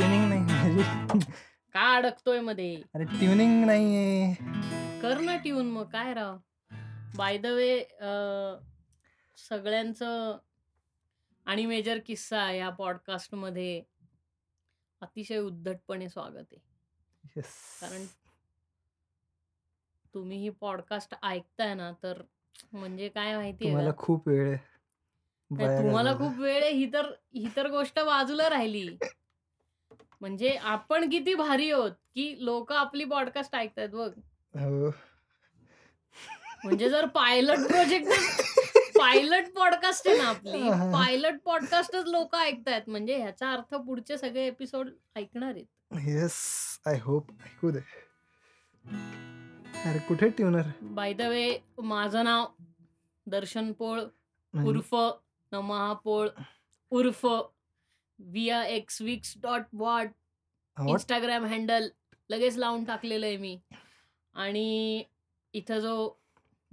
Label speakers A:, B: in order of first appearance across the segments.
A: Tuning नाही
B: का अडकतोयमध्ये?
A: अरे ट्युनिंग नाहीये.
B: कर ना ट्यून मग काय राव? बाय द वे सगळ्यांचं आणि मेजर किस्सा या पॉडकास्टमध्ये अतिशय उद्धटपणे स्वागत आहे.
A: Yes.
B: कारण तुम्ही ही पॉडकास्ट ऐकताय ना तर म्हणजे काय माहितीये
A: तुम्हाला
B: का?
A: खूप वेळ आहे.
B: नाही, तुम्हाला. खूप वेळ आहे ही तर ही तर गोष्ट बाजूला राहिली. म्हणजे आपण किती भारी आहोत की लोक आपली पॉडकास्ट ऐकतायत बघ.
A: हो.
B: म्हणजे जर पायलट प्रोजेक्ट पायलट पॉडकास्ट आहे ना आपली. पायलट पॉडकास्टच लोक ऐकतायत. म्हणजे ह्याचा अर्थ पुढचे सगळे एपिसोड ऐकणार आहेत.
A: येस आय होप ऐकू दे. अरे कुठे ट्युनर
B: बाय द वे माझं नाव दर्शन पोळ उर्फ नमहा पोळ उर्फ विया एक्स विक्स डॉट वॉट इंस्टाग्राम हँडल लगेच लावून टाकलेलं आहे मी. आणि इथं जो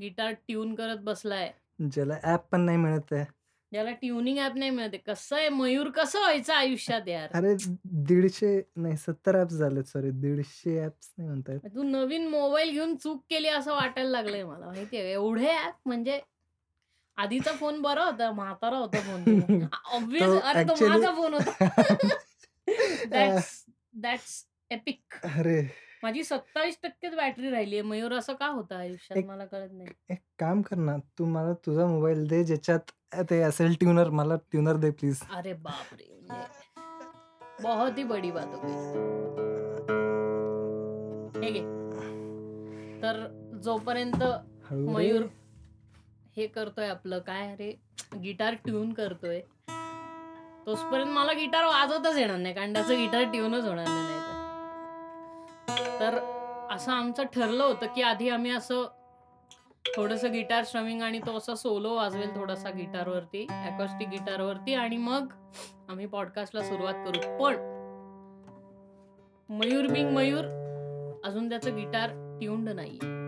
B: गिटार ट्यून करत बसलाय.
A: ज्याला ऍप पण नाही मिळत आहे.
B: ज्याला ट्युनिंग ऍप नाही मिळते कसं आहे? मयूर कसं व्हायचं आयुष्यात यार?
A: अरे दीडशे नाही सत्तर ऍप्स झालेत सॉरी दीडशे ऍप्स नाही म्हणतायत
B: तू नवीन मोबाईल घेऊन चूक केली असं वाटायला लागलंय मला. माहितीये? एवढे ऍप म्हणजे आधीचा फोन बरा होता म्हातारा होता फोन ऑब्विस अरे तो
A: actually-
B: माझा फोन होता. दॅट्स एपिक
A: अरे.
B: माझी सत्तावीस टक्केच बॅटरी राहिली आहे मयूर असं का होतं आयुष्यात? मला कळत नाही.
A: एक काम कर ना तू मला तुझा मोबाईल दे ज्याच्यात ते असेल ट्युनर मला ट्युनर दे प्लीज
B: अरे बापरे म्हणजे बहुत ही बडी बात हो हे घे. तर जोपर्यंत मयूर हे करतोय आपलं काय अरे गिटार ट्यून करतोय. तोचपर्यंत मला गिटार वाजवताच येणार नाही कारण त्याचं गिटार ट्यूनच होणार नाही तर असं आमचं ठरलं होतं की आधी आम्ही असं थोडंसं गिटार स्ट्रमिंग आणि तो असं सोलो वाजवेल थोडासा गिटारवरती अकॉस्टिक गिटारवरती आणि मग आम्ही पॉडकास्टला सुरुवात करू. पण मयूर बिंग मयूर अजून त्याचं गिटार ट्यून्ड नाहीये.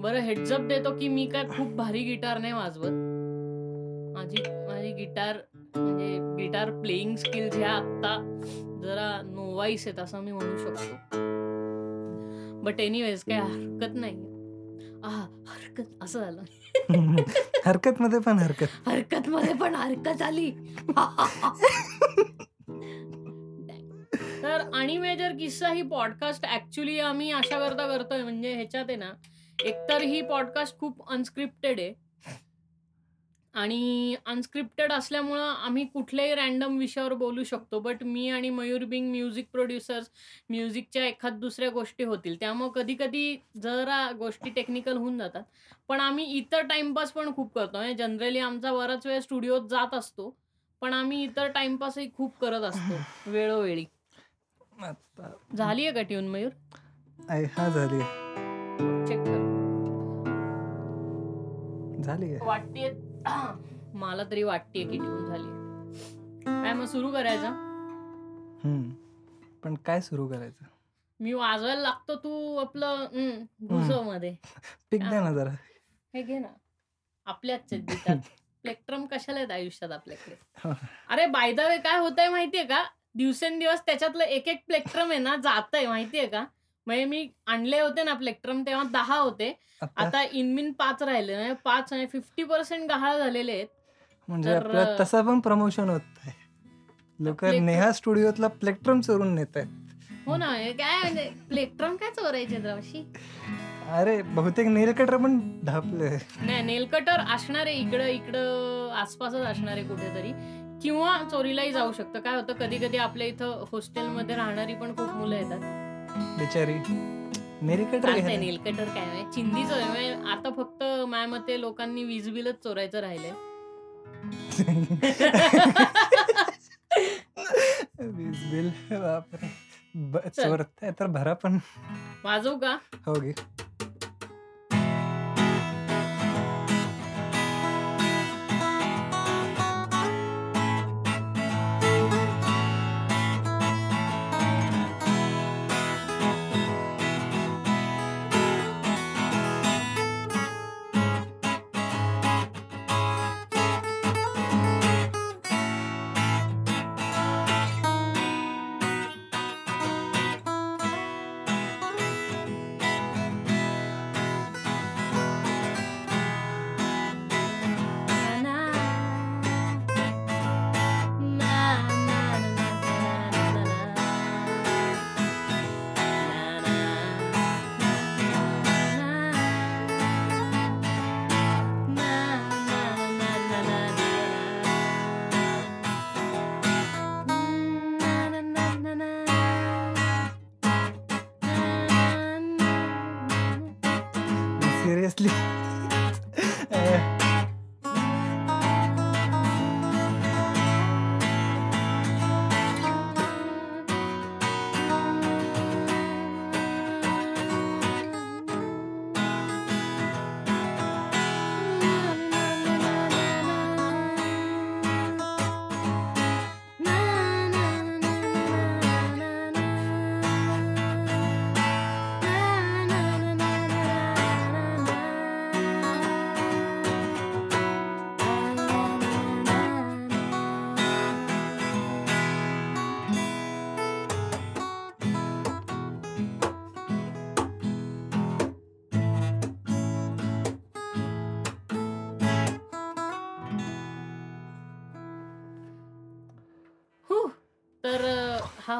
B: बरं हेडजअप देतो की मी काय खूप भारी गिटार नाही वाजवत. माझी माझी गिटार म्हणजे गिटार प्लेइंग स्किल्स ह्या आत्ता जरा नोवाईस आहेत असं मी म्हणू शकतो. बट एनिवेज काय हरकत नाही. आ हरकत असं झालं.
A: हरकत. मध्ये पण हरकत
B: हरकत मध्ये पण हरकत आली तर आणि मेजर किस्सा ही पॉडकास्ट ऍक्च्युली आम्ही अशा करता करतोय म्हणजे ह्याच्यात आहे ना एकतर ही पॉडकास्ट खूप अनस्क्रिप्टेड आहे. आणि अनस्क्रिप्टेड असल्यामुळं आम्ही कुठल्याही रॅन्डम विषयावर बोलू शकतो. बट मी आणि मयूर बिंग म्युझिक प्रोड्युसर्स म्युझिकच्या एखाद दुसऱ्या गोष्टी होतील. त्यामुळं कधी कधी जरा गोष्टी टेक्निकल होऊन जातात. पण आम्ही इतर टाइमपास पण खूप करतो. म्हणजे जनरली आमचा बराच वेळ स्टुडिओत जात असतो. पण आम्ही इतर टाइमपासही खूप करत असतो. वेळोवेळी. झाली आहे का ट्यून मयूर?
A: हा झाली
B: चेक कर.
A: झाली आहे
B: वाटतेय. मला तरी वाटतेय की ट्यून झाली काय मग सुरू करायचा.
A: पण काय सुरू करायचं?
B: मी वाजवायला लागतो तू आपलं घुसवमध्ये
A: पिक द्या ना जरा.
B: हे घे ना. आपल्याच प्लेक्ट्रम कशाला आहेत आयुष्यात आपल्याकडे?
A: हा.
B: अरे बाय द वे काय होतंय माहितीये का? दिवसेंदिवस त्याच्यातलं एक एक प्लेक्ट्रम आहे ना जातंय माहितीये का? म्हणजे मी आणले होते ना प्लेक्ट्रम तेव्हा दहा होते.
A: आता?
B: इनमिन पाच राहिले. म्हणजे पाच आणि फिफ्टी पर्सेंट गहाळ झालेले आहेत.
A: म्हणजे तसं पण प्रमोशन होत आहे. लोक नेहा स्टुडिओतला प्लेक्ट्रम चोरून नेत आहेत
B: हो ना काय म्हणजे प्लेक्ट्रम काय चोरायचे द्रावशी
A: अरे बहुतेक नेल कटर पण ढापले.
B: नाही नेल कटर असणार इकडं इकडं आसपासच असणार कुठेतरी. किंवा चोरीलाही जाऊ शकतं. काय होतं कधी कधी आपल्या इथं हॉस्टेलमध्ये राहणारी पण खूप मुलं येतात.
A: बिचारी. नेल कटर
B: चालतंय नेल कटर काय म्हणजे चिंधीच आहे म्हणजे आता फक्त माझ्या मते लोकांनी वीज बिलच चोरायचं राहिलंय.
A: वीज बिल बापरे. ब-
B: चल.
A: चोरताय तर भरा पण.
B: वाजवू का?
A: हो गे.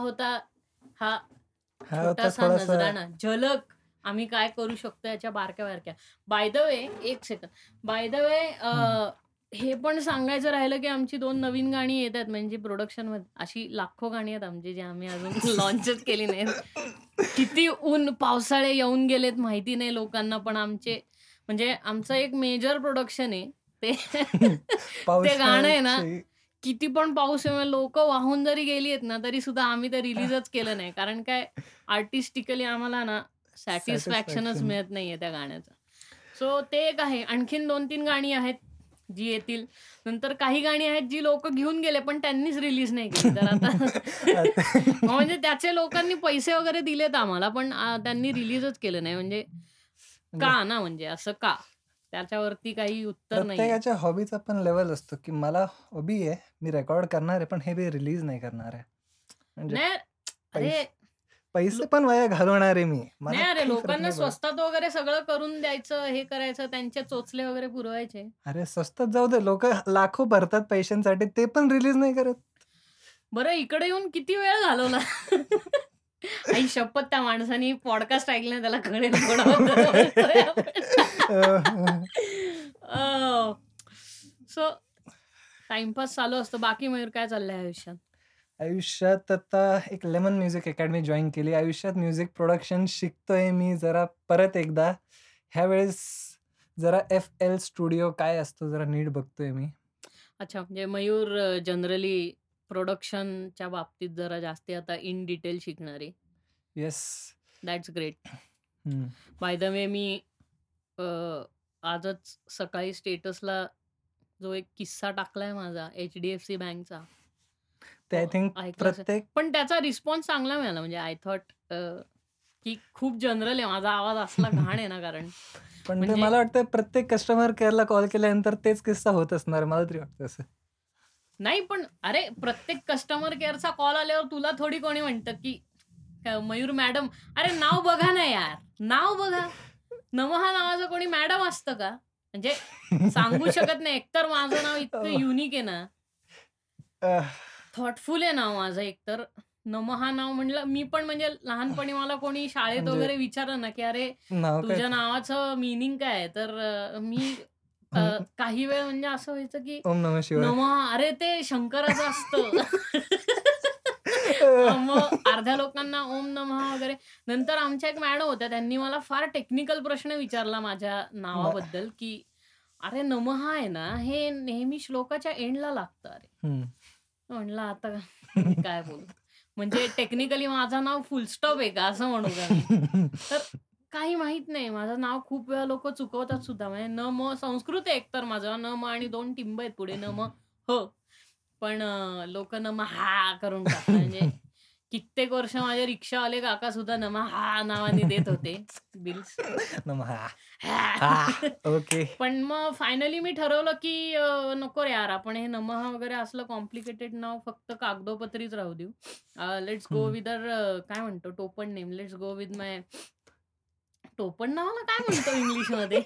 B: होता हा
A: हा होता
B: छोटासा
A: थोडासा
B: नजराणा. झलक आम्ही काय करू शकतो याच्या बारक्या बारक्या. बाय द वे एक सेकंद बाय द वे
A: हं.
B: हे पण सांगायचं राहिलं की आमची दोन नवीन गाणी येत आहेत म्हणजे प्रोडक्शनमध्ये अशी लाखो गाणी आहेत आमची जी आम्ही अजून लॉन्चच केली नाहीत. किती ऊन पावसाळे येऊन गेलेत माहिती नाही लोकांना पण आमचे म्हणजे आमचं एक मेजर प्रोडक्शन आहे. ते ते गाणं आहे ना
A: पावसाळ्याची
B: किती पण पाऊस लोक वाहून जरी गेली आहेत ना तरी सुद्धा आम्ही ते रिलीजच केलं नाही. कारण काय आर्टिस्टिकली आम्हाला ना सॅटिस्फॅक्शनच
A: सॅटिस्फॅक्शन
B: मिळत नाहीये त्या गाण्याचं. सो ते एक आहे. आणखीन दोन तीन गाणी आहेत जी येतील. नंतर काही गाणी आहेत जी लोक घेऊन गेले पण त्यांनीच रिलीज नाही केली. तर आता म्हणजे त्याचे लोकांनी पैसे वगैरे दिलेत आम्हाला पण त्यांनी रिलीजच केलं नाही. म्हणजे का ना म्हणजे असं का? त्याच्यावरती काही उत्तर नाहीये
A: प्रत्येकाच्या हॉबीचा पण लेवल असतो की मला हॉबी आहे मी रेकॉर्ड करणार आहे पण हे मी रिलीज नाही करणार आहे. म्हणजे
B: नाही
A: पैसे
B: अरे
A: पैसे
B: लो-
A: पण वाया घालवणार आहे मी. मला
B: नाही अरे
A: काही फरक
B: लोकांना
A: नाही पडत.
B: स्वस्तात वगैरे सगळं करून द्यायचं हे करायचं त्यांचे चोचले वगैरे पुरवायचे.
A: अरे स्वस्तात जाऊ दे लोक लाखो भरतात पैशांसाठी ते पण रिलीज नाही करत.
B: बरं इकडे येऊन किती वेळ घालवला? आई शपथ त्या माणसाने पॉडकास्ट ऐकलं त्याला कळेल कोणाबद्दल बोलतोय आपण. अं, सो टाइमपास चालू असतो. बाकी मयूर काय चाललंय आयुष्यात?
A: आयुष्यात आता एक लेमन म्युझिक अकॅडमी जॉईन केली. आयुष्यात म्युझिक प्रोडक्शन शिकतोय मी जरा परत एकदा. ह्यावेळेस जरा एफ एल स्टुडिओ काय असतो जरा नीट बघतोय मी.
B: अच्छा म्हणजे मयूर जनरली प्रोडक्शनच्या बाबतीत जरा जास्ती आता इन डिटेल शिकणारे
A: yes.
B: That's great by the way मी अ, आजच सकाळी स्टेटसला जो एक किस्सा टाकलाय माझा एच डी एफ सी बँकचा.
A: ते आय थिंक
B: ऐकला असेल.
A: प्रत्येक
B: पण त्याचा रिस्पॉन्स चांगला मिळाला म्हणजे आय थॉट की खूप जनरल आहे माझा आवाज असला घाण आहे ना कारण.
A: पण ते
B: म्हणजे
A: मला वाटतं प्रत्येक कस्टमर केअरला कॉल केल्यानंतर तेच किस्सा होत असणार मला तरी वाटतं असं.
B: नाही पण अरे प्रत्येक कस्टमर केअरचा कॉल आल्यावर तुला थोडी कोणी म्हणतं की मयूर मॅडम अरे नाव बघा ना यार नाव बघा. नमहा नावाचं कोणी मॅडम असतं का? म्हणजे सांगू शकत नाही एकतर माझं नाव इतकं युनिक आहे ना. थॉटफुल आहे नाव माझं एकतर. नमहा नाव म्हणलं मी पण म्हणजे लहानपणी मला कोणी शाळेत
A: म्हणजे
B: वगैरे विचारलं ना की अरे तुझ्या नावाचं मिनिंग काय तर मी अ, काही वेळ म्हणजे असं व्हायचं की
A: ओम नम शिवाय.
B: नमहा अरे ते शंकराचं असतं. मग अर्ध्या लोकांना ओम नमः वगैरे. नंतर आमच्या एक मॅडम होत्या त्यांनी मला फार टेक्निकल प्रश्न विचारला माझ्या नावाबद्दल की अरे नमः आहे ना हे नेहमी श्लोकाच्या एंडला लागतं अरे.
A: हम्म.
B: म्हणलं आता मी काय बोलू? म्हणजे टेक्निकली माझं नाव फुलस्टॉप आहे का असं म्हणू का मी? तर काही माहीत नाही. माझं नाव खूप वेळा लोक चुकवतात सुद्धा. म्हणजे न म संस्कृत आहे एकतर माझं. न म आणि दोन टिंब आहेत पुढे. न म हो. पण लोक न म हा करून टाकतात. म्हणजे कित्येक वर्ष माझे रिक्षावाले काका सुद्धा नमा हा नावाने देत होते. Bills
A: okay.
B: पण मग फायनली मी ठरवलं की नको रे यार. आपण हे नमः वगैरे असलं कॉम्प्लिकेटेड नाव फक्त कागदोपत्रीच राहू देऊ. Let's go. विथ काय म्हणतो? टोपण name. Let's go with my टोपण नावाला काय म्हणतो इंग्लिशमध्ये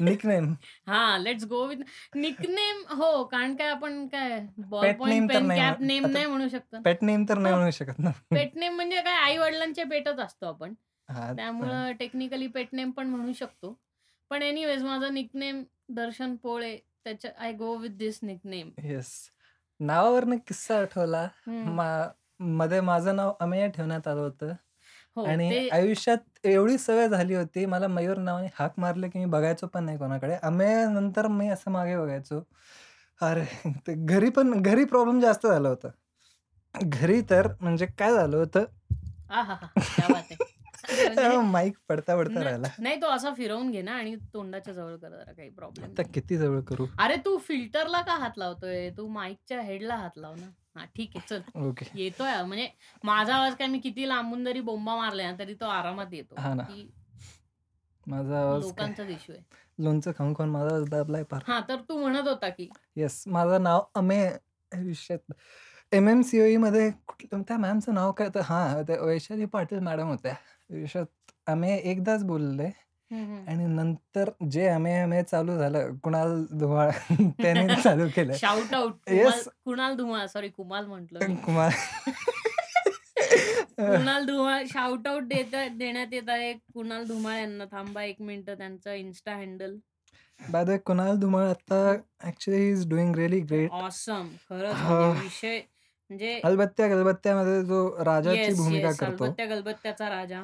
A: निक नेम
B: हा लेट्स गो विथ निकनेम हो कारण काय आपण काय बॉल पॉइंट पेन
A: नाही
B: कॅप
A: म्हण-
B: नेम नाही म्हणू शकत.
A: पेट नेम तर नाही
B: हो.
A: म्हणू शकत ना.
B: पेट नेम म्हणजे काय? आई वडिलांचे पेटच असतो आपण.
A: हा पण
B: त्यामुळं टेक्निकली पेट नेम पण म्हणू शकतो. पण एनिवेज माझं निकनेम दर्शन पोळे त्याच्या I go with this nickname
A: yes नावावरनं किस्सा आठवला. मध्ये माझं नाव अमेय ठेवण्यात आलं होतं.
B: हो
A: आणि आयुष्यात एवढी सवय झाली होती. मला मयूर नावाने हाक मारले की मी बघायचो पण नाही कोणाकडे. अमेय नंतर मी असं मागे बघायचो. अरे ते घरी पण घरी प्रॉब्लेम जास्त झाला होता. घरी तर म्हणजे काय झालं होतं?
B: आहाहा, क्या बात आहे. म्हणजे
A: माईक पडता पडता
B: न-
A: राहिला.
B: नाही तो असा फिरवून घे ना आणि तोंडाच्या जवळ कर जरा काही प्रॉब्लेम
A: आता किती जवळ करू?
B: अरे तू फिल्टरला का हात लावतोय? तू माईकच्या हेडला हात लाव ना. हा ठीक आहे चल.
A: ओके.
B: येतोय. म्हणजे माझा आवाज काय मी किती लांबून जरी बोंबा मारल्या ना तरी तो आरामात येतो.
A: हा ना.
B: की
A: माझा आवाज काय?
B: लोकांचा इश्यू आहे.
A: लोणचं खाऊन खाऊन माझा आवाज दाबलाय फार.
B: हा तर तू म्हणत होता की
A: येस माझं नाव अमे आयुष्यात. एम एम सी ओ मध्ये कुठलं त्या मॅमचं नाव काय? तर हां त्या वैशाली पाटील मॅडम होत्या. आयुष्यात अमे एकदाच बोलले. आणि नंतर जे अमे चालू झालं कुणाल धुमाळ त्याने चालू केलं.
B: Shout out
A: Yes.
B: Kunal Dhumal sorry Kumal म्हंटल मी.
A: कुमार
B: कुणाल धुमाळ शाउट आउट देत देण्यात येत आहे. कुणाल धुमाळ यांना थांबा एक मिनिट त्यांचं insta handle
A: by the Kunal Dhumal आता actually is doing really great
B: awesome खरंच
A: हा.
B: म्हणजे विषय म्हणजे
A: अलबत्त्या गलबत्त्यामध्ये जो राजाची
B: येस
A: भूमिका
B: येस
A: करतो.
B: गलबत्त्याचा राजा.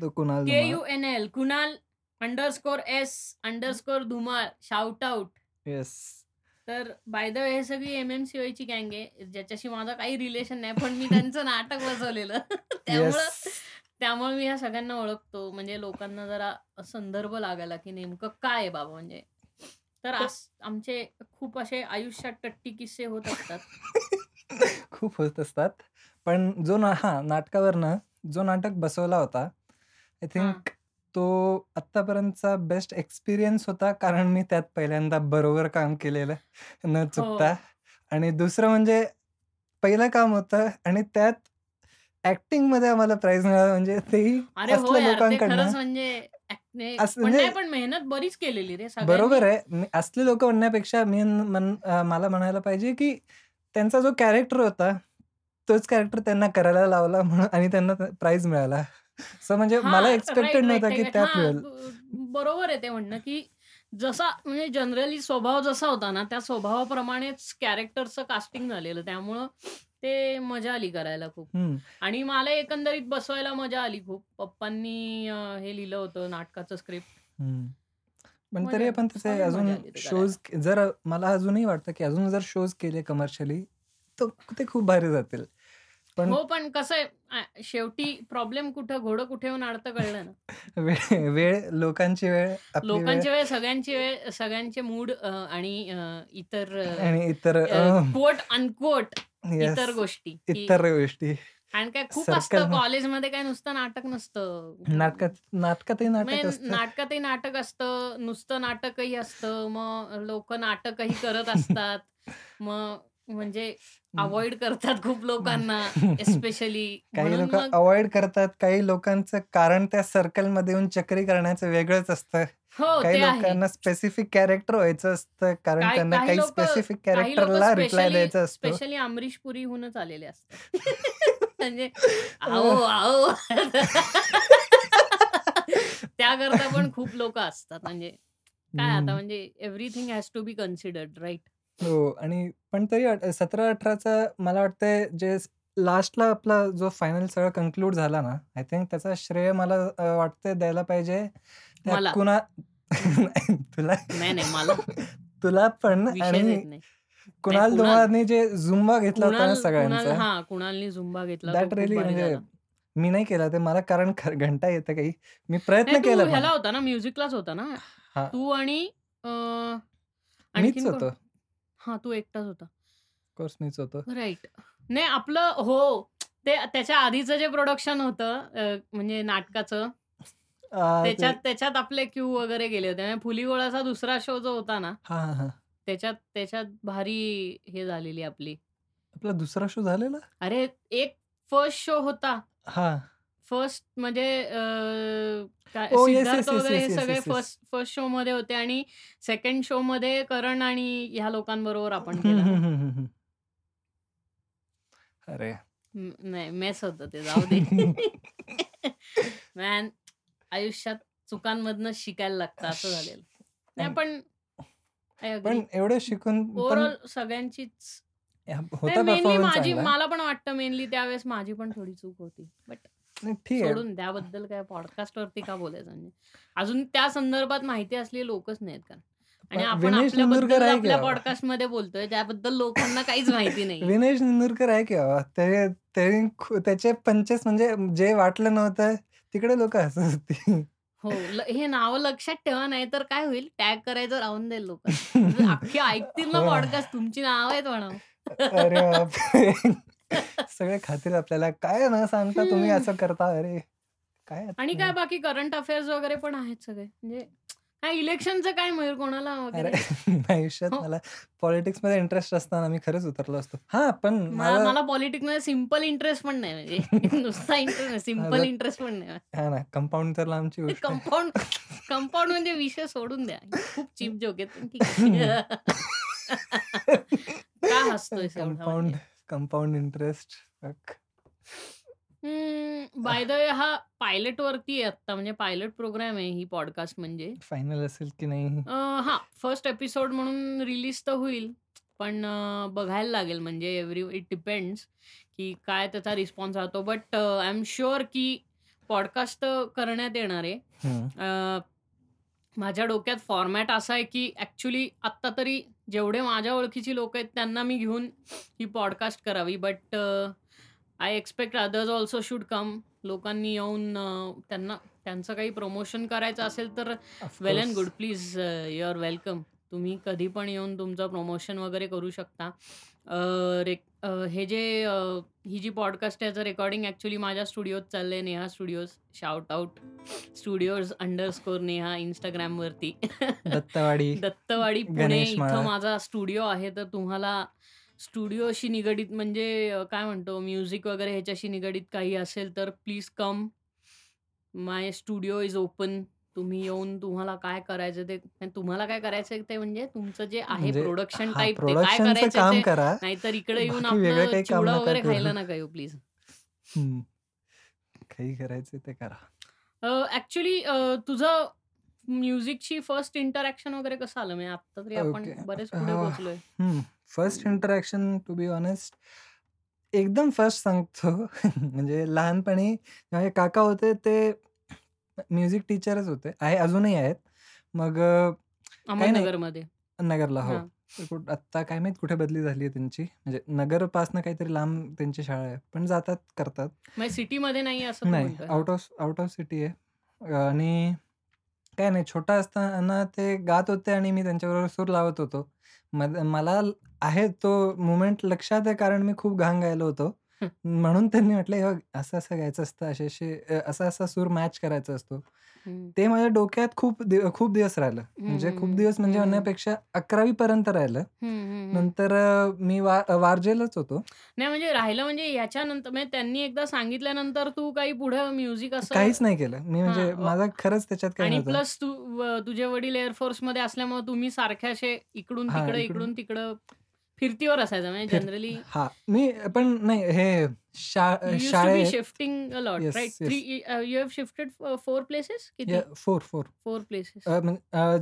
A: तो Kunal
B: K U N L Kunal underscore S underscore Dhumal shout out
A: yes
B: तर बाय द हे सगळी एम एम सी ची गँग आहे. ज्याच्याशी माझं काही रिलेशन नाही पण मी त्यांचं नाटक बसवलेलं. त्यामुळं त्यामुळे मी ह्या सगळ्यांना ओळखतो. म्हणजे लोकांना जरा संदर्भ लागायला की नेमकं काय आहे बाबा म्हणजे. तर आमचे खूप असे आयुष्यात टट्टी किस्से होत असतात.
A: खूप होत असतात. पण जो ना हा नाटकावरनं जो नाटक बसवला होता आय थिंक तो आत्तापर्यंतचा बेस्ट एक्सपिरियन्स होता कारण मी त्यात पहिल्यांदा बरोबर काम केलेलं न चुकता. आणि दुसरं म्हणजे पहिलं काम होतं आणि त्यात ऍक्टिंगमध्ये आम्हाला प्राइज मिळाला म्हणजे तेही
B: हो
A: लोकांकडनं.
B: म्हणजे
A: म्हणजे-
B: मेहनत बरीच केलेली रे
A: बरोबर. आहे. मी असले लोक म्हणण्यापेक्षा मी मला म्हणायला पाहिजे की त्यांचा जो कॅरेक्टर होता तोच कॅरेक्टर त्यांना करायला लावला म्हणून आणि त्यांना प्राइज मिळाला. सो म्हणजे मला एक्सपेक्टेड नव्हतं की. त्यात मिळेल
B: बरोबर आहे ते म्हणणं की जसा म्हणजे जनरली स्वभाव जसा होता ना त्या स्वभावाप्रमाणेच कॅरेक्टरचं कास्टिंग झालेलं त्यामुळं ते मजा आली करायला खूप. आणि मला एकंदरीत बसवायला मजा आली खूप पप्पांनी हे लिहिलं होतं नाटकाचं स्क्रिप्ट.
A: पण तरी. आपण
B: मजा
A: अजून शोज जर मला अजूनही वाटतं की अजून जर शोज केले कमर्शियली तर ते खूप भारी जातील पण
B: हो पण कसं आहे शेवटी प्रॉब्लेम कुठं घोडं कुठे येऊन अडतं कळलं ना.
A: वेळ लोकांची वेळ
B: लोकांची वेळ सगळ्यांची वेळ सगळ्यांचे मूड आणि इतर
A: आणि इतर
B: कोट अनकोट इतर गोष्टी
A: इतर गोष्टी.
B: आणि काय खूप असतं
A: मध्ये-
B: कॉलेजमध्ये काय नुसतं नाटक नसतं.
A: नाटकात नाटकातही नाटक
B: म्हणजे नाटकातही नाटक असतं नुसतं नाटकही असतं मग लोक नाटकही करत असतात. मग म्हणजे अवॉइड करतात खूप लोकांना एस्पेशली
A: काही लोक अवॉइड करतात काही लोकांचं कारण त्या सर्कलमध्ये येऊन चक्री करण्याचं वेगळंच असतं.
B: हो
A: काही लोकांना स्पेसिफिक कॅरेक्टर व्हायचं असतं कारण त्यांना
B: काही
A: स्पेसिफिक कॅरेक्टरला रिप्लाय द्यायचं असतं.
B: स्पेशली अमरीश पुरीहूनच आलेले असतात. म्हणजे आओ आओ. त्याकरता पण खूप लोक असतात. म्हणजे काय आता. म्हणजे everything has to be considered right
A: हो आणि पण तरी सतरा अठराचा मला वाटतंय जे लास्टला आपला जो फायनल सगळं कन्क्लूड झाला ना आय थिंक त्याचा श्रेय मला अं, वाटतंय द्यायला पाहिजे. त्या
B: मला.
A: कुणा तुला
B: नाही नाही मला.
A: तुला पण आणि
B: नाही.
A: कुणाल
B: कुणाल-
A: धुमाळने जे झुंबा घेतला होता ना
B: कुणाल कुणाल
A: सगळ्यांचा.
B: हा कुणालनी झुंबा घेतला तो
A: दॅट
B: खूप
A: रिअली
B: भारी
A: म्हणजे
B: झाला.
A: मी नाही केला ते मला कारण ख- घंटा येतं काही. मी प्रयत्न
B: तू
A: केला
B: ह्याला होता ना म्युझिकलाच होता ना.
A: हा.
B: तू आणि अं,
A: मीच
B: आणखीन कोण?
A: होतो.
B: हा तू एकटाच होता. राईट नाही आपलं हो ते त्याच्या आधीचं जे प्रोडक्शन होतं म्हणजे नाटकाचं त्याच्यात त्याच्यात आपले क्यू वगैरे गेले होते. म्हणजे फुलीगोळाचा दुसरा शो जो होता ना
A: हा हा हा.
B: त्याच्यात त्याच्यात भारी हे झालेली आपली.
A: आपला दुसरा शो झालेला?
B: अरे एक फर्स्ट शो होता.
A: हा.
B: फर्स्ट म्हणजे
A: Oh, yes, yes,
B: Siddharth
A: yes,
B: वगैरे हे
A: yes,
B: सगळे
A: yes, yes.
B: First first show मध्ये होते आणि सेकंड शो मध्ये करण आणि ह्या लोकांबरोबर आपण
A: हम्म,
B: केला
A: हम्म, हम्म, हम्म. अरे
B: म- नाही मेस होतं ते जाऊ दे मॅन आयुष्यात चुकांमधनं शिकायला लागतं असं झालेलं नाही पण
A: पण. एवढं शिकून पण
B: ओव्हरऑल सगळ्यांचीच
A: होता
B: मेनली
A: परफॉर्मन्स
B: माझी
A: चांगला
B: मला पण वाटतं मेनली त्यावेळेस माझी पण थोडी चूक होती बट
A: नाही ठीक आहे.
B: सोडून त्याबद्दल काय पॉडकास्ट वरती का बोलायचं म्हणजे? अजून त्या संदर्भात माहिती असलेली लोकच नाहीत का आणि
A: पण
B: आपण
A: विनेश निंदुरकर
B: आपल्याबद्दल
A: आहे की
B: आपल्या? पॉडकास्टमध्ये बोलतोय त्याबद्दल लोकांना काहीच माहिती नाही
A: विनेश निंदुरकर आहे की बाबा? ते ते खू- त्याचे पंचेस म्हणजे जे वाटलं नव्हतं तिकडे लोक हसत होती.
B: हो ल- हे नाव लक्षात ठेवा नाही तर काय होईल? टॅग करायचं राहून जाईल लोक. अख्खे ऐकतील ना
A: हो.
B: पॉडकास्ट तुमची नाव आहेत म्हणा
A: अरे बापरे. सगळे खातील आपल्याला काय न सांगता तुम्ही असं करता? अरे काय
B: आणि काय बाकी करंट अफेअर्स वगैरे पण आहेत सगळे. म्हणजे काय इलेक्शनचं काय मयूर कोणाला
A: आयुष्यात
B: हो.
A: मला पॉलिटिक्समध्ये इंटरेस्ट असताना मी खरंच उतरलो असतो. हा पण
B: मला पॉलिटिक्समध्ये सिंपल इंटरेस्ट पण नाही म्हणजे. नुसता इंटरेस्ट नाही
A: सिंपल
B: इंटरेस्ट पण नाही.
A: हा ना कंपाऊंड तर लांबची.
B: कंपाऊंड कंपाऊंड म्हणजे विषय सोडून द्या. खूप चीप जोक आहे?
A: Compound compound interest
B: by the way हा पायलट वरती आहे आता म्हणजे पायलट प्रोग्राम आहे ही पॉडकास्ट म्हणजे.
A: फायनल असेल की नाही?
B: हा फर्स्ट एपिसोड म्हणून रिलीज तर होईल पण बघायला लागेल म्हणजे एव्हरी इट डिपेंड्स की काय त्याचा रिस्पॉन्स राहतो. बट आय एम शुअर की पॉडकास्ट करण्यात येणार आहे. माझ्या डोक्यात फॉर्मॅट असा आहे की ॲक्च्युली आत्ता तरी जेवढे माझ्या ओळखीची लोक आहेत त्यांना मी घेऊन ही पॉडकास्ट करावी. But I expect others also should come लोकांनी येऊन अ, त्यांना त्यांचं काही प्रमोशन करायचं असेल तर well and. Good please you are welcome तुम्ही कधी पण येऊन तुमचं प्रमोशन वगैरे करू शकता. अ, रे अ, हे जे अ, ही जी पॉडकास्ट आहे याचं रेकॉर्डिंग ॲक्च्युली माझ्या स्टुडिओत चाललं आहे Neha studios shout out studios underscore Neha इंस्टाग्रामवरती
A: दत्तवाडी
B: दत्तवाडी पुणे
A: गणेश माळा.
B: इथं माझा स्टुडिओ आहे तर तुम्हाला स्टुडिओशी निगडीत म्हणजे अ, काय म्हणतो म्युझिक वगैरे ह्याच्याशी निगडीत काही असेल तर please come my studio is open तुम्ही येऊन तुम्हाला काय करायचं ते तुम्हाला काय करायचं ते म्हणजे तुमचं जे आहे
A: म्हणजे
B: प्रोडक्शन
A: हा
B: टाईप ते काय
A: प्रोडक्शनचं
B: करायचं
A: काम
B: ते
A: करा
B: नाहीतर इकडे येऊन
A: बाकी वेगळं
B: आपलं
A: काही काम
B: चिवडा
A: नका
B: वगैरे
A: करू.
B: खायला नका येऊ प्लीज
A: हम्म. काही करायचं ते करा
B: ऍक्च्युली तुझं म्युझिकची फर्स्ट इंटरॅक्शन वगैरे कसं आलं म्हणजे आता तरी आपण. बरेच पुढे. पोहोचलोय
A: first interaction to be honest एकदम फर्स्ट सांगतो म्हणजे लहानपणी माझे काका होते ते म्युझिक टीचरच होते. आहे अजूनही आहेत. मग अ, काही नाही.
B: अहमदनगरमध्ये.
A: नगरला हो.
B: हा.
A: तर कुठ- आत्ता काय माहीत कुठे बदली झाली आहे त्यांची. म्हणजे नगरपासनं काहीतरी लांब त्यांची शाळा आहे. पण जातात करतात.
B: म्हणजे सिटीमध्ये नाही असं तू
A: नाही.
B: म्हणतोय?
A: Out of out of city आहे. आणि काय नाही. छोटा असताना ते गात होते आणि मी त्यांच्याबरोबर सूर लावत होतो. मला ल- आहे तो मुमेंट लक्षात आहे कारण मी खूप घाण गायलो होतो. म्हणून त्यांनी म्हटलं "हे बघ असं असं गायचं असतं असे असे अ, असा असा सूर मॅच करायचा असतो. ते माझ्या डोक्यात खूप दिव- खूप दिवस राहिलं. म्हणजे खूप दिवस म्हणजे
B: हम्म.
A: म्हणण्यापेक्षा अकरावी पर्यंत राहिलं. नंतर अ, मी वा वारजेलाच होतो.
B: नाही म्हणजे राहिलं म्हणजे याच्यानंतर म्हणजे त्यांनी एकदा सांगितल्यानंतर तू काही पुढे म्युझिक असं
A: काहीच नाही केलं. मी म्हणजे
B: हा,
A: माझा खरंच त्याच्यात काही
B: आणि
A: नव्हतं.
B: प्लस तू व- तुझे वडील एअरफोर्समध्ये असल्यामुळे तुम्ही सारखे असे इकडून
A: हा,
B: तिकडे
A: इकडून-
B: इकडून तिकडं फिरतीवर असायचं म्हणजे जनरली
A: हा. मी पण नाही हे शा- शाळेत
B: shifting allot you have shifted four places किती?
A: फोर फोर
B: फोर प्लेसेस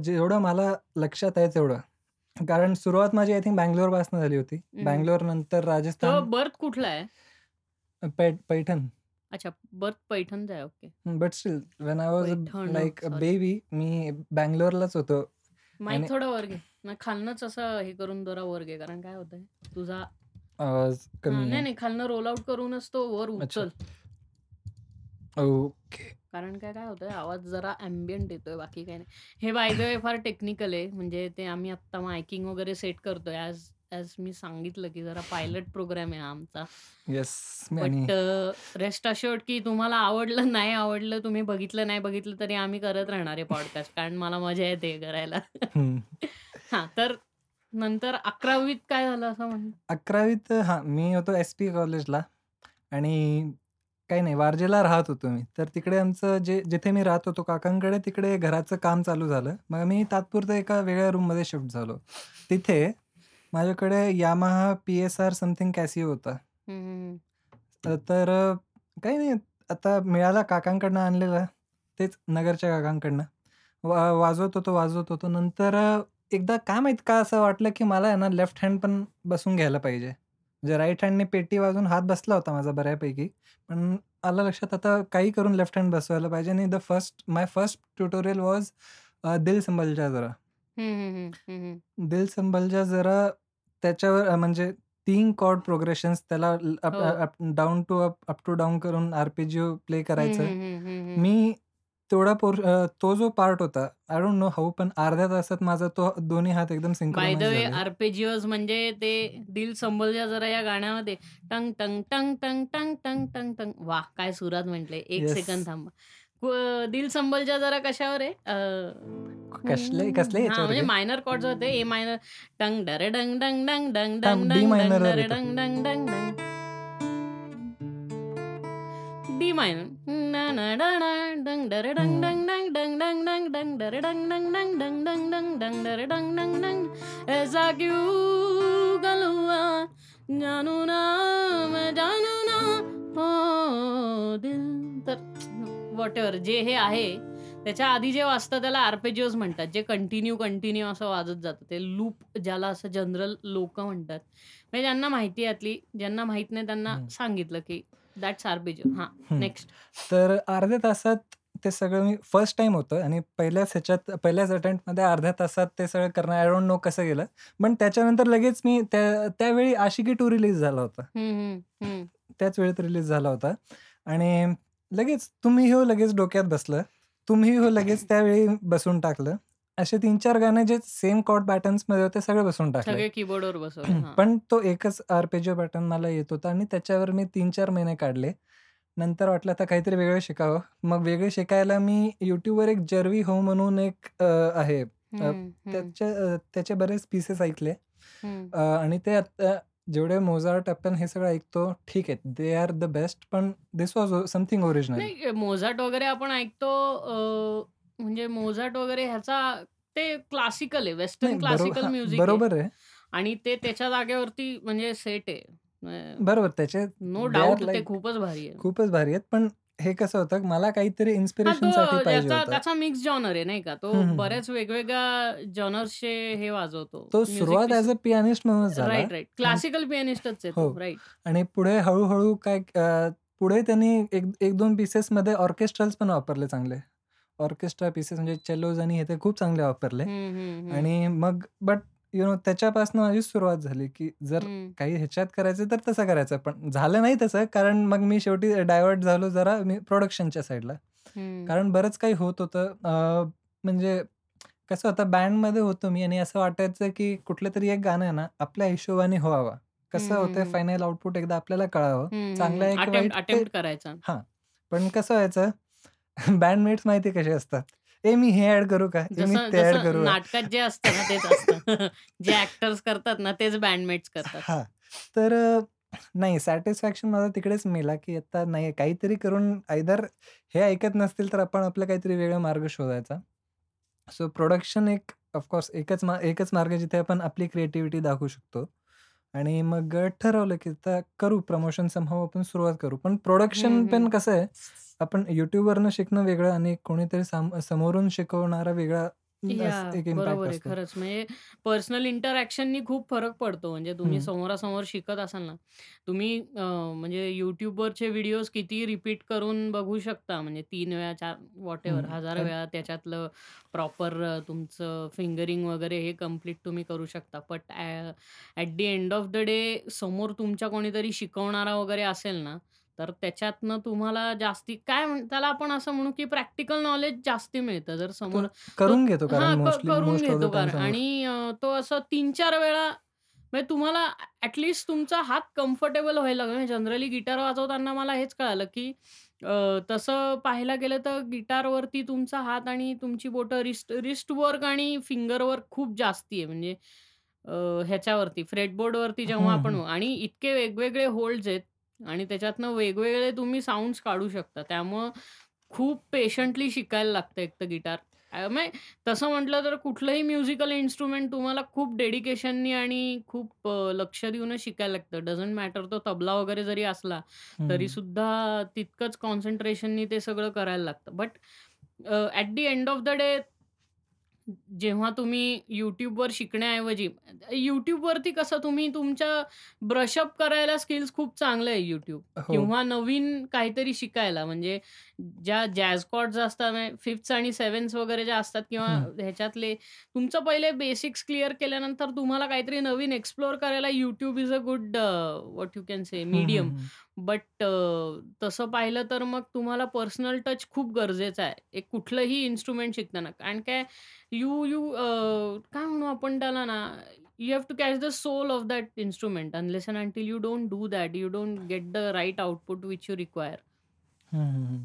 A: जेवढं मला लक्षात आहे तेवढं. कारण सुरुवात माझी आय थिंक बँगलोरपासून झाली होती. बँगलोर नंतर
B: तर
A: राजस्थान
B: बर्थ कुठला आहे?
A: पैठण.
B: अच्छा बर्थ पैठणचा आहे okay.
A: But still when I was
B: Paithan,
A: like. Baby मी बँगलोरलाच होतो.
B: माईक
A: आणि-
B: थोडा वर घे. खालनच असं हे करून जरा वर घे कारण काय होतंय तुझा
A: आवाज कमी
B: नाही
A: आहे.
B: नाही खालनं रोल आउट करूनच तो वर
A: अच्छा.
B: उचल.
A: ओके.
B: कारण काय काय होतंय आवाज जरा अँबियंट येतोय बाकी काही नाही. हे बाय द वे फार टेक्निकल आहे म्हणजे ते आम्ही आत्ता मायकिंग वगैरे सेट करतोय ॲज ॲज मी सांगितलं की जरा पायलट प्रोग्राम आहे हा आमचा
A: येस
B: बट रेस्ट अश्युअर्ड की तुम्हाला आवडलं नाही आवडलं तुम्ही बघितलं नाही बघितलं तरी आम्ही करत राहणार आहे पॉडकास्ट कारण मला मजा येते करायला. हा तर नंतर अकरावीत काय झालं असं म्हण?
A: अकरावीत हा मी होतो एस पी कॉलेजला आणि काही नाही वारजेला राहत होतो मी. तर तिकडे आमचं जे जिथे मी राहत होतो काकांकडे तिकडे घराचं काम चालू झालं. मग मी तात्पुरतं एका वेगळ्या रूममध्ये शिफ्ट झालो. तिथे माझ्याकडे Yamaha P S R something Casio होता. अ, तर अ, काही नाही. आता मिळाला काकांकडनं आणलेला. तेच नगरच्या काकांकडनं. वा वाजवत होतो वाजवत होतो. नंतर अ, एकदा काय माहीत का असं वाटलं की मला आहे ना लेफ्ट हँड पण बसून घ्यायला पाहिजे. म्हणजे राईट हँडने पेटी वाजवून हात बसला होता माझा बऱ्यापैकी. पण आलं लक्षात आता काही करून लेफ्ट हँड बसवायला पाहिजे. आणि the first my first tutorial was दिल संभल जा जरा. दिल संभल जा जरा त्याच्यावर म्हणजे तीन कॉर्ड प्रोग्रेशन्स त्याला
B: हो.
A: Down to up, up to down करून आर्पेजिओ प्ले करायचं.
B: मी
A: तेवढा पोर तो जो पार्ट होता, आय डोंट नो हाऊ पण अर्ध्या तासात माझा तो दोन्ही हात एकदम
B: बाय द वे म्हणजे ते दिल संभल जा जरा या गाण्यामध्ये टंग टंग टंग टंग टंग टंग टंग टंग वाह! काय सुरात म्हटले. एक सेकंड थांबा. दिल संभल जा जरा कशावर आहे?
A: कसले कसले
B: म्हणजे मायनर कॉर्ड्स होते. ए मायनर टंग डरे डंग डंग डंग डंग
A: डंग
B: डंग
A: मायनर
B: डंग डंग डंग डंग डंग डी मायनर ना ना डा डा डंग डरे डंग डंग डंग डंग डंग डंग डंग डरे डंग डंग डंग डंग डंग डंग डंग डरे डंग डंग डंग ऐसा क्यों गलुआ जानू ना मैं जानू ना हो दिल तर वॉट एव्हर जे हे आहे त्याच्या आधी जे वाजतं त्याला आर्पेजिओज म्हणतात जे कंटिन्यू कंटिन्यू असं वाजत जातं. ते लूप ज्याला असं जनरल लोक म्हणतात. म्हणजे ज्यांना माहिती यातली ज्यांना माहीत नाही त्यांना सांगितलं की दॅट्स आर्पेजिओ हा नेक्स्ट
A: तर अर्ध्या तासात ते सगळं मी फर्स्ट टाइम होतं आणि पहिल्याच ह्याच्यात पहिल्याच अटेम्प्टमध्ये अर्ध्या तासात ते सगळं करणं आय डोंट नो कसं गेलं. पण त्याच्यानंतर लगेच मी त्या त्यावेळी आशिकी टू रिलीज झाला होता. त्याच वेळेत रिलीज झाला होता. आणि लगेच तुम्ही हो लगेच डोक्यात बसलं. तुम्ही हो लगेच त्यावेळी बसून टाकलं. असे तीन चार गाणे जे सेम कॉर्डमध्ये होते सगळे बसून टाकले.
B: कीबोर्डवर बसवले.
A: पण तो एकच आर्पेजिओ पॅटर्न मला येत होता आणि त्याच्यावर मी तीन चार महिने काढले. नंतर वाटलं आता काहीतरी वेगळं शिकावं. मग वेगळे शिकायला मी YouTubeवर एक जर्वी हो म्हणून एक आहे. त्याच्या त्याचे बरेच पीसेस ऐकले. आणि ते आता जेवढे मोझार्ट आपण हे सगळं ऐकतो, ठीक आहे. दे आर द बेस्ट पण this was something original.
B: Mozart वगैरे आपण ऐकतो म्हणजे मोझार्ट वगैरे ह्याचा ते क्लासिकल आहे. वेस्टर्न क्लासिकल म्युझिक
A: बरोबर आहे.
B: आणि ते त्याच्या जागेवरती म्हणजे सेट आहे.
A: बरोबर त्याचे
B: नो डाऊट ते खूपच भारी आहे.
A: खूपच भारी आहेत. पण हे कसं होतं मला काहीतरी पाहिजे
B: होतं. त्याचा मिक्स जॉनर आहे नाही का? तो बऱ्याच वेगवेगळ्या जॉनर्सचे हे वाजवतो.
A: तो सुरुवात ॲज अ पियानिस्ट म्हणूनच झाला.
B: Right, right. क्लासिकल पियानिस्टच आहे तो. राईट.
A: हो. आणि पुढे हळू काय पुढे त्यांनी एक एक दोन पीसेसमध्ये ऑर्केस्ट्रल्स पण वापरले चांगले. ऑर्केस्ट्रा पीसेस म्हणजे चेलोज आणि हे ते खूप चांगले वापरले. आणि मग बट यु नो त्याच्यापासून माझी सुरुवात झाली, की जर काही ह्याच्यात करायचं तर तसं करायचं. पण झालं नाही तसं कारण मग मी शेवटी डायव्हर्ट झालो जरा मी प्रोडक्शनच्या साईडला. कारण बरंच काही होत होतं. म्हणजे कसं होतं बँडमध्ये होतो मी आणि असं वाटायचं, की कुठलं तरी एक गाणं आहे ना, आपल्या हिशोबाने व्हावं. कसं होतं फायनल आउटपुट एकदा आपल्याला कळावं. चांगलं आहे
B: की वाईट
A: हां. पण कसं व्हायचं बँडमेट्स माहिती कसे असतात. ए मी हे ऍड करू का? मी ते ऍड करू
B: नाटकात जे असतं ना तेच असतं. जे ऍक्टर्स करतात ना तेच बँडमेट्स करतात.
A: हा तर नाही सॅटिस्फॅक्शन माझा तिकडेच मिळाला, की आता नाही काहीतरी करून आयदर हे ऐकत नसतील तर आपण आपला काहीतरी वेगळा मार्ग शोधायचा. सो प्रोडक्शन एक ऑफकोर्स एकच एकच मार्ग जिथे आपण आपली क्रिएटिव्हिटी दाखवू शकतो. आणि मग ठरवलं, की आता करू प्रमोशन समहाऊ आपण सुरुवात करू. पण प्रोडक्शन पण कसं आहे आपण YouTubeवरनं शिकणं वेगळं आणि कोणीतरी समोरून शिकवणारा वेगळा एक
B: बरोबर आहे खरंच. म्हणजे पर्सनल इंटरॅक्शननी खूप फरक पडतो. म्हणजे तुम्ही समोरासमोर शिकत असाल ना, तुम्ही म्हणजे YouTubeवरचे व्हिडिओज किती रिपीट करून बघू शकता. म्हणजे तीन वेळा, चार व्हॉटएव्हर हजार वेळा त्याच्यातलं प्रॉपर तुमचं फिंगरिंग वगैरे हे कंप्लीट तुम्ही करू शकता. But at the end of the day समोर तुमच्या कोणीतरी शिकवणारा वगैरे असेल ना तर त्याच्यातनं तुम्हाला जास्ती काय त्याला आपण असं म्हणू, की प्रॅक्टिकल नॉलेज जास्ती मिळतं. जर समोर
A: करून घेतो
B: कारण करून घेतो कारण आणि तो असं तीन चार वेळा म्हणजे तुम्हाला ॲटलीस्ट तुमचा हात कम्फर्टेबल व्हायला लागला. जनरली गिटार वाजवताना मला हेच कळालं, की तसं पाहायला गेलं तर गिटारवरती तुमचा हात आणि तुमची बोटं रिस्ट रिस्ट वर्क आणि फिंगर वर्क खूप जास्ती आहे. म्हणजे ह्याच्यावरती फ्रेटबोर्डवरती जेव्हा आपण आणि इतके वेगवेगळे होल्ड्स आहेत. आणि त्याच्यातनं वेगवेगळे तुम्ही साउंड्स काढू शकता. त्यामुळं खूप पेशंटली शिकायला लागतं एक तर गिटार. म्हणजे तसं म्हटलं तर कुठलंही म्युझिकल इन्स्ट्रुमेंट तुम्हाला खूप डेडिकेशननी आणि खूप लक्ष देऊनच शिकायला लागतं. डझंट मॅटर तो तबला वगैरे जरी असला, तरी सुद्धा तितकंच कॉन्सन्ट्रेशननी ते सगळं करायला लागतं. But at the end of the day जेव्हा तुम्ही YouTubeवर शिकण्याऐवजी YouTubeवरती कसं तुम्ही तुमच्या ब्रशअप करायला स्किल्स खूप चांगलं आहे YouTube
A: हो.
B: किंवा नवीन काहीतरी शिकायला म्हणजे ज्या जॅझ कॉर्ड्स असतात फिफ्थ्स आणि सेव्हन्थ्स वगैरे ज्या असतात किंवा
A: हं.
B: ह्याच्यातले तुमचं पहिले बेसिक्स क्लिअर केल्यानंतर तुम्हाला काहीतरी नवीन एक्सप्लोर करायला YouTube is a good what you can say
A: hmm, hmm,
B: medium.
A: हं.
B: बट तसं पाहिलं तर मग तुम्हाला पर्सनल टच खूप गरजेचा आहे. एक कुठलंही इन्स्ट्रुमेंट शिकताना. कारण काय यू यू अ, काय म्हणू आपण त्याला ना, you have to catch the soul of that instrument unless and until you don't do that, you don't get the right output which you require.
A: Hmm, hmm, hmm.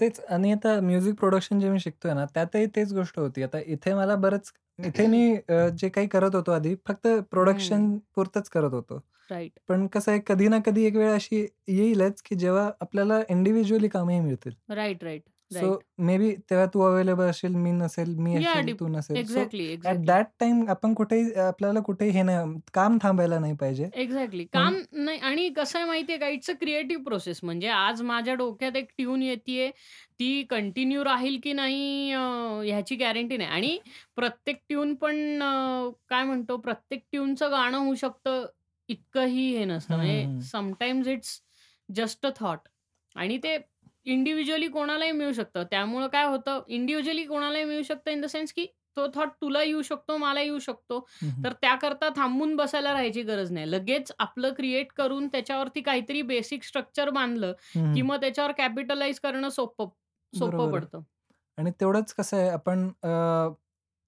A: तेच आणि आता म्युझिक प्रोडक्शन जे मी शिकतोय ना, त्यातही तेच गोष्ट होती. आता इथे मला बरंच इथे मी अ, जे काही करत होतो आधी फक्त
B: हं.
A: प्रोडक्शन पुरतंच करत होतो.
B: राइट.
A: पण कसं आहे कधी ना कधी एक वेळ अशी येईलच, की जेव्हा आपल्याला इंडिव्हिज्युअली कामंही मिळतील.
B: Right, right,
A: so. May be तेव्हा तू अवेलेबल असेल, मी नसेल, मी असेल, तू नसेल.
B: Exactly, exactly.
A: दॅट टाईम आपण कुठेही आपल्याला कुठेही हे नाही काम थांबायला नाही पाहिजे.
B: एक्झॅक्टली. काम नाही आणि कसं आहे माहिती आहे का, इट्स अ क्रिएटिव्ह प्रोसेस. म्हणजे आज माझ्या डोक्यात एक ट्यून येतीये, ती कंटिन्यू राहील की नाही ह्याची गॅरंटी नाही आणि प्रत्येक ट्यून पण काय म्हणतो, प्रत्येक ट्यूनचं गाणं होऊ शकतं, इतकंही हे नसतं. म्हणजे. Sometimes it's just a thought आणि ते इंडिव्हिज्युअली कोणालाही मिळू शकतं. त्यामुळं काय होतं, इंडिव्हिज्युअली कोणालाही मिळू शकतं इन द सेन्स की तो थॉट तुला येऊ शकतो, मला येऊ शकतो. तर त्याकरता थांबून बसायला राहायची गरज नाही. लगेच आपलं क्रिएट करून त्याच्यावरती काहीतरी बेसिक स्ट्रक्चर बांधलं, की. मग त्याच्यावर कॅपिटलाइज करणं सोपं सोपं. पडतं.
A: आणि तेवढंच कसं आहे आपण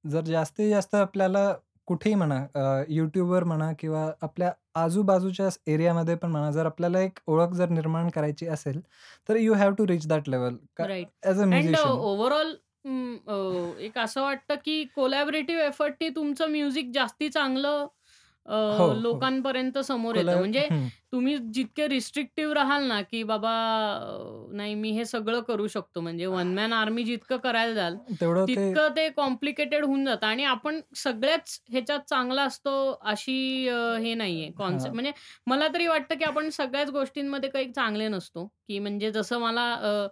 A: जर जास्तीत जास्त आपल्याला कुठेही म्हणा अ, YouTubeवर म्हणा किंवा आपल्या आजूबाजूच्या एरियामध्ये पण म्हणा, जर आपल्याला एक ओळख जर निर्माण करायची असेल, तर you have to reach that level का
B: right.
A: As a
B: and
A: musician.
B: Overall अं, अ, एक असं वाटतं की कोलॅबोरेटिव्ह एफर्टनी तुमचं म्युझिक जास्ती चांगलं अ,
A: हो, हो.
B: लोकांपर्यंत समोर येतं. म्हणजे
A: हं.
B: तुम्ही जितके रिस्ट्रिक्टिव्ह राहाल ना, की बाबा अ, नाही मी हे सगळं करू शकतो. म्हणजे वन मॅन आर्मी जितकं करायला जाल,
A: तेवढं ते
B: तितकं ते कॉम्प्लिकेटेड होऊन जातं आणि आपण सगळ्याच ह्याच्यात चांगला असतो अशी अ, हे नाहीये कॉन्सेप्ट.
A: हां.
B: म्हणजे मला तरी वाटतं की आपण सगळ्याच गोष्टींमध्ये काही चांगले नसतो. की म्हणजे जसं मला अ,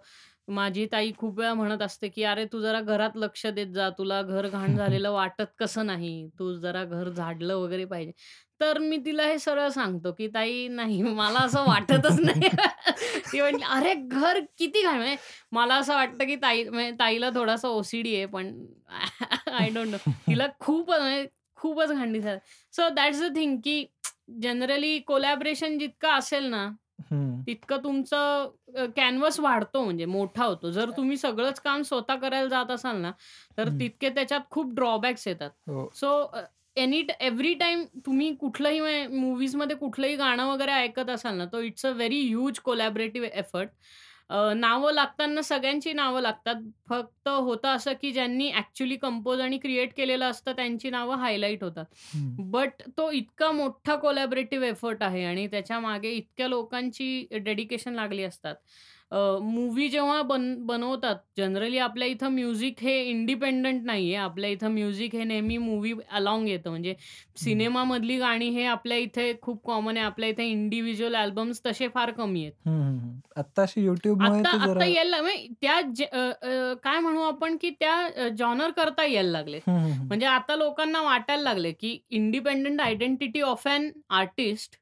B: माझी ताई खूप वेळा म्हणत असते, की "अरे तू जरा घरात लक्ष देत जा. तुला घर घाण झालेलं वाटत कसं नाही? तू जरा घर झाडलं वगैरे पाहिजे." तर मी तिला हे सरळ सांगतो, की "ताई नाही मला असं वाटतच नाही." ती म्हटली, "अरे घर किती घाण." म्हणजे मला असं वाटतं, की ताई म्हणजे ताईला थोडासा ओसीडी आहे पण आय डोंट नो. तिला खूप म्हणजे खूपच घाण दिसतात. सो दॅट्स द थिंग, की जनरली कोलॅबोरेशन जितकं असेल ना,
A: हं.
B: तितकं तुमचं अ, कॅनव्हास वाढतो म्हणजे मोठा होतो. जर तुम्ही सगळंच काम स्वतः करायला जात असाल ना, तर
A: हं.
B: तितके त्याच्यात खूप ड्रॉबॅक्स येतात.
A: हो.
B: So uh, any every time तुम्ही कुठलंही म्हणजे मूव्हीजमध्ये कुठलंही गाणं वगैरे ऐकत असाल ना, तर it's a very huge collaborative effort. अ, नावं लागताना सगळ्यांची नावं लागतात. फक्त होतं असं, की ज्यांनी ॲक्चुअली कंपोज आणि क्रिएट केलेलं असतं त्यांची नावं हायलाइट होतात.
A: हं.
B: बट तो इतका मोठा कोलॅबोरेटिव्ह एफर्ट आहे आणि त्याच्यामागे इतक्या लोकांची डेडिकेशन लागली असतात. अ, मूव्ही जेव्हा बन बनवतात जनरली आपल्या इथं म्युझिक हे इंडिपेंडंट नाहीये. आपल्या इथं म्युझिक हे नेहमी मूव्ही अलाँग येतं. म्हणजे
A: हं.
B: सिनेमामधली गाणी हे आपल्या इथे खूप कॉमन आहे. आपल्या इथे इंडिव्हिज्युअल अल्बम्स तसे फार कमी आहेत.
A: हं, हं, हं. आत्ता अशी YouTubeमुळे
B: आत्ता
A: ते
B: आत्ता
A: जरा
B: यायला म्हणजे त्या जे अ, अ, काय म्हणू आपण, की त्या अ, जॉनर करता यायला लागलेत.
A: हं, हं, हं.
B: म्हणजे आता लोकांना वाटायला लागले, की independent identity of an artist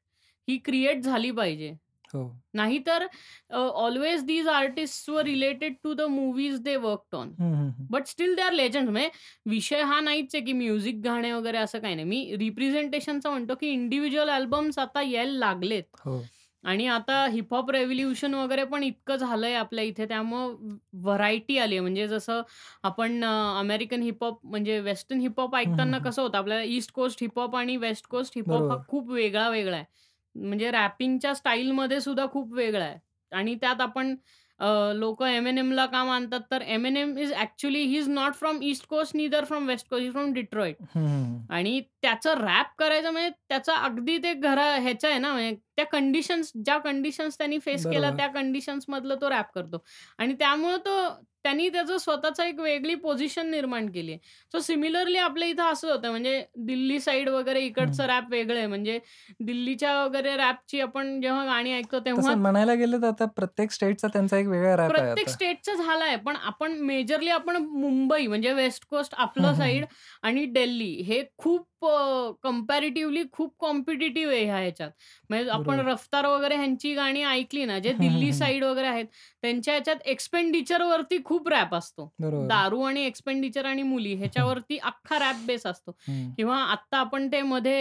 B: he create झाली पाहिजे.
A: हो.
B: नाहीतर ऑल्वेज दीज आर्टिस्ट्स वर related to the movies they worked on.
A: Hmm, hmm, hmm.
B: But still they are legends. म्हणजे विषय हा नाहीच आहे, की म्युझिक गाणे वगैरे असं काही नाही. मी रिप्रेझेंटेशनचं म्हणतो, की इंडिव्हिज्युअल अल्बम्स आता यायला लागलेत.
A: हो.
B: आणि आता हिप-हॉप रेव्होल्यूशन वगैरे पण इतकं झालंय आपल्या इथे त्यामुळं व्हरायटी आली आहे. म्हणजे जसं आपण अ, अमेरिकन हिप-हॉप म्हणजे वेस्टर्न हिप-हॉप
A: हं, हं,
B: ऐकताना
A: हं.
B: कसं होतं आपल्याला ईस्ट कोस्ट हिप-हॉप आणि वेस्ट कोस्ट हिप-हॉप हा
A: बरोबर.
B: खूप वेगळा-वेगळा आहे. म्हणजे रॅपिंगच्या स्टाईलमध्ये सुद्धा खूप वेगळा आहे. आणि त्यात आपण अ, लोकं Eminemला का मानतात तर Eminem is actually he is not from east coast neither from west coast. He from Detroit.
A: Hmm.
B: आणि त्याचं रॅप करायचं म्हणजे त्याचा अगदी ते घरा ह्याचं आहे ना म्हणजे त्या कंडिशन्स ज्या कंडिशन्स त्यांनी फेस केल्या
A: बरोबर.
B: त्या कंडिशन्स मधलं तो रॅप करतो आणि त्यामुळे तो त्यांनी त्याचं स्वतःचा एक वेगळी पोझिशन निर्माण केली आहे. सो सिमिलरली आपल्या इथं असं होतं म्हणजे दिल्ली साइड वगैरे इकडचं
A: हं.
B: रॅप वेगळं आहे. म्हणजे दिल्लीच्या वगैरे रॅपची आपण जेव्हा गाणी ऐकतो तेव्हा
A: तसं म्हणायला गेलं तर आता प्रत्येक स्टेटचा त्यांचा एक वेगळा रॅप आहे
B: प्रत्येक
A: आता.
B: स्टेटचं झालंय. पण आपण मेजरली आपण मुंबई म्हणजे वेस्ट कोस्ट
A: हं,
B: आपलं
A: हं,
B: साइड
A: हं.
B: आणि दिल्ली हे खूप अ, कंपॅरेटिव्हली खूप कॉम्पिटिटिव्ह आहे ह्या ह्याच्यात. म्हणजे आपण
A: बरोबर.
B: रफ्तार वगैरे ह्यांची गाणी ऐकली ना, जे
A: हं, हं,
B: दिल्ली
A: हं.
B: साइड वगैरे आहेत, त्यांच्या ह्याच्यात एक्सपेंडिचरवरती खूप रॅप असतो.
A: बरोबर.
B: दारू आणि एक्सपेंडिचर आणि मुली ह्याच्यावरती अख्खा रॅप बेस असतो.
A: हं.
B: किंवा आत्ता आपण ते मध्ये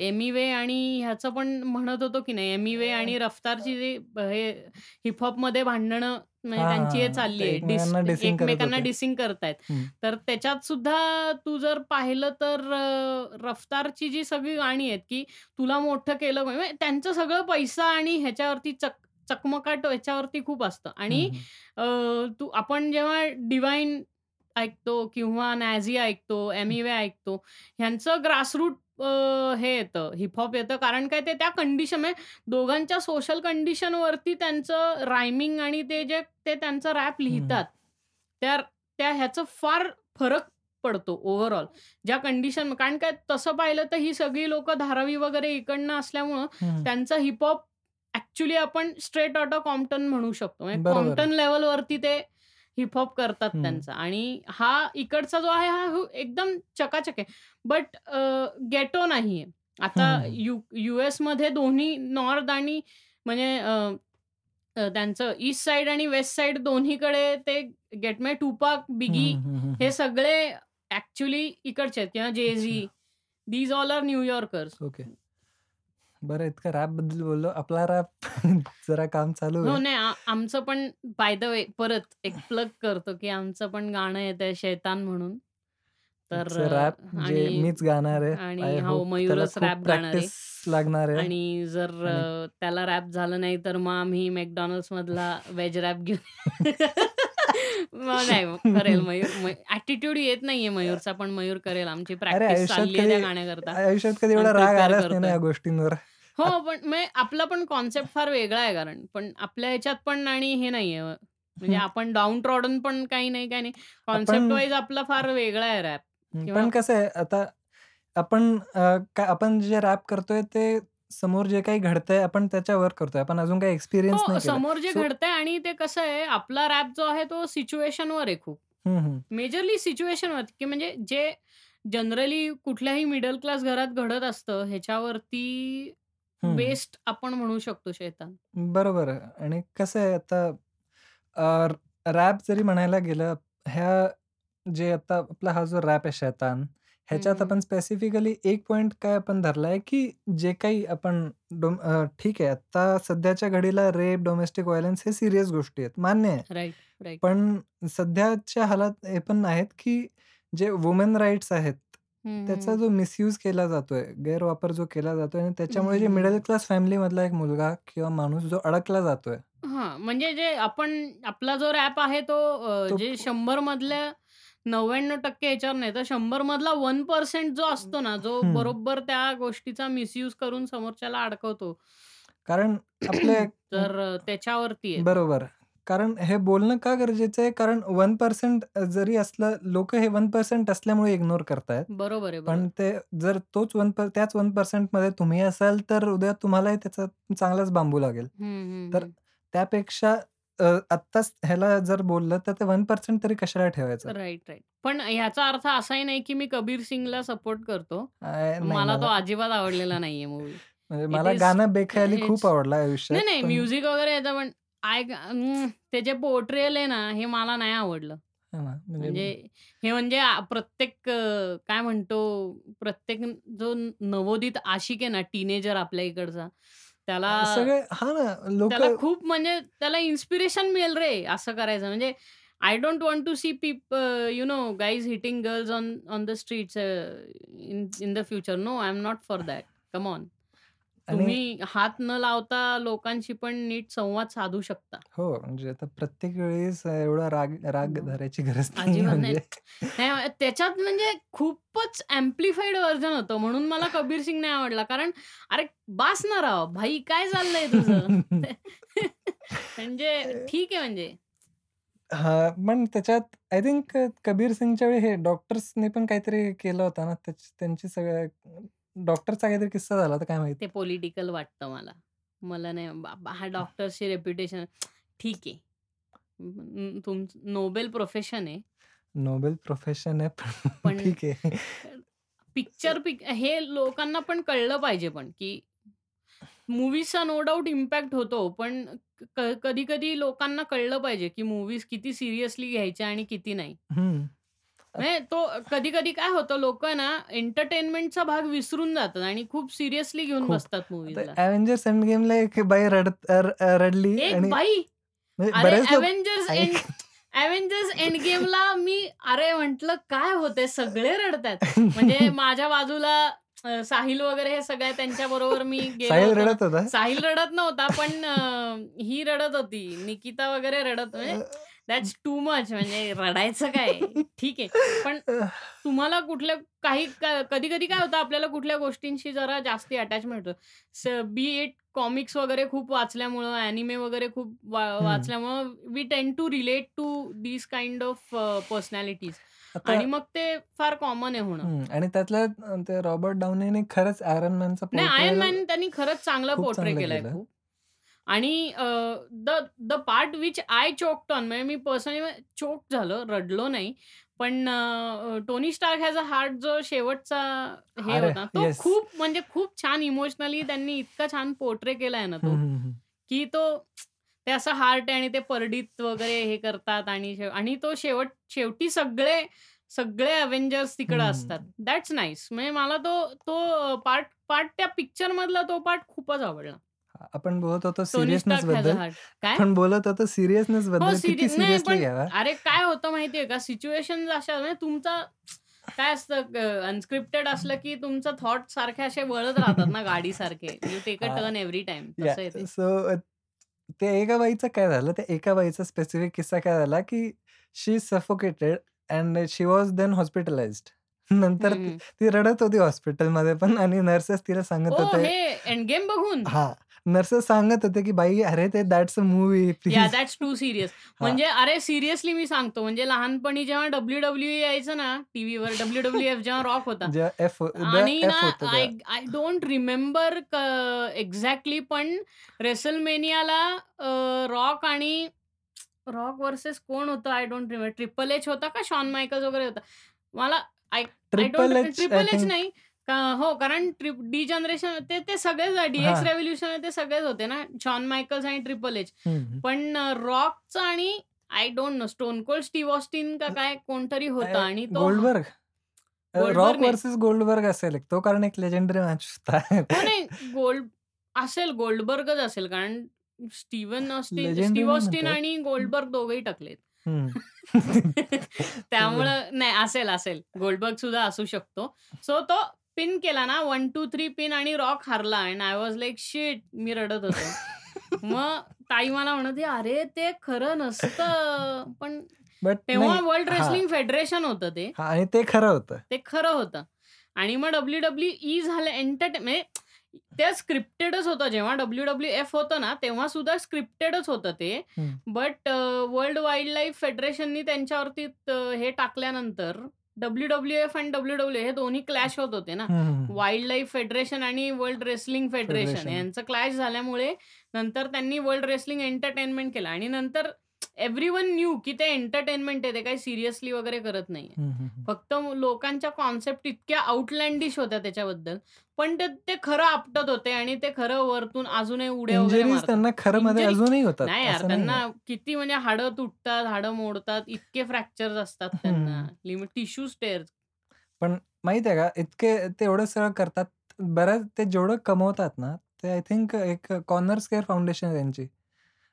B: एमी वे आणि ह्याचं पण म्हणत होतो की नाही, एमी वे आणि रफ्तारची जी हे हिप हॉपमध्ये भांडणं म्हणजे
A: हां,
B: त्यांची हे
A: हां.
B: चालली
A: ते
B: आहे. डिस
A: एकमेकांना डिसिंग करत
B: एकमेकांना
A: होते.
B: डिसिंग करतायत. तर त्याच्यात सुद्धा तू जर पाहिलं तर अ, रफ्तारची जी सगळी गाणी आहेत, की तुला मोठं केलं म्हणजे त्यांचं सगळं पैसा आणि ह्याच्यावरती चक चकमकाट ह्याच्यावरती खूप असतं आणि. अ, तू आपण जेव्हा डिव्हाइन ऐकतो किंवा नॅझी ऐकतो, एमी वे ऐकतो, ह्यांचं ग्रासरूट अ, हे येतं, हिप हॉप येतं. कारण काय ते त्या कंडिशन म्हणजे दोघांच्या सोशल कंडिशनवरती त्यांचं रायमिंग आणि ते जे ते त्यांचं रॅप
A: हं.
B: लिहितात, त्या त्या ह्याचं फार फरक पडतो ओव्हरऑल. ज्या कंडिशन कारण काय तसं पाहिलं तर ही सगळी लोकं धारावी वगैरे इकडनं असल्यामुळं
A: हं.
B: त्यांचं हिप हॉप ॲक्चुअली आपण स्ट्रेट आउटा कॉम्प्टन म्हणू शकतो. म्हणजे
A: बरोबर आहे.
B: कॉम्प्टन लेव्हलवरती ते हिप हॉप करतात. त्यांचा आणि हा इकडचा जो आहे हा हु एकदम चकाचक आहे. बट गेटो नाहीये. आता
A: हं, हं.
B: यू यूएसमध्ये दोन्ही नॉर्थ आणि म्हणजे अ, अ, त्यांचं ईस्ट साइड आणि वेस्ट साइड दोन्हीकडे ते गेट म्हणजे टुपाक, बिगी
A: हं.
B: सगळे ॲक्चुअली इकडचे आहेत किंवा Jay Z. These all are New Yorkers.
A: Okay. बरं इतकं रॅपबद्दल बोललो. आपला रॅप जरा काम चालू
B: हो,
A: आहे.
B: नाही आ आमचं पण बाय द वे परत एक प्लग करतो, की आमचं पण गाणं येतंय शैतान म्हणून. तर अ,
A: रॅप जे
B: आणि
A: मीच गाणार आहे.
B: आणि
A: आय
B: हो,
A: होप त्याला
B: मयूरच
A: खूप
B: रॅप गाणार आहे.
A: प्रॅक्टिस लागणार आहे.
B: आणि जर
A: आणि
B: अ, त्याला रॅप झालं नाही तर मग आम्ही McDonald'sमधला व्हेज रॅप घेऊन मग नाही मग करेल मयूर म ॲटिट्यूड येत नाहीये मयूरचा, पण मयूर करेल. आमची
A: अरे
B: प्रॅक्टिस
A: आयुष्यात
B: चालली आहे त्या गाण्याकरता
A: आयुष्यात कधी
B: आणि
A: एवढा राग
B: प्रिपेअर
A: आलाच नाही ना
B: करतोय.
A: या गोष्टींवर.
B: हो, पण आपला पण कन्सेप्ट फार वेगळा आहे कारण. पण आपल्या ह्याच्यात पण आणि हे नाहीये म्हणजे
A: हं.
B: आपण डाउन ट्रॉडन पण काही नाही, काही नाही. कन्सेप्ट
A: आपण
B: वाईज आपला फार वेगळा आहे रॅप
A: हं,
B: किंवा
A: पण कसं आहे आता आपण अ, आपण जे रॅप करतोय ते समोर जे काही घडतंय आपण त्याच्यावर करतोय. आपण अजून काही एक्सपिरियन्स
B: हो,
A: नाही केला.
B: समोर जे
A: सो
B: घडतंय आणि ते कसं आहे आपला रॅप जो आहे तो सिच्युएशनवर आहे खूप.
A: हं, हं.
B: मेजरली सिच्युएशनवर की म्हणजे जे जनरली कुठल्याही मिडल क्लास घरात घडत असतं ह्याच्यावरती
A: हं.
B: बेस्ड आपण म्हणू शकतो शैतान.
A: बरोबर आहे. आणि कसं आहे आता अ, रॅप जरी म्हणायला गेलं ह्या जे आता आपला हा जो रॅप आहे शैतान, ह्याच्यात. आपण स्पेसिफिकली एक पॉइंट काय आपण धरलाय, की जे काही आपण डोम अ, ठीक आहे आता सध्याच्या घडीला रेप, डोमेस्टिक व्हायलन्स हे सीरियस गोष्टी आहेत. मान्य आहे.
B: Right, right.
A: पण सध्याच्या हालात हे पण आहेत, की जे वुमन राइट्स आहेत, त्याचा
B: हं.
A: जो मिसयूज केला जातोय, गैरवापर जो केला जातोय आणि त्याच्यामुळे जे मिडल
B: हं.
A: क्लास फॅमिलीमधला एक मुलगा किंवा माणूस जो अडकला जातोय.
B: हां, म्हणजे जे आपण आपला जो रॅप आहे तो अ,
A: तो
B: जे
A: प
B: 100 मधल्या 99% ह्याच्यावर नाही तर 100 मधला 1% जो असतो ना, जो
A: हं.
B: बरोबर त्या गोष्टीचा मिसयूज करून समोरच्याला अडकवतो.
A: कारण आपले
B: तर अ, त्याच्यावरती आहे.
A: बरोबर. कारण हे बोलणं का गरजेचं आहे? कारण 1% जरी असलं लोकं हे 1% असल्यामुळे इग्नोर करतायत.
B: बरोबर आहे,
A: पण. ते जर तोच 1 प त्याच 1% मध्ये तुम्ही असाल तर उद्या तुम्हालाही त्याचा चांगलाच बांबू लागेल.
B: हं, हं,
A: तर
B: हं.
A: त्यापेक्षा अ, आत्ताच ह्याला जर बोललं तर ते 1% तरी कशाला ठेवायचं?
B: Right, right. पण ह्याचा अर्थ असाही नाही, की मी कबीर सिंगला सपोर्ट करतो.
A: अ, नाही
B: मला तो
A: मला
B: अजिबात आवडलेला नाहीये मूव्ही.
A: म्हणजे
B: इट
A: मला गाणं बेख्याली खूप आवडलं आयुष्यात.
B: नाही, नाही
A: पण
B: म्युझिक वगैरे येतं पण आय अं, ते जे पोर्ट्रेयल आहे ना, हे मला नाही आवडलं.
A: हां ना, म्हणजे
B: म्हणजे हे म्हणजे आ प्रत्येक अ, काय म्हणतो प्रत्येक जो नवोदित आशिक आहे ना, टीनेजर आपल्या इकडचा, त्याला
A: सगळे हां ना,
B: त्याला
A: लोकं
B: खूप म्हणजे त्याला इन्स्पिरेशन मिळेल रे, असं करायचं. म्हणजे I don't want to see peep you know guys hitting girls on on the streets uh, in in the future. No, I am not for that. Come on.
A: आणि
B: तुम्ही हात न लावता लोकांशी पण नीट संवाद साधू शकता.
A: हो, म्हणजे आता प्रत्येक वेळेस एवढा राग राग. धरायची गरज नाही
B: अजिबात नाही.
A: म्हणजे
B: नाही त्याच्यात म्हणजे खूपच एम्प्लिफाईड व्हर्जन होतं. म्हणून मला कबीर सिंग नाही आवडला. कारण अरे बास ना राव! भाई काय चाललंय तुझं? म्हणजे ठीक आहे म्हणजे.
A: हां, पण त्याच्यात आय थिंक कबीर सिंगच्या वेळी हे डॉक्टर्सनी पण काहीतरी केलं होतं ना, त्याची त्यांची सगळ्या डॉक्टरचा काहीतरी किस्सा झाला होता काय माहीत?
B: ते पॉलिटिकल वाटतं मला. मला नाही हा डॉक्टर्सची रेप्युटेशन ठीक आहे. अं, तुमचं नोबेल प्रोफेशन आहे.
A: नोबेल प्रोफेशन आहे पण
B: पण
A: ठीक आहे.
B: पिक्चर पिक हे लोकांना पण कळलं पाहिजे पण, की मूव्हीजचा नो डाउट इम्पॅक्ट होतो. पण क कधी-कधी लोकांना कळलं पाहिजे, की मूव्हीज किती सिरियसली घ्यायच्या आणि किती नाही.
A: हं.
B: म्हणजे तो कधी-कधी काय होतं लोकं ना एंटरटेनमेंटचा भाग विसरून जातात आणि खूप सिरियसली घेऊन
A: खूप.
B: बसतात
A: आता
B: मूव्हीजला.
A: एंड गेमला एक बाई रडत र रडली
B: एक
A: आणि
B: बाई
A: म्हणजे
B: अरे
A: बरेच लोक ऐक
B: एंड एंड गेमला मी अरे म्हटलं काय होतंय सगळे रडतायत. म्हणजे माझ्या बाजूला अ, साहिल वगैरे हे सगळे त्यांच्याबरोबर मी गेलो
A: साहिल
B: होतो ना.
A: रडत होता?
B: साहिल रडत नव्हता पण अ, ही रडत होती. निकिता वगैरे रडत म्हणजे
A: अ,
B: दॅट्स टू मच म्हणजे रडायचं काय? ठीक आहे. पण तुम्हाला कुठल्या काही कधी-कधी काय होतं आपल्याला कुठल्या गोष्टींशी जरा जास्ती अटॅचमेंट होतं. बी इट कॉमिक्स वगैरे खूप वाचल्यामुळं, अॅनिमे वगैरे खूप. वाचल्यामुळं we tend to relate to these kind of personalities आणि मग ते फार कॉमन आहे होणं.
A: आणि त्यातल्या रॉबर्ट डाउनीने खरंच आयरन मॅनचा
B: नाही आयर्न
A: पोर्ट्रेल
B: मॅन त्यांनी खरंच चांगला पोर्ट्रे केलाय
A: केलं.
B: खूप. आणि अ, the the part which I choked on म्हणजे मी पर्सनली चोक झालं, रडलो नाही. पण अ, Tony Stark has a heart जो शेवटचा हे
A: अरे
B: होता तो
A: येस.
B: खूप म्हणजे खूप छान इमोशनली त्यांनी इतका छान पोर्ट्रे केलाय ना
A: हं,
B: तो,
A: हं, हं.
B: की तो ते असं हार्ट आहे आणि ते परडीत वगैरे हे करतात आणि शेव आणि तो शेवट शेवटी सगळे सगळे अव्हेंजर्स तिकडे असतात.
A: हं.
B: That's nice. म्हणजे मला तो तो पार्ट पार्ट त्या पिक्चरमधला तो पार्ट खूपच आवडला.
A: आपण बोलत होतो.
B: हार्ट. काय?
A: आपण बोलत होतो सिरियसनेसबद्दल
B: हो,
A: किती
B: सिरि नाही
A: सिरियसली
B: पण
A: घ्यावा?
B: अरे काय होतं माहिती का सिच्युएशन्स अशा म्हणजे तुमचा काय असतं अनस्क्रिप्टेड असलं, की तुमचं थॉट सारखे असे वळत राहतात ना गाडीसारखे. You take a. Turn every ते.
A: सो त्या एका बाईचं काय झालं, त्या एका बाईचा स्पेसिफिक किस्सा काय झाला, की she suffocated and she was then hospitalized. नंतर ती. ती रडत होती हॉस्पिटलमध्ये पण आणि नर्सेस तिला सांगत! होते
B: एंड गेम बघून?
A: हां. नर्सेस सांगत होते, की "बाई अरे ते दॅट्स अ मूव्ही
B: या
A: प्लीज."
B: That's too serious. म्हणजे अरे सिरियसली मी सांगतो म्हणजे लहानपणी जेव्हा WWE यायचं ना टीव्हीवर जेव्हा रॉक होता.
A: जेव्हा एफ द
B: आणि
A: एफ
B: ना
A: होतं
B: I. I don't remember exactly पण रेसलमेनियाला रॉक आणि रॉक व्हर्सेस कोण होतं I don't remember. Triple H होता का शॉन मायकल्स वगैरे होता. मला आय
A: ट्रिपल एच
B: नाही. का हो कारण ट्रिप डी जनरेशन ते ते सगळेच डीएक्स
A: हां.
B: रेव्होल्यूशन ते सगळेच होते ना. शॉन मायकल्स आणि ट्रिपल एच.
A: हं, हं.
B: पण रॉकचं आणि I don't know Stone Cold Steve Austin का काय कोणतरी होता आणि तो
A: गोल्डबर्ग? अ,
B: गोल्डबर्ग
A: रॉक
B: नाही.
A: व्हर्सेस गोल्डबर्ग असेल एक तो कारण एक लेजेंडरी मॅच होता.
B: हो, नाही गोल्ड असेल गोल्डबर्गच असेल कारण स्टीव्हन ऑस्टिन
A: लेजेंडरी
B: स्टीव्ह
A: नाही
B: ऑस्टिन
A: म्हणता येत.
B: आणि गोल्डबर्ग दोघंही टकलेत.
A: हं.
B: त्यामुळं नाही असेल, असेल. गोल्डबर्ग सुद्धा असू शकतो. सो तो पिन केला ना 1, 2, 3 पिन आणि रॉक हारला and I was like shit मी रडत होतो. मग ताई मला म्हणत "अरे ते खरं नसतं." पण तेव्हा वर्ल्ड. रेसलिंग फेडरेशन होतं ते.
A: हां आणि ते खरं होतं.
B: ते खरं होतं. आणि मग WWE झालं एंटरटे म्हणजे ते स्क्रिप्टेडच होतं. जेव्हा WWF होतं ना, तेव्हा सुद्धा स्क्रिप्टेडच होतं ते. बट वर्ल्ड वाईल्ड लाईफ फेडरेशननी त्यांच्यावरती हे टाकल्यानंतर WWF आणि WWE हे दोन्ही क्लॅश होत होते ना. वाईल्ड लाईफ फेडरेशन आणि वर्ल्ड रेसलिंग फेडरेशन. यांचं क्लॅश झाल्यामुळे नंतर त्यांनी वर्ल्ड रेसलिंग एंटरटेनमेंट केलं आणि नंतर एव्हरीवन न्यू की ते एंटरटेनमेंट आहे. ते काही सिरियसली वगैरे करत नाहीये.
A: हं, हं, हं.
B: फक्त लोकांच्या कॉन्सेप्ट इतक्या आउटलँडिश होत्या त्याच्याबद्दल. पण ते खरं आपटत होते आणि ते खरं वरतून अजूनही उड्या वगैरे.
A: त्यांना खरं मध्ये अजूनही होतात.
B: नाही यार. त्यांना किती म्हणजे हाडं तुटतात, हाडं मोडतात, इतके फ्रॅक्चर्स असतात त्यांना. Limit tissues tear.
A: पण माहिती आहे का इतके ते एवढं सगळं करतात. बऱ्याच ते जेवढं कमवतात ना, ते आय थिंक एक कॉर्नर्स केअर फाउंडेशन आहे त्यांची.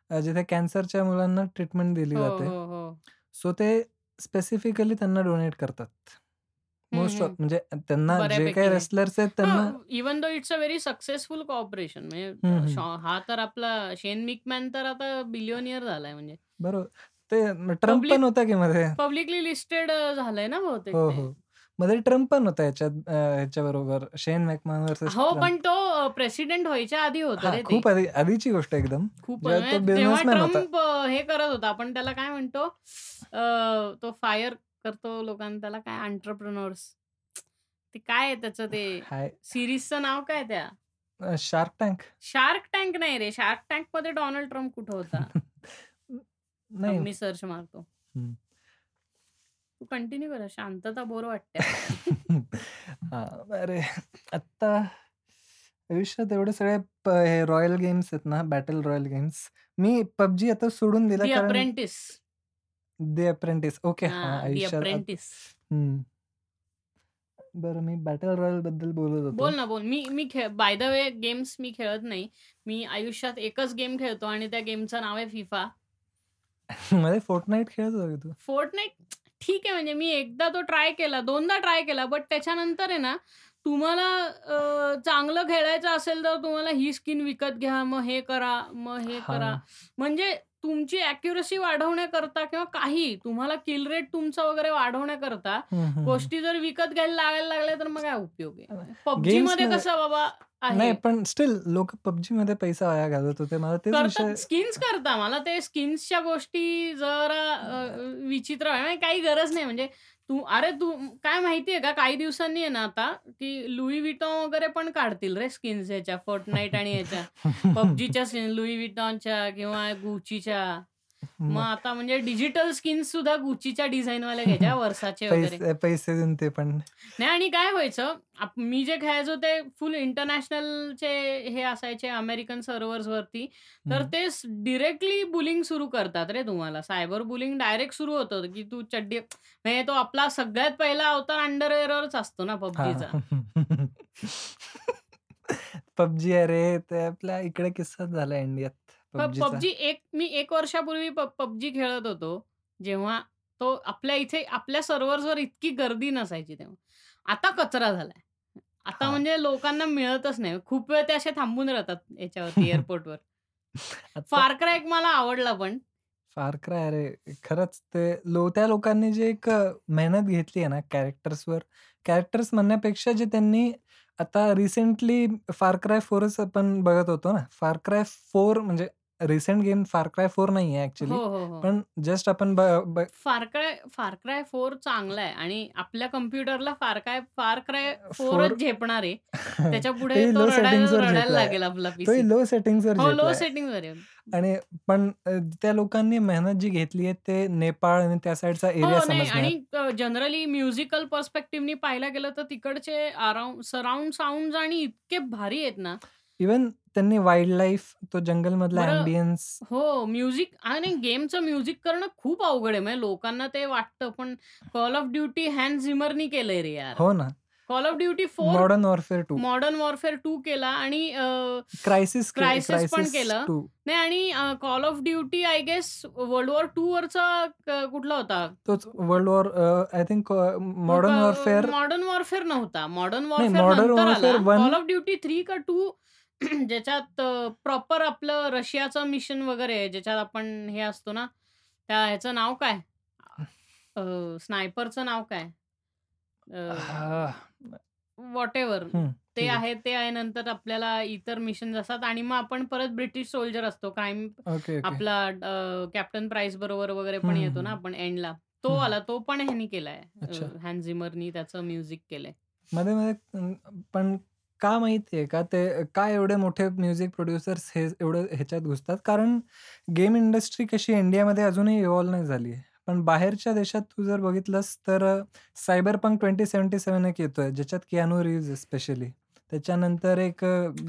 A: अ, जिथे कॅन्सरच्या मुलांना ट्रीटमेंट दिली
B: हो,
A: जाते.
B: हो, हो.
A: सो ते स्पेसिफिकली त्यांना डोनेट करतात. मोस्ट
B: हम्म.
A: म्हणजे त्यांना जे
B: बऱ्यापैकी
A: काही
B: आहे.
A: रेसलर्स आहेत त्यांना
B: even though it's a very successful corporation म्हणजे. शॉ- हा तर आपला शेन मिकमॅन तर आता बिलियनियर झालाय म्हणजे
A: बरोबर ते ट्रम्प पण होता की मध्ये
B: पब्लिकली लिस्टेड झालंय ना बहुतेक
A: हो
B: ते.
A: हो मध्ये ट्रम्प पण होता याच्यात ह्याच्या बरोबर शेन मॅकमॅन वर्सेस
B: हो पण तो प्रेसिडेंट व्हायच्या आधी होतं रे ते.
A: खूप आधी आधीची गोष्ट एकदम.
B: खूप
A: जेव्हा तो
B: म्हणजे तेव्हा
A: businessman होता.
B: ट्रम्प अं, हे करत होता. आपण त्याला काय म्हणतो अं, तो फायर करतो लोकांना त्याला काय अंटरप्रिनर्स ते काय आहे त्याचं ते?
A: हाय.
B: सिरीजचं नाव काय त्या?
A: Shark tank.
B: शार्क टँक नाही रे. शार्क टँकमध्ये डोनाल्ड ट्रम्प कुठं होता?
A: नाही.
B: मी सर्च मारतो.
A: हम्म.
B: तू कंटिन्यू कर शांतता बोर वाटते.
A: हा, अरे आत्ता आयुष्यात एवढे सगळे प- हे रॉयल गेम्स आहेत ना बॅटल रॉयल गेम्स मी पबजी आता सोडून दिला
B: दी
A: कारण
B: अप्रेंटिस.
A: दी अप्रेंटिस. ओके हा
B: दी
A: आयुष्यात आत-
B: अप्रेंटिस.
A: हम्म. बरं मी बॅटल रॉयलबद्दल बोलत होतो.
B: बोल ना बोल. मी मी खेळ बाय द वे गेम्स मी खेळत नाही. मी आयुष्यात एकच गेम खेळतो आणि त्या गेमचं नाव आहे फिफा
A: मध्ये फोर्टनाईट खेळत होता का तू?
B: फोर्टनाईट ठीक आहे म्हणजे मी एकदा तो ट्राय केला दोनदा ट्राय केला बट त्याच्यानंतर आहे ना तुम्हाला अं, चांगलं खेळायचं असेल तर तुम्हाला ही स्किन विकत घ्या मग हे करा मग हे करा.
A: हा
B: म्हणजे तुमची अॅक्युरसी वाढवण्याकरता किंवा काही तुम्हाला किल रेट तुमचा वगैरे वाढवण्याकरता. गोष्टी जर विकत घ्यायला लागायला लागल्या तर मग काय उपयोग आहे? पबजी मध्ये- कसं बाबा
A: नाही पण स्टील लोक पबजी मध्ये पैसा वाया घालत होते. मला तेच विषय
B: करतात स्किन्स करता. मला ते स्किन्सच्या गोष्टी जरा अ, विचित्र आहे. म्हणजे काही गरज नाही. म्हणजे तू अरे तू काय माहितीये का? काही दिवसांनी आहे ना आता की लुई विटॉन वगैरे पण काढतील रे स्किन्स याच्या. फोर्टनाईट आणि याच्या. पबजीच्या लुई विटॉनच्या किंवा गुचीच्या मग आता म्हणजे डिजिटल स्किन्स सुद्धा गुचीच्या डिझाईन वाल्या घ्यायच्या वर्षाचे वगैरे.
A: पैसे देऊन ते पण.
B: नाही आणि काय व्हायचं मी जे खेळायचो ते फुल इंटरनॅशनलचे हे असायचे अमेरिकन सर्व्हर्स वरती. तर. ते डिरेक्टली बुलिंग सुरू करतात रे तुम्हाला. सायबर बुलिंग डायरेक्ट सुरू होतं की तू चड्डी म्हणजे तो आपला सगळ्यात पहिला अवतार अंडरवेअरवरच असतो ना पबजीचा.
A: पबजी अरे ते आपल्या इकडे किस्साच झाला इंडियात. पबजीचा.
B: पबजी एक मी एक वर्षापूर्वी पबजी खेळत होतो. जेव्हा तो आपल्या इथे आपल्या सर्व्हर्सवर इतकी गर्दी नसायची तेव्हा. आता कचरा झालाय. आता
A: हा.
B: म्हणजे लोकांना मिळतच नाही. खूप वेळ ते असे थांबून राहतात याच्यावरती एअरपोर्टवर.
A: आता
B: फार क्राय एक मला आवडला पण.
A: फार क्राय अरे खरंच ते लो त्या लोकांनी जे एक अ, मेहनत घेतली आहे ना कॅरेक्टर्सवर. कॅरेक्टर्स म्हणण्यापेक्षा जे त्यांनी आता रिसेंटली फार क्राय फोरच आपण बघत होतो ना. फार क्राय फोर म्हणजे recent game Far Cry four नाही आहे
B: हो
A: ऍक्च्युली
B: हो हो.
A: पण जस्ट आपण ब- ब-
B: फार क्राय फार क्राय फोर चांगला आहे आणि आपल्या कम्प्युटरला फार काय फार क्राय
A: फोर
B: फोरच झेपणार. आहे त्याच्या पुढे
A: तोही
B: तो
A: लो
B: रडायला
A: सेटिंग्सवर
B: रडायला
A: झेपलाय.
B: लागेल आपला
A: तोही
B: पीसी
A: लो सेटिंग्सवर
B: हो लो
A: झेपलाय.
B: सेटिंग वर आहे.
A: आणि पण अ, त्या लोकांनी मेहनत जी घेतली आहे ते नेपाळ आणि त्या साईडचा एरिया
B: हो नाही
A: समजण्यात.
B: आणि जनरली म्युझिकल पर्स्पेक्टिव्हनी पाहायला गेलं तर तिकडचे अराउंड सराउंड साऊंड आणि इतके भारी आहेत ना.
A: इवन त्यांनी वाईल्ड लाईफ तो जंगल मधला
B: बरं,
A: अँबियन्स
B: हो म्युझिक आणि गेमचं म्युझिक करणं खूप अवघड आहे. म्हणजे लोकांना ते वाटतं पण कॉल ऑफ ड्युटी हॅन्ड झिमरनी केलंय रे यार.
A: हो ना.
B: Call of Duty four
A: Modern Warfare two
B: Modern Warfare two केला आणि अं,
A: क्रायसिस
B: Crysis पण केलं. नाही आणि Call of Duty I guess World War two वरचा क- कुठला होता?
A: तोच World War I think Modern Warfare
B: Modern Warfare नव्हता. मॉडर्न
A: नाही,
B: वॉरफेअर
A: Modern
B: नंतर आला.
A: Warfare one-
B: Call of Duty three का टू ज्याच्यात प्रॉपर आपलं रशियाचं मिशन वगैरे आहे, ज्याच्यात आपण हे असतो ना त्या ह्याचं नाव काय? स्नायपरचं नाव काय? व्हॉट एव्हर ते आहे. ते आहे नंतर आपल्याला इतर मिशन असतात आणि मग आपण परत ब्रिटिश सोल्जर असतो. Crime
A: okay okay.
B: आपला कॅप्टन प्राइस बरोबर वगैरे पण येतो ना. आपण एंडला तो. आला तो पण ह्यानी केलाय.
A: अच्छा.
B: हॅन्झिमरनी त्याचं म्युझिक केलंय.
A: मध्ये मध्ये अं, पण का माहितीये का? ते का एवढे मोठे म्युझिक प्रोड्युसर्स हे एवढं ह्याच्यात घुसतात? कारण गेम इंडस्ट्री कशी इंडियामध्ये अजूनही इव्हॉल्व नाही झाली आहे. पण बाहेरच्या देशात तू जर बघितलंस तर cyberpunk twenty seventy seven एक येतोय ज्याच्यात कियानो रिव्ज स्पेशली त्याच्यानंतर एक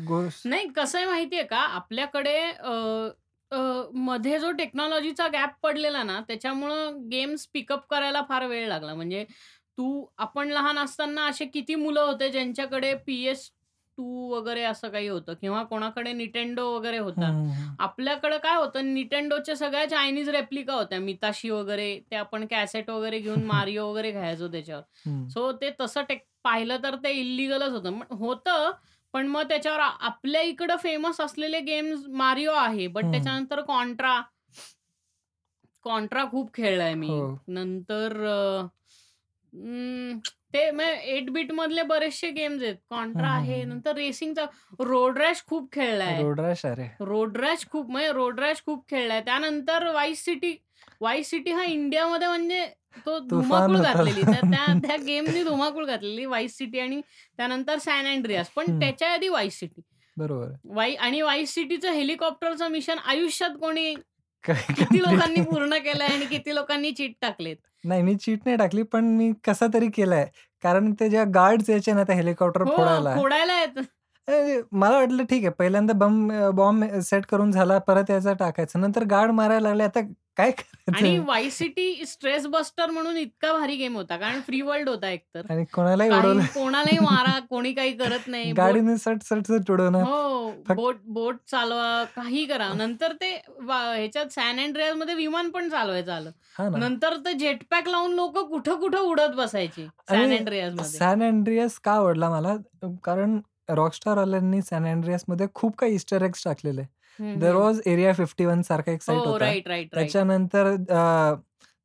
A: गोष्ट
B: नाही कसं आहे माहितीये का? आपल्याकडे अ, अ, मध्ये जो टेक्नॉलॉजीचा गॅप पडलेला ना त्याच्यामुळं गेम्स पिकअप करायला फार वेळ लागला. म्हणजे तू आपण लहान असताना असे किती मुलं होते ज्यांच्याकडे पी एस टू वगैरे असं काही होतं किंवा कोणाकडे निटेंडो वगैरे होता. आपल्याकडे काय होतं निटेंडोच्या सगळ्या चायनीज रेप्लिका होत्या मिताशी वगैरे ते आपण कॅसेट वगैरे घेऊन मारिओ वगैरे घ्यायचो त्याच्यावर. सो ते तसं टेक पाहिलं तर ते इलिगलच होतं होतं पण मग त्याच्यावर आपल्या इकडं फेमस असलेले गेम्स मारिओ आहे बट. त्याच्यानंतर कॉन्ट्रा कॉन्ट्रा खूप खेळलाय मी
A: हो.
B: नंतर ते एट बीट मधले बरेचसे गेम्स आहेत. कॉन्ट्रा आहे. नंतर रेसिंगचा रोड रॅश खूप खेळलाय.
A: रोड रॅश अरे.
B: रोड रॅश खूप म्हणजे रोड रॅश खूप खेळलाय. त्यानंतर वाईस सिटी वाईस सिटी हा इंडियामध्ये म्हणजे तो धुमाकूळ
A: होता.
B: घातलेली. त्या त्या त्या गेमनी धुमाकूळ घातलेली वाईस सिटी आणि त्यानंतर सॅन अँड्रियास पण. त्याच्या आधी वाईस सिटी
A: बरोबर
B: वाई आणि वाईस सिटीचं हेलिकॉप्टरचं मिशन आयुष्यात कोणी किती लोकांनी पूर्ण केलंय आणि किती लोकांनी चीट टाकलेत?
A: नाही मी चीट नाही टाकली पण मी कसा तरी केलाय. कारण ते जेव्हा गार्ड्स यायचे ना त्या हेलिकॉप्टर
B: हो
A: फोडायला.
B: फोडायला येत.
A: मला वाटलं ठीक आहे पहिल्यांदा बम बॉम्ब सेट करून झाला परत याचा टाकायचं. नंतर गार्ड मारायला लागले आता काय
B: आणि वाईस सिटी स्ट्रेस बस्टर म्हणून इतका भारी गेम होता कारण फ्री वर्ल्ड होता एकतर.
A: आणि कोणालाही उडवलं
B: कोणालाही मारा कोणी काही करत नाही
A: गाडीने सट सट सट उडवणं.
B: हो बोट बोट चालवा काही करा. नंतर ते ह्याच्यात सॅन अँड्रियासमध्ये विमान पण चालवायचं आलं. नंतर ते जेटपॅक लावून लोक कुठं कुठं उडत बसायची सॅनमध्ये
A: सॅन अँड्रियास का आवडला मला? कारण रॉकस्टार वाल्यांनी सॅन अँड्रियासमध्ये खूप काही इस्टर एग्स टाकलेले. There was Area fifty one सारखा एक साईट
B: हो
A: होता.
B: राईट राईट राईट
A: त्याच्यानंतर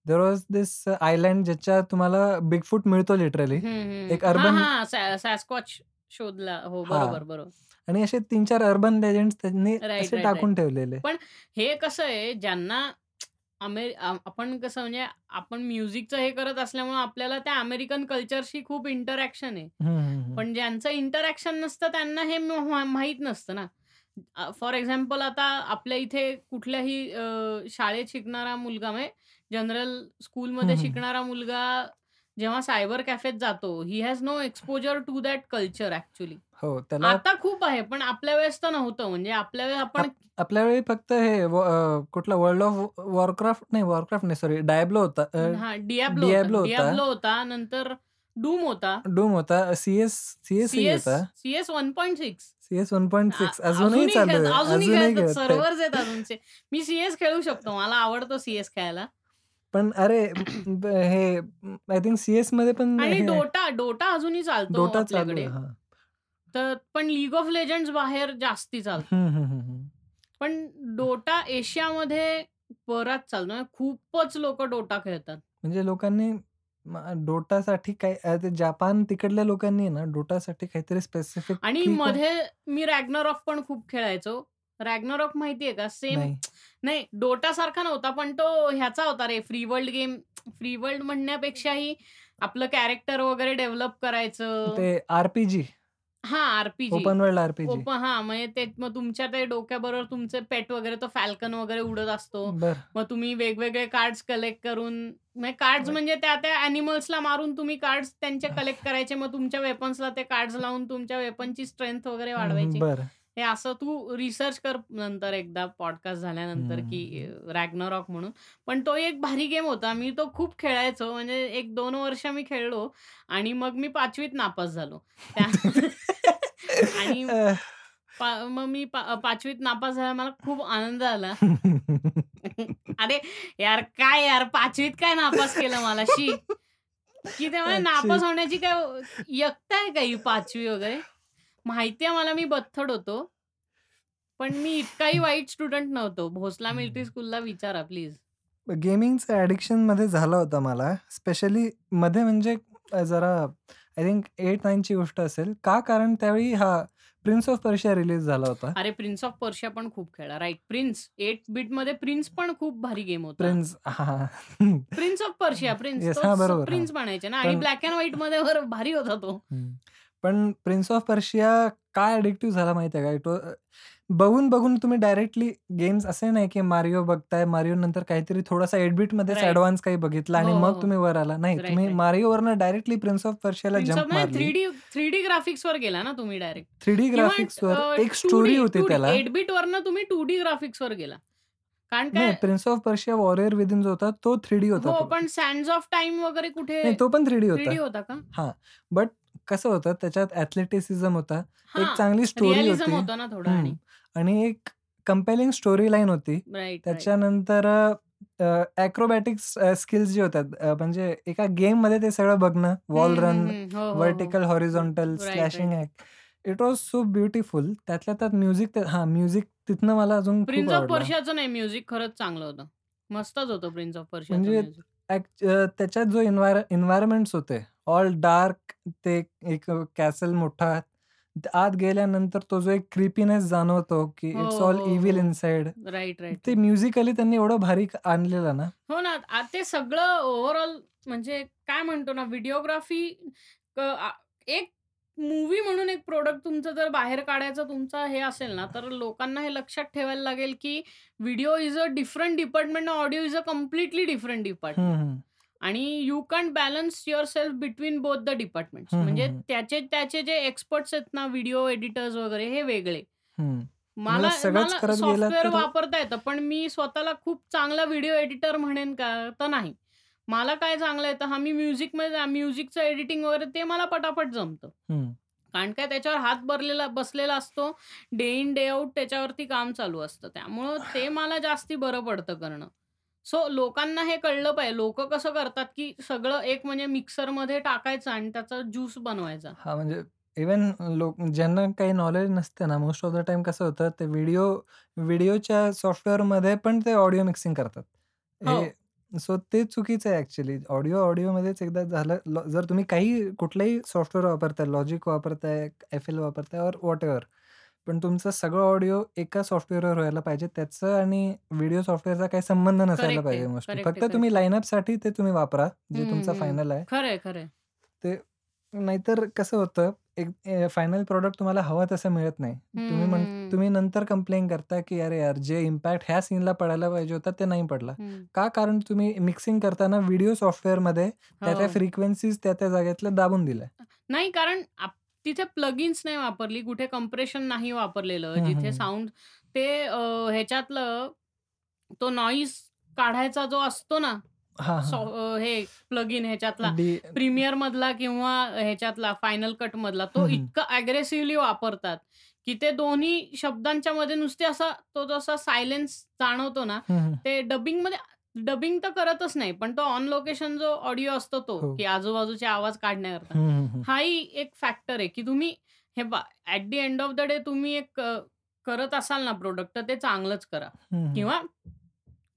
A: देर वॉज दिस आयलँड ज्याच्यात तुम्हाला बिग फूट मिळतो लिटरली. एक urban-
B: सॅस्कॉच शोधला. हो. बरोबर बरोबर.
A: आणि असे तीन चार अर्बन लेजंड त्यांनी असे टाकून ठेवलेले.
B: हे कसं आहे ज्यांना आपण कसं म्हणजे आपण म्युझिकचं हे करत असल्यामुळे आपल्याला त्या अमेरिकन कल्चरशी खूप इंटरॅक्शन आहे. पण ज्यांचं इंटरॅक्शन नसतं त्यांना हे माहीत नसतं ना. फॉर एक्झाम्पल आता आपल्या इथे कुठल्याही अ, शाळेत शिकणारा मुलगा म्हणजे जनरल स्कूलमध्ये. शिकणारा मुलगा जेव्हा सायबर कॅफेत जातो he has no exposure to that culture actually
A: हो त्याला
B: आता खूप आहे पण आपल्या वेळेस तर नव्हतं म्हणजे आपल्या वेळेस आपण
A: आपल्या वेळी फक्त हे व- अं, कुठला वर्ल्ड ऑफ वॉरक्राफ्ट नाही वॉरक्राफ्ट नाही सॉरी डायब्लो होता
B: हा डियाब्लो
A: Diablo
B: होता
A: होता.
B: डियाब्लो होता नंतर डूम होता
A: डूम होता सीएस सीएस
B: सीएस
A: होता
B: CS one point six
A: CS one point six अजूनही चालू
B: अजूनही. सर्व्हर्स आहेत अजूनचे. मी सीएस खेळू शकतो मला आवडतो सीएस खेळायला.
A: पण अरे हे आय थिंक सीएसमध्ये पण
B: डोटा डोटा अजूनही चालतो
A: डोटा चालू.
B: तर पण लीग ऑफ लेजंड्स बाहेर जास्ती चालतो. पण डोटा एशियामध्ये बराच चालतो. खूपच लोक डोटा खेळतात.
A: म्हणजे लोकांनी म- डोटासाठी काय अं, ते जपान तिकडल्या लोकांनी आहे ना डोटासाठी काहीतरी स्पेसिफिक
B: आणि मध्ये मी रॅग्नरॉक पण खूप खेळायचो. रॅग्नरॉक माहितीये का? सेम
A: नाही.
B: नाही डोटा सारखा नव्हता पण तो ह्याचा होता रे free world game free world म्हणण्यापेक्षाही आपलं कॅरेक्टर वगैरे डेव्हलप करायचं.
A: ते आरपीजी
B: हा RPG
A: open world RPG
B: open हा म्हणजे ते मग तुमच्या ते डोक्याबरोबर तुमचे पेट वगैरे तो फॅल्कन वगैरे उडत असतो.
A: बर.
B: मग तुम्ही वेगवेगळे कार्ड्स कलेक्ट करून म्हणजे कार्ड्स
A: बर.
B: म्हणजे त्या त्या अॅनिमल्सला मारून तुम्ही कार्ड्स त्यांचे कलेक्ट करायचे मग तुमच्या वेपन्सला ते कार्ड्स लावून तुमच्या वेपनची स्ट्रेंथ वगैरे वाढवायची.
A: बर.
B: हे असं तू रिसर्च कर नंतर एकदा पॉडकास्ट झाल्यानंतर की रॅग्नरॉक म्हणून. पण तो एक भारी गेम होता. मी तो खूप खेळायचो. म्हणजे एक दोन वर्ष मी खेळलो आणि मग मी पाचवीत नापास झालो. त्या- आणि पा- मग मी पा- पाचवीत नापास झाला मला खूप आनंद आला. अरे यार काय यार? पाचवीत काय नापास केलं मला? शी. की तेव्हा नापास होण्याची काय यक्त आहे का ही पाचवी वगैरे? माहिती आहे मला मी बथड होतो. पण मी इतकाही वाईट स्टुडंट नव्हतो. भोसला मिलिटरी स्कूलला विचारा प्लीज.
A: गेमिंगचं ॲडिक्शनमध्ये झाला होता मला. स्पेशली मध्ये म्हणजे अ, जरा आय थिंक एट नाईनची गोष्ट असेल. का? कारण त्यावेळी हा प्रिन्स ऑफ पर्शिया रिलीज झाला होता.
B: अरे प्रिन्स ऑफ पर्शिया पण खूप खेळला राईट. प्रिन्स एट बीटमध्ये प्रिन्स पण खूप भारी गेम होता.
A: प्रिन्स हा.
B: Prince of Persia prince.
A: हा, बरोबर,
B: प्रिन्स. म्हणायचे ना. आणि
A: पण-
B: ब्लॅक अँड व्हाईटमध्ये वर भारी होता तो.
A: पण प्रिन्स ऑफ पर्शिया काय ॲडिक्टिव्ह झाला माहिती आहे का? इट बघून बघून तुम्ही डायरेक्टली गेम्स असे नाही की मारिओ बघताय. मारिओ नंतर काहीतरी थोडासा एट बीट मध्येच
B: Right.
A: ऍडव्हान्स काही बघितलं आणि
B: हो,
A: मग
B: हो.
A: तुम्ही वर आला. नाही तुम्ही
B: right.
A: मारिओवरनं डायरेक्टली प्रिन्स ऑफ पर्शियाला जम्प मारली.
B: Three D three D graphics वर गेला ना तुम्ही डायरेक्ट
A: थ्री डी ग्राफिक्स वर एक स्टोरी होती त्याला.
B: एट बीट वरनं तुम्ही टू डी ग्राफिक्स वर गेला. कारण काय?
A: Prince of Persia Warrior Within जो होता तो थ्री डी होता
B: हो
A: तो.
B: पण सँड्स ऑफ टाइम वगैरे कुठे
A: तो पण थ्री डी होता.
B: होता का?
A: बट कसं होतं त्याच्यात ॲथलेटिसिझम होता. एक चांगली स्टोरी होती.
B: होतं ना थोडं आणि.
A: एक कंपेलिंग स्टोरी लाईन होती. त्याच्यानंतर अ, स्किल्स जे होतात म्हणजे एका गेममध्ये ते सगळं बघणं, wall run. Vertical, horizontal, slashing. Hack. It was so beautiful. त्यातल्या त्यात म्युझिक हां, म्युझिक तिथनं मला अजून
B: प्रिन्स ऑफ. पर्शियाचं नाही म्युझिक खरंच चांगलं होतं. मस्तच होतं प्रिन्स ऑफ पर्शियाचं
A: म्हणजे त्याच्यात जो एन्व्हायर्नमेंट्स होते, ऑल डार्क ते एक कॅसल मोठा. आत गेल्यानंतर तो जो एक क्रिपीनेस जाणवतो, की
B: हो,
A: इट्स ऑल
B: हो,
A: इव्हिल
B: हो.
A: इनसाइड.
B: राइट, राइट,
A: ते. म्युझिकली त्यांनी एवढं भारी आणलेलं ना.
B: हो ना. ते सगळं ओव्हरऑल म्हणजे काय म्हणतो ना व्हिडिओग्राफी एक मूव्ही म्हणून एक प्रॉडक्ट तुमचं जर बाहेर काढायचं तुमचं हे असेल ना, तर लोकांना हे लक्षात ठेवायला लागेल, की video is a different department, audio is a completely different department. आणि you can't balance yourself between both the departments.
A: हं,
B: म्हणजे. त्याचे त्याचे जे एक्सपर्ट्स आहेत ना व्हिडिओ एडिटर्स वगैरे हे वेगळे. मला
A: मला सगळंच
B: मला सॉफ्टवेअर वापरता येतं, पण मी स्वतःला खूप चांगला व्हिडिओ एडिटर म्हणेन का? तर नाही. मला काय चांगलं येतं, हां, मी म्युझिकमध्ये म्युझिकचं एडिटिंग वगैरे ते मला पटापट जमतं. कारण काय त्याच्यावर हात भरलेला बसलेला असतो. डे इन डे आउट त्याच्यावरती काम चालू असतं. त्यामुळं ते मला जास्ती बरं पडतं करणं. सो लोकांना हे कळलं पाहिजे. लोकं कसं करतात, की सगळं एक म्हणजे मिक्सरमध्ये टाकायचं आणि त्याचा ज्यूस बनवायचा.
A: हां, म्हणजे इव्हन लोक ज्यांना काही नॉलेज नसतं ना, मोस्ट ऑफ द टाईम कसं होतं, ते व्हिडिओ व्हिडिओच्या सॉफ्टवेअरमध्ये पण ते ऑडिओ मिक्सिंग करतात.
B: हो.
A: हे सो ते चुकीचं आहे ॲक्चुअली. ऑडिओ ऑडिओमध्येच एकदा झालं ल जर तुम्ही काही कुठलंही सॉफ्टवेअर वापरताय, लॉजिक वापरताय, एफ-एल वापरताय ऑर व्हॉटएव्हर. पण तुमचं सगळं ऑडिओ एका सॉफ्टवेअरवर व्हायला पाहिजे. त्याचं आणि व्हिडिओ सॉफ्टवेअरचा काही संबंध नसायला
B: करेक्ट आहे.
A: पाहिजे मोस्टली.
B: करेक्ट आहे,
A: फक्त तुम्ही
B: करेक्ट आहे.
A: लाईनअपसाठी ते तुम्ही वापरा, जे
B: हं,
A: तुमचा
B: हं.
A: फायनल आहे.
B: खरंय, खरंय.
A: ते नाहीतर कसं होतं, एक फायनल प्रॉडक्ट तुम्हाला हवं तसं मिळत नाही.
B: हं,
A: तुम्ही
B: हं,
A: म्हण
B: हं.
A: तुम्ही नंतर कंप्लेन करता, की "अरे यार, जे इम्पॅक्ट ह्या सीनला पडायला पाहिजे होता, ते नाही पडला."
B: हं.
A: का? कारण तुम्ही मिक्सिंग करताना व्हिडिओ सॉफ्टवेअरमध्ये त्या-त्या
B: हो.
A: फ्रिक्वेन्सीज त्या-त्या जागेतल्या दाबून दिल्या.
B: नाही कारण आप तिथे प्लगइन्स नाही वापरली, कुठे कंप्रेशन नाही वापरलेलं.
A: हं,
B: जिथे
A: हं.
B: साउंड ते अ, ह्याच्यातलं तो नॉईज काढायचा जो असतो ना,
A: हां,
B: सॉ
A: हां.
B: अ, हे प्लगइन ह्याच्यातला
A: डी
B: प्रीमियरमधला किंवा ह्याच्यातला फायनल कटमधला तो
A: हं, हं.
B: इतका अग्रेसिव्हली वापरतात, की ते दोन्ही शब्दांच्या मध्ये नुसते असा तो जसा सायलेन्स जाणवतो ना,
A: हं, हं.
B: ते डबिंगमध्ये डबिंग तर करतच नाही, पण तो ऑन लोकेशन जो ऑडिओ असतो तो,
A: हो.
B: की आजूबाजूचे आवाज काढण्याकरता. हाही एक फॅक्टर आहे, की तुम्ही हे पहा at the end of the day तुम्ही एक अ, करत असाल ना प्रॉडक्ट तर ते चांगलंच करा. किंवा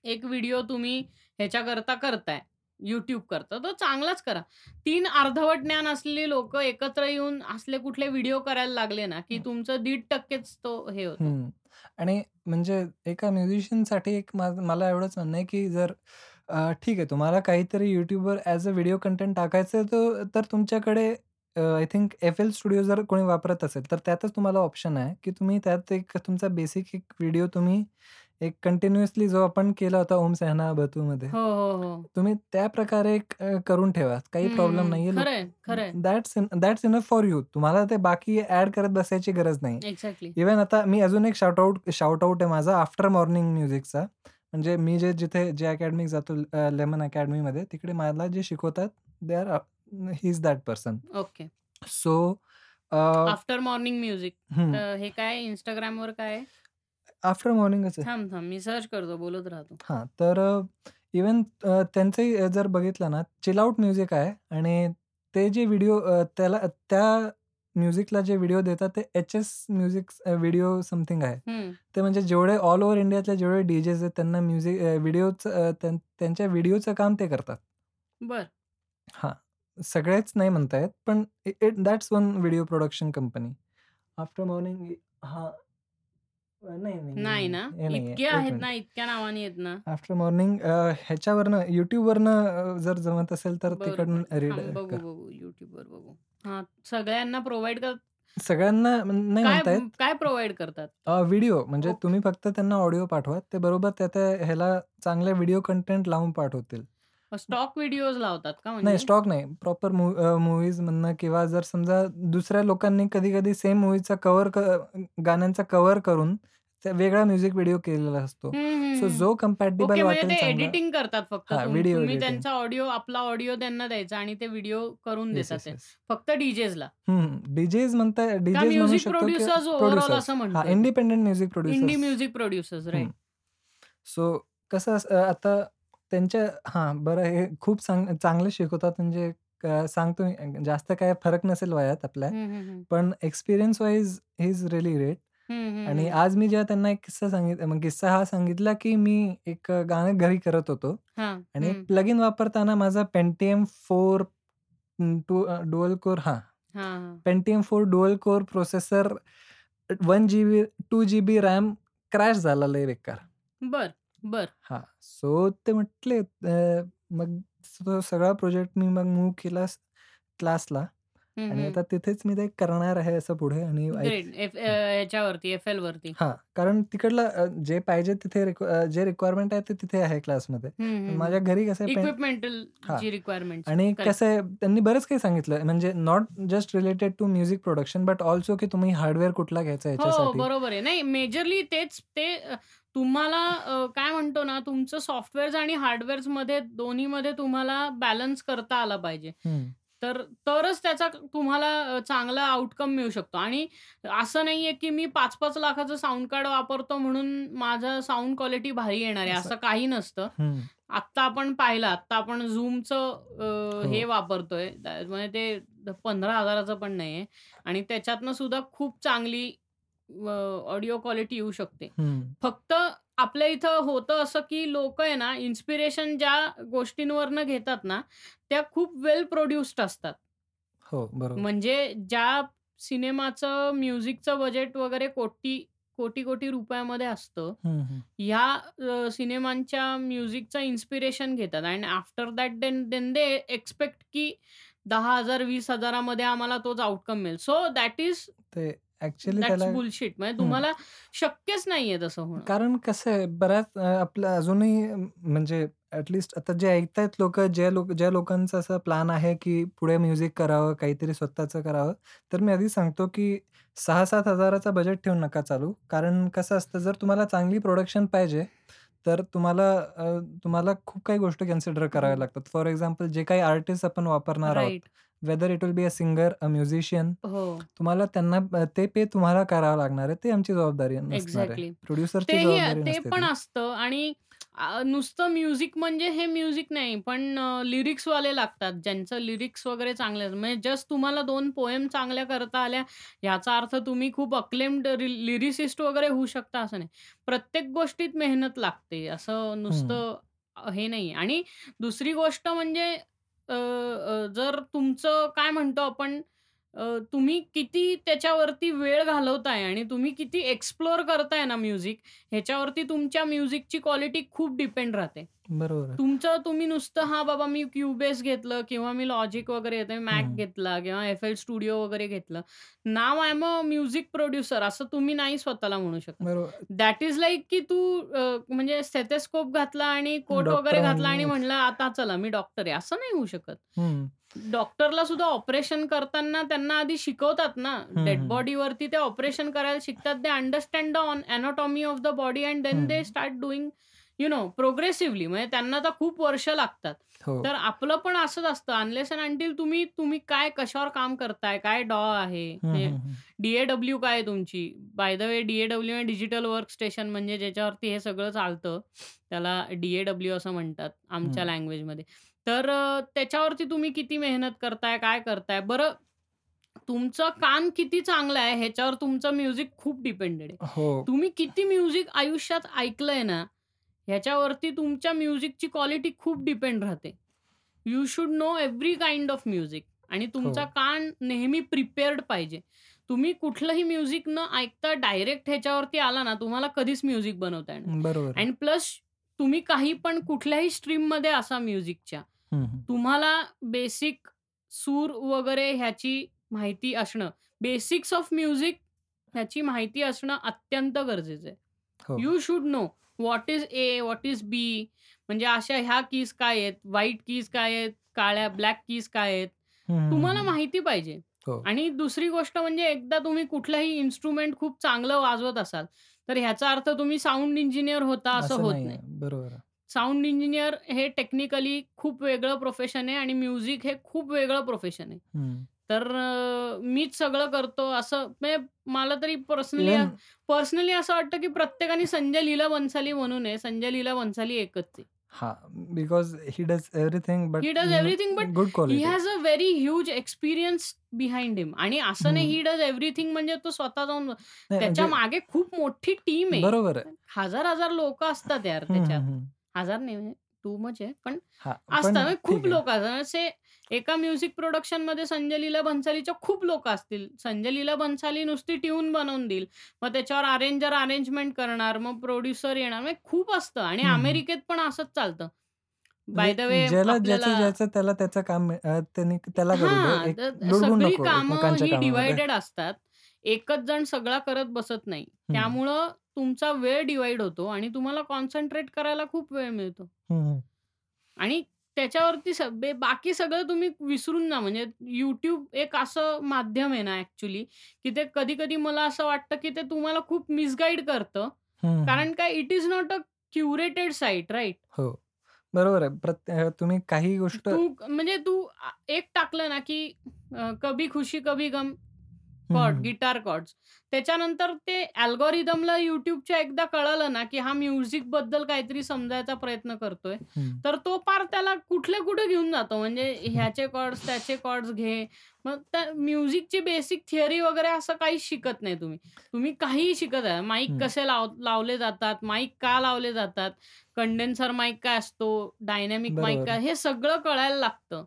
B: एक व्हिडिओ तुम्ही ह्याच्याकरता करताय, YouTube करता, तो चांगलाच करा. 3 अर्धवट ज्ञान असलेली लोकं एकत्र येऊन असले कुठले व्हिडिओ करायला लागले ना, की
A: हं.
B: तुमचं 1.5%च तो हे होतो.
A: हं. आणि म्हणजे एका म्युझिशियनसाठी एक मा मला एवढंच म्हणणं आहे, की जर अ, ठीक आहे तुम्हाला काहीतरी YouTubeवर ॲज अ व्हिडिओ कंटेंट टाकायचं आहे, तो तर तुमच्याकडे uh, I think FL Studio जर कोणी वापरत असेल, तर त्यातच तुम्हाला ऑप्शन आहे, की तुम्ही त्यात एक तुमचा बेसिक एक व्हिडिओ तुम्ही एक कंटिन्युअसली जो आपण केला होता ओम सहना बतूमध्ये.
B: हो, हो, हो.
A: तुम्ही त्या प्रकारे करून ठेवा. काही प्रॉब्लेम नाहीये. लोक
B: खरंय, खरंय.
A: That's that's enough for you. तुम्हाला ते बाकी ॲड करत बसायची गरज नाही.
B: एक्झॅक्टली.
A: इव्हन आता मी अजून एक शाउट आउट शाउट आउट आहे माझा आफ्टर मॉर्निंग म्युझिकचा. म्हणजे मी जे जिथे जे अकॅडमीत जातो लेमन अकॅडमीमध्ये तिकडे मला जे शिकवतात they are he is that person.
B: Okay.
A: So
B: after morning music.
A: हं.
B: काय Instagramवर काय आहे?
A: आफ्टर मॉर्निंगच आहे.
B: थांब, थांब. मी सर्च करतो. बोलत राहा तू.
A: हां, तर अ, इव्हन अ, त्यांचंही जर बघितलं ना, चिल आउट म्युझिक आहे आणि ते जे व्हिडिओ अ, त्याला त्या म्युझिकला जे व्हिडिओ देतात ते एच-एस म्युझिक व्हिडिओ समथिंग आहे.
B: हं.
A: ते म्हणजे जेवढे ऑल ओव्हर इंडियातले जेवढे डी-जेज आहेत त्यांना म्युझिक अ, व्हिडिओचं अ, त्यां त्यांच्या व्हिडिओचं काम ते करतात.
B: बरं.
A: हां, सगळेच नाही म्हणता येत, पण it that's one video production company. After morning हां. नाही, नाही.
B: ना?
A: हे नाहीये.
B: इतके
A: एक
B: आहेत
A: मिनिट.
B: ना, इतक्या नावाने आहेत ना?
A: आफ्टर मॉर्निंग ह्याच्यावरनं YouTubeवरनं अ, जर जमत असेल तर तिकडून
B: बरं.
A: रीड
B: थांब बघू,
A: कर.
B: बघू. YouTubeवर बघू. हां, सगळ्यांना प्रोव्हाईड कर
A: सगळ्यांना नाही
B: काय
A: म्हणता येत.
B: काय प्रोव्हाईड करतात?
A: व्हिडिओ म्हणजे
B: ओके.
A: तुम्ही फक्त त्यांना ऑडिओ पाठवा. ते बरोबर त्या-त्या ह्याला चांगले व्हिडिओ कंटेंट लावून पाठवतील.
B: स्टॉक व्हिडिओज लावतात का
A: नाही,
B: म्हणजे?
A: स्टॉक नाही. प्रॉपर मूव अ, मूव्हीजमधनं किंवा जर समजा दुसऱ्या लोकांनी कधी-कधी सेम मूव्हीचा कव्हर गाण्यांचा कव्हर करून त्या वेगळा म्युझिक व्हिडिओ केलेला असतो. सो. जो कंपॅटिबल
B: ओके, म्हणजे
A: वाटेल
B: ते
A: चांगला
B: एडिटिंग करतात फक्त.
A: हां,
B: तुम
A: व्हिडिओ
B: तुम्ही
A: एडिटिंग.
B: त्यांचा ऑडिओ आपला ऑडिओ त्यांना द्यायचा आणि ते व्हिडिओ करून
A: येस,
B: देतात
A: येस,
B: ते.
A: येस.
B: फक्त डीजेजला.
A: डीजेज म्हणता
B: का
A: डीजेज म्हणू
B: म्युझिक
A: शकतो
B: प्रोड्युसर्स
A: किंवा
B: ओव्हरऑल
A: प्रोड्युसर्स.
B: असं
A: हां,
B: म्हणतोय.
A: Independent music
B: indie
A: producers.
B: Music producers. Right.
A: So कसं असं आता त्यांच्या हां, बरं हे खूप चांग चांगलं शिकवतात म्हणजे अ, सांगतो मी जास्त काही फरक नसेल वयात आपल्या.
B: हं, हं, हं.
A: पण experience wise he is really great.
B: हं, हं,
A: आणि
B: हं.
A: आज मी जेव्हा त्यांना एक किस्सा सांगित मग किस्सा हा सांगितला, की मी एक अ, गाणं घरी करत होतो
B: हां,
A: आणि एक
B: हं.
A: प्लगइन वापरताना माझा Pentium 4 um, two uh, dual core हां.
B: हां, हां.
A: Pentium 4 dual core processor 1 GB 2 GB RAM crash झाला लय बेकार.
B: बरं, बरं.
A: हां. सो ते म्हटले अ, मग तो सगळा प्रोजेक्ट मी मग मूव्ह केला क्लासला
B: हं,
A: आणि
B: हं.
A: आता तिथेच मी ते करणार आहे असं पुढे आणि आय
B: ग्रेट. एफ अ,
A: हं.
B: ह्याच्यावरती एफ-एलवरती.
A: हां, कारण तिकडलं अ, जे पाहिजे तिथे अ, जे रिक्वायरमेंट आहे ते तिथे आहे क्लासमध्ये.
B: हं,
A: पण
B: हं,
A: माझ्या
B: हं.
A: घरी कसं आहे पेन
B: इक्विपमेंटल
A: हां.
B: जी रिक्वायरमेंट्स.
A: आणि
B: करेक्ट.
A: कसं आहे त्यांनी बरंच काही सांगितलं म्हणजे not just related to music production but also की तुम्ही हार्डवेअर कुठला घ्यायचा
B: हो,
A: ह्याच्यासाठी.
B: बरोबर आहे. नाही मेजरली तेच ते अ, तुम्हाला अ, काय म्हणतो ना तुमचं सॉफ्टवेअर्स आणि हार्डवेअर्समध्ये दोन्हीमध्ये तुम्हाला बॅलन्स करता आला पाहिजे.
A: हं.
B: तर तरच त्याचा तुम्हाला अ, चांगला आउटकम मिळू शकतो आणि असं नाहीये, की मी 5-5 लाखाचं साउंड कार्ड वापरतो म्हणून माझं साउंड क्वालिटी भारी येणार आहे,
A: असं
B: असं काही नसतं.
A: हं.
B: आत्ता आपण पाहिलं, आत्ता आपण Zoomचं अ, हे
A: हो.
B: वापरतोय. त्या म्हणजे ते 15,000 चं पण नाहीये आणि त्याच्यातनं सुद्धा खूप चांगली ऑडिओ क्वालिटी येऊ शकते. फक्त आपल्या इथं होतं असं, की लोकं आहे ना इन्स्पिरेशन ज्या गोष्टींवरनं घेतात ना, त्या खूप वेल प्रोड्यूस्ड असतात.
A: हो, बरोबर.
B: म्हणजे ज्या सिनेमाचं म्युझिकचं बजेट वगैरे कोटी कोटी-कोटी रुपयामध्ये असतं. ह्या सिनेमांच्या म्युझिकचं इन्स्पिरेशन घेतात and after that then then they expect की 10,000 20,000 मध्ये आम्हाला तोच आउटकम मिळेल. सो दॅट इज
A: ते
B: दॅट्स
A: त्याला
B: बुलशिट. म्हणजे. तुम्हाला शक्यच नाहीये तसं होणं.
A: कारण कसं आहे बऱ्याच आपलं अजूनही म्हणजे ॲट लीस्ट आता जे ऐकतायत लोकं, ज्या लोक ज्या लोकांचा असा प्लॅन आहे, की पुढे म्युझिक करावं, काहीतरी स्वतःचं करावं. तर मी आधी सांगतो, की 6,000-7,000 चा बजेट ठेवून नका चालू. कारण कसं असतं जर तुम्हाला चांगली प्रोडक्शन पाहिजे, तर तुम्हाला तुम्हाला खूप काही गोष्टी कन्सिडर कराव्या. लागतात. फॉर एक्झाम्पल जे काही आर्टिस्ट आपण वापरणार आहोत. Whether it will be a singer, a musician
B: हो.
A: तुम्हाला त्यांना ते पे तुम्हाला करावं लागणार आहे. ते आमची जबाबदारी नसणार आहे. जबाबदारी
B: ते पण. असतं आणि नुसतं म्युझिक म्हणजे हे म्युझिक नाही, पण अ, लिरिक्सवाले लागतात. ज्यांचं लिरिक्स वगैरे चांगले. म्हणजे जस्ट तुम्हाला 2 पोएम चांगल्या करता आल्या, याचा अर्थ तुम्ही खूप अक्लेम्ड लिरिसिस्ट वगैरे होऊ शकता असं नाही. प्रत्येक गोष्टीत मेहनत लागते. असं. नुसतं हे नाहीये आणि दुसरी गोष्ट म्हणजे अ, अ, जर तुमचं काय म्हणतो आपण अ, तुम्ही किती त्याच्यावरती वेळ घालवताय आणि तुम्ही किती एक्सप्लोर करताय ना म्युझिक, ह्याच्यावरती तुमच्या म्युझिकची क्वालिटी खूप डिपेंड राहते.
A: बरोबर आहे.
B: तुमचं तुम्ही नुसतं हां, बाबा मी क्यूबेस घेतलं किंवा मी लॉजिक वगैरे येतंय, मॅक
A: हं.
B: घेतला किंवा एफ-एल स्टुडिओ वगैरे घेतलं. Now I am a music producer असं तुम्ही नाही स्वतःला म्हणू शकत.
A: बरोबर.
B: दॅट इज लाइक की तू अ, म्हणजे स्टेथोस्कोप घातला आणि कोट
A: डॉक्टर
B: वगैरे घातला आणि
A: म्हणून
B: म्हणलं, "आता चला मी डॉक्टर आहे." असं नाही होऊ शकत.
A: हं.
B: डॉक्टरला सुद्धा ऑपरेशन करताना त्यांना आधी शिकवतात ना, डेड. बॉडीवरती ते ऑपरेशन करायला शिकतात. They understand on anatomy of the body and then they. Start doing you know progressively म्हणजे त्यांना तर खूप वर्ष लागतात.
A: हो.
B: तर आपलं पण असंच असतं अनलेस अँड अंटिल तुम्ही तुम्ही काय कशावर काम करताय, काय डॉ आहे. डी-ए-डब्ल्यू काय तुमची. By the way DAW digital work station म्हणजे ज्याच्यावरती हे सगळं चालतं. त्याला डी-ए-डब्ल्यू असं म्हणतात आमच्या. लँग्वेजमध्ये. तर अ, त्याच्यावरती तुम्ही किती मेहनत करताय, काय करताय. बरं तुमचं कान किती चांगलं आहे ह्याच्यावर तुमचं म्युझिक खूप डिपेंडेड आहे.
A: हो.
B: तुम्ही किती म्युझिक आयुष्यात ऐकलंय ना, ह्याच्यावरती तुमच्या म्युझिकची क्वालिटी खूप डिपेंड राहते. You should know every kind of music आणि तुमचा
A: हो.
B: कान नेहमी प्रिपेअर्ड पाहिजे. तुम्ही कुठलंही म्युझिक न ऐकता डायरेक्ट ह्याच्यावरती आला ना, तुम्हाला कधीच म्युझिक बनवता येणार नाही.
A: बरोबर आहे.
B: अँड प्लस तुम्ही काही पण कुठल्याही स्ट्रीममध्ये असा म्युझिकच्या,
A: हं, हं.
B: तुम्हाला बेसिक सूर वगैरे ह्याची माहिती असणं, बेसिक्स ऑफ म्युझिक ह्याची माहिती असणं अत्यंत गरजेचं आहे.
A: हो.
B: You should know what is A, what is B म्हणजे अशा ह्या कीज काय आहेत, व्हाईट कीज काय आहेत, काळ्या ब्लॅक कीज काय आहेत,
A: हं, हं,
B: तुम्हाला
A: हं.
B: माहिती पाहिजे.
A: हो.
B: आणि दुसरी गोष्ट म्हणजे एकदा तुम्ही कुठलंही इन्स्ट्रुमेंट खूप चांगलं वाजवत असाल, तर ह्याचा अर्थ तुम्ही साउंड इंजिनियर होता असं
A: असं
B: होत. नाही.
A: बरोबर.
B: साउंड इंजिनियर हे टेक्निकली खूप वेगळं प्रोफेशन आहे आणि म्युझिक हे खूप वेगळं प्रोफेशन आहे.
A: हं.
B: तर अ, मीच सगळं करतो असं म्हणजे मला तरी पर्सनली
A: इव्हन
B: पर्सनली असं वाटतं, की प्रत्येकाने संजय लीला भन्साली म्हणू नये. संजय लीला भन्साली एकच आहे.
A: हां, because he does everything but
B: he does
A: you know
B: everything but
A: good
B: he
A: quality.
B: Has a very huge experience behind him आणि असं नाही
A: हं.
B: ही डज एव्हरीथिंग म्हणजे तो स्वतः जाऊन
A: नाही
B: त्याच्या
A: म्हणजे
B: मागे खूप मोठी टीम आहे.
A: बरोबर आहे.
B: हजार-हजार लोकं असतात यार
A: हं, हं,
B: त्याच्यात.
A: हं.
B: हजार नाही म्हणजे टू मच आहे. पण
A: हां,
B: असतात
A: पण
B: म्हणजे खूप
A: ठीक आहे.
B: लोकं असतात. असे एका म्युझिक प्रोडक्शनमध्ये संजय लीला भन्सालीच्या खूप लोकं असतील. संजय लीला भन्साली नुसती ट्यून बनवून देईल. मग त्याच्यावर अरेंजर अरेंजमेंट करणार, मग प्रोड्युसर येणार. म्हणजे खूप असतं आणि. अमेरिकेत पण असंच चालतं. बाय द
A: म्हणजे
B: वे
A: ज्याला ज्याचं
B: आपल्याला
A: ज्याचं त्याला त्याचं काम अ, त्यांनी त्याला करू दे.
B: हां,
A: एक
B: तर
A: लुडबूड
B: सगळी
A: नको
B: कामं
A: एकमेकांच्या
B: ही
A: कामामध्ये.
B: डिव्हायडेड असतात. एकच जण सगळा करत बसत नाही. त्यामुळं तुमचा वेळ डिव्हाईड होतो आणि तुम्हाला कॉन्सन्ट्रेट करायला खूप वेळ मिळतो.
A: हं, हं.
B: आणि त्याच्यावरती बे बाकी सगळं तुम्ही विसरून जा. म्हणजे YouTube एक असं माध्यम आहे ना ॲक्चुअली, की ते कधी-कधी मला असं वाटतं, की ते तुम्हाला खूप मिसगाईड करतं.
A: हं, हं.
B: कारण काय it is not a curated site right?
A: हो. बरोबर आहे. प्रत्ये तुम्ही काही गोष्ट
B: तू म्हणजे तू आ, एक टाकलं ना, की अ, कभी खुशी कभी गम
A: हं,
B: कॉर्ड,
A: हं.
B: Guitar chords. त्याच्यानंतर ते अल्गोरिदमला YouTubeच्या एकदा कळालं ना, की हा म्युझिकबद्दल काहीतरी समजायचा प्रयत्न करतोय.
A: हं.
B: तर तो पार त्याला कुठल्या कुठे घेऊन जातो. म्हणजे ह्याचे कॉर्ड्स, त्याचे कॉर्ड्स घे. मग त्या म्युझिकची बेसिक थिअरी वगैरे असं काहीच शिकत नाही तुम्ही. तुम्ही काहीही शिकत आहे. माईक
A: हं.
B: कसे लाव लावले जातात, माईक का लावले जातात, कंडेन्सर माईक काय असतो, डायनॅमिक माईक
A: बरोबर.
B: काय, हे सगळं कळायला लागतं.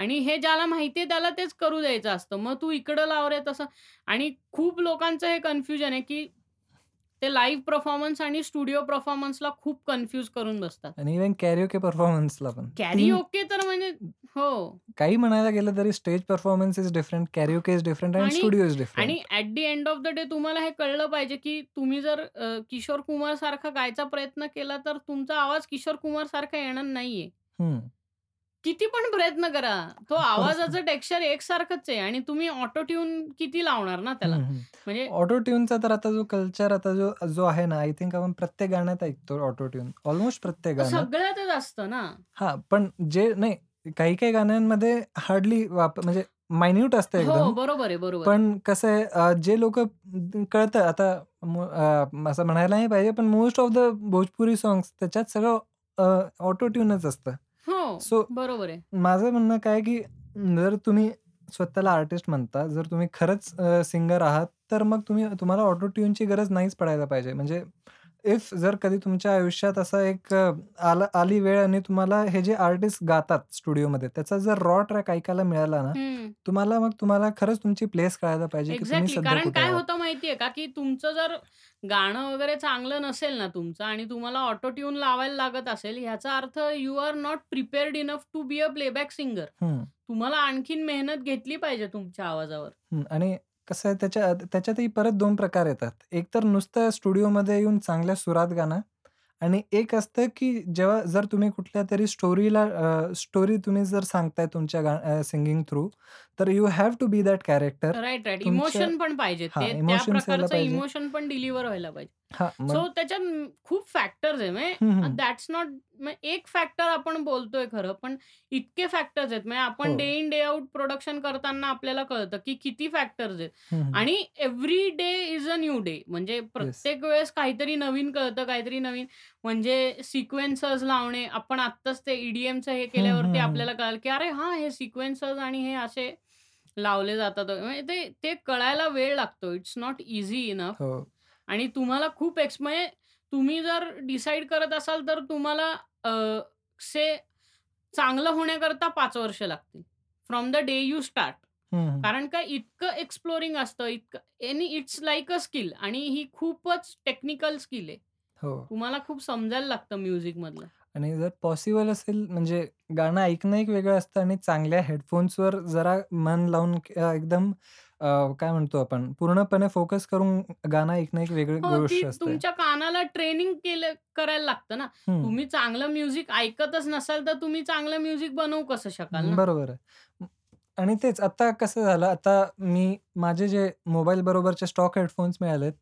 B: आणि हे ज्याला माहिती आहे त्याला तेच करू द्यायचं असतं. मग तू इकडं लाव रे तसं आणि खूप लोकांचं हे कन्फ्युजन आहे, की ते लाईव्ह परफॉर्मन्स आणि स्टुडिओ परफॉर्मन्सला खूप कन्फ्यूज करून बसतात.
A: आणि इव्हन कॅरिओके परफॉर्मन्सला पण. 3
B: कॅरिओके तर म्हणजे हो.
A: काही म्हणायला गेलं तरी stage performance is different, karaoke is different
B: आणि
A: स्टुडिओ इज डिफरंट.
B: आणि at the end of the day तुम्हाला हे कळलं पाहिजे, की तुम्ही जर किशोर कुमारसारखा गायचा प्रयत्न केला, तर तुमचा आवाज किशोर कुमारसारखा येणार नाहीये. किती पण प्रयत्न करा. तो. आवाजाचं टेक्स्चर एकसारखंच आहे आणि तुम्ही ऑटो ट्यून किती लावणार ना त्याला. म्हणजे
A: ऑटो ट्यूनचा तर आता जो कल्चर आता जो जो आहे ना, आय थिंक आपण प्रत्येक गाण्यात ऐकतो ऑटो ट्यून. ऑलमोस्ट प्रत्येक गाण्यात.
B: सगळ्यातच असतं ना.
A: हां, पण जे नाही काही-काही गाण्यांमध्ये हार्डली वाप म्हणजे मायन्यूट असतं
B: हो,
A: एकदम.
B: बरोबर आहे, बरोबर.
A: पण कसं आहे जे लोकं कळतं आता असं म्हणायला नाही पाहिजे, पण most of the Bhojpuri songs त्याच्यात सगळं ऑटो ट्यूनच असतं. सो
B: बरोबर आहे.
A: माझं म्हणणं काय आहे, की जर तुम्ही स्वतःला आर्टिस्ट म्हणता, जर तुम्ही खरंच अ, सिंगर आहात, तर मग तुम्ही तुम्हाला ऑटो ट्यूनची गरज नाहीच पडायला पाहिजे. म्हणजे इफ जर कधी तुमच्या आयुष्यात असा एक अ, आला आली वेळ आणि तुम्हाला हे जे आर्टिस्ट गातात स्टुडिओमध्ये, त्याचा जर रॉ ट्रॅक ऐकायला मिळाला ना,
B: हं.
A: तुम्हाला मग तुम्हाला खरंच तुमची प्लेस कळायला पाहिजे, की तुम्ही
B: एक्झॅक्टली.
A: सध्या
B: कारण
A: कुठे
B: काय
A: आहात.
B: होतं माहिती का, की तुमचं जर गाणं वगैरे चांगलं नसेल ना तुमचं आणि तुम्हाला ऑटो ट्यून लावायला लागत असेल, ह्याचा अर्थ you are not prepared enough to be a playback singer.
A: हं,
B: तुम्हाला आणखीन मेहनत घेतली पाहिजे तुमच्या आवाजावर.
A: हं. आणि कसं आहे त्याच्या त्याच्यातही परत 2 प्रकार येतात. एक तर नुसतं स्टुडिओमध्ये येऊन चांगल्या सुरात गाणं आणि एक असतं, की जेव्हा जर तुम्ही कुठल्यातरी स्टोरीला अ, स्टोरी तुम्ही जर सांगताय तुमच्या गा अ, सिंगिंग थ्रू, तर you have to be that character.
B: Right, right.
A: तुमच्या
B: इमोशन पण पाहिजे.
A: हां,
B: ते त्या
A: इमोशन्स यायला
B: प्रकारचं
A: पाहिजे.
B: इमोशन पण डिलिव्हर व्हायला पाहिजे.
A: हां,
B: सो त्याच्यात खूप फॅक्टर्स आहे. म्हणजे
A: हं.
B: दॅट्स नॉट एक फॅक्टर आपण बोलतोय खरं, पण इतके फॅक्टर्स आहेत. म्हणजे आपण
A: हो.
B: Day in day out production करताना आपल्याला कळतं, की किती फॅक्टर्स आहेत.
A: हं, हं.
B: आणि every day is a new day. म्हणजे
A: येस.
B: प्रत्येक वेळेस काहीतरी नवीन कळतं, काहीतरी नवीन म्हणजे सिक्वेन्सर्स लावणे. आपण आत्ताच ते ईडीएमचं हे
A: हं,
B: केल्यावरती
A: हं, हं.
B: आपल्याला कळालं, की अरे हां, हे सिक्वेन्सर्स आणि हे असे लावले जातात. म्हणजे ते ते कळायला वेळ लागतो. It's not easy enough.
A: हो.
B: आणि तुम्हाला खूप एक्स म्हणजे तुम्ही जर डिसाईड करत असाल, तर तुम्हाला से चांगलं होण्याकरता 5 वर्ष लागतील. From the day you start. कारण काय इतकं एक्सप्लोरिंग असतं, इतकं आणि इट्स लाइक अ स्किल आणि ही खूपच टेक्निकल स्किल आहे.
A: हो.
B: तुम्हाला खूप समजायला लागतं म्युझिकमधलं.
A: आणि जर पॉसिबल असेल म्हणजे गाणं ऐकणं एक वेगळं असतं आणि चांगल्या हेडफोन्सवर जरा मन लावून एकदम अ, काय म्हणतो आपण पूर्णपणे फोकस करून गाणं ऐकणं एक वेगळी
B: हो,
A: गोष्ट असते.
B: तुमच्या कानाला ट्रेनिंग केलं करायला लागतं ना.
A: हं.
B: तुम्ही चांगलं म्युझिक ऐकतच नसाल, तर तुम्ही चांगलं म्युझिक बनवू कसं शकाल ना?
A: बरोबर आहे. आणि तेच आता कसं झालं, आता मी माझे जे मोबाईल बरोबरचे स्टॉक हेडफोन्स मिळालेत,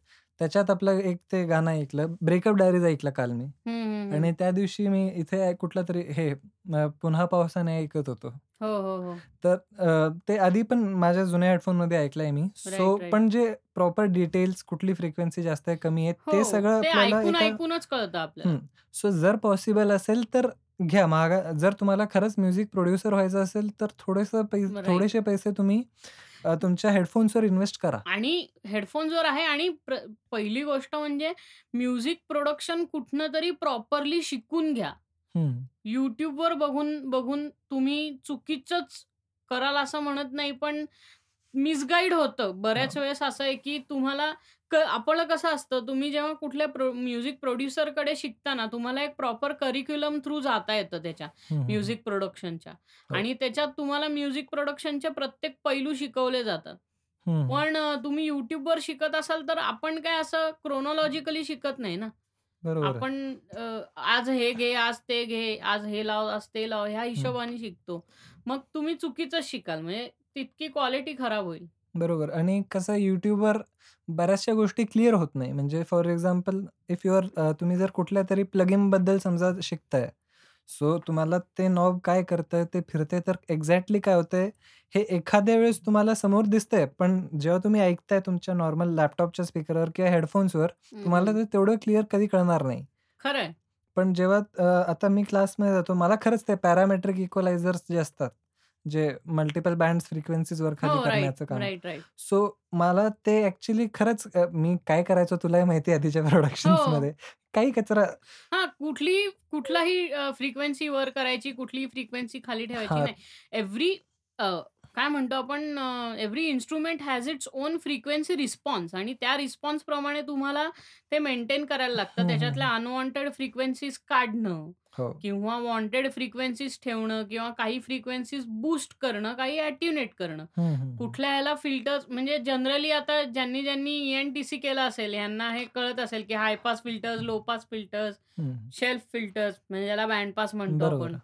A: त्याच्यात आपलं एक ते गाणं ऐकलं. ब्रेकअप डायरीज ऐकलं काल मी.
B: हं, हं,
A: आणि
B: हं.
A: त्या दिवशी मी इथे कुठलंतरी हे अ, पुन्हा पावसाने ऐकत होतो.
B: हो, हो, हो.
A: तर अ, ते आधी पण माझ्या जुन्या हेडफोनमध्ये ऐकलंय मी. So
B: right, right.
A: पण जे प्रॉपर डिटेल्स कुठली फ्रिक्वेन्सी जास्त आहे, कमी आहे ते
B: हो,
A: सगळं
B: ते
A: आपल्याला
B: ऐकून
A: एका
B: ऐकूनच कळतं आपल्याला.
A: हं. सो जर पॉसिबल असेल तर घ्या. मागा जर तुम्हाला खरंच म्युझिक प्रोड्युसर व्हायचं असेल तर थोडंसं पै
B: राइट.
A: थोडेसे पैसे तुम्ही अ, तुमच्या हेडफोन्सवर इन्व्हेस्ट करा.
B: आणि हेडफोन्सवर आहे आणि प्र पहिली गोष्ट म्हणजे म्युझिक प्रोडक्शन कुठनं तरी प्रॉपरली शिकून घ्या.
A: हं.
B: YouTubeवर बघून बघून तुम्ही चुकीचंच कराल असं म्हणत नाही, पण मिसगाईड होतं. बऱ्याच
A: हां.
B: वेळेस असं आहे, की तुम्हाला क आपलं कसं असतं, तुम्ही जेव्हा कुठल्या प्रो म्युझिक प्रोड्युसरकडे शिकता ना, तुम्हाला एक प्रॉपर करिक्युलम थ्रू जाता येतं त्याच्या
A: हं, हं, हं.
B: म्युझिक प्रोडक्शनच्या
A: हो.
B: आणि त्याच्यात तुम्हाला म्युझिक प्रोडक्शनचे प्रत्येक पैलू शिकवले जातात.
A: हं, हं.
B: पण अ, तुम्ही YouTubeवर शिकत असाल, तर आपण काय असं क्रोनॉलॉजिकली शिकत नाही ना.
A: बरोबर आहे.
B: आपण अ, आज हे घे, आज ते घे, आज हे लाव, आज ते लाव, ह्या
A: हं.
B: हिशोबाने शिकतो. मग तुम्ही चुकीचंच शिकाल. म्हणजे तितकी क्वालिटी खराब होईल.
A: बरोबर आणि कसं YouTubeवर बऱ्याचशा गोष्टी क्लिअर होत नाही. म्हणजे for example if you are uh, तुम्ही जर कुठल्यातरी प्लगइनबद्दल समजा शिकताय. सो तुम्हाला ते नॉब काय करतंय, ते फिरतंय तर एक्झॅक्टली काय होतंय, हे एखाद्या वेळेस तुम्हाला समोर दिसतंय. पण जेव्हा तुम्ही ऐकताय तुमच्या नॉर्मल लॅपटॉपच्या स्पीकरवर किंवा हेडफोन्सवर
B: हं,
A: तुम्हाला
B: हं.
A: ते तेवढं क्लिअर कधी कळणार नाही.
B: खरं आहे.
A: पण जेव्हा अ, आता मी क्लासमध्ये जातो, मला खरंच ते पॅरामेट्रिक इक्वलायझर्स जे असतात, जे मल्टिपल बँड्स फ्रिक्वेन्सीज वर-खाली
B: हो,
A: करण्याचं काम. सो मला ते ॲक्चुअली खरंच अ, मी काय करायचो तुलाही माहिती आहे आधीच्या
B: हो.
A: प्रोडक्शन्समध्ये. काही कचरा
B: हां, कुठली कुठलाही फ्रिक्वेन्सी वर करायची, कुठलीही फ्रिक्वेन्सी खाली ठेवायची
A: हां.
B: नाही. एव्हरी काय म्हणतो आपण every instrument has its own frequency response आणि त्या रिस्पॉन्सप्रमाणे तुम्हाला ते मेंटेन करायला लागतं.
A: हं, हं,
B: त्याच्यातल्या
A: हं.
B: अनवॉन्टेड फ्रिक्वेन्सीज काढणं
A: हो.
B: किंवा वॉन्टेड फ्रिक्वेन्सीज ठेवणं किंवा काही फ्रिक्वेन्सीज बूस्ट करणं, काही अॅट्युनेट करणं.
A: हं, हं, हं.
B: कुठल्या ह्याला फिल्टर्स म्हणजे जनरली आता ज्यांनी ज्यांनी ई-एन-टी-सी केलं असेल, ह्यांना हे कळत असेल, की high pass filters, low pass filters,
A: हं.
B: शेल्फ फिल्टर्स म्हणजे ज्याला बँड पास म्हणतो. आपण.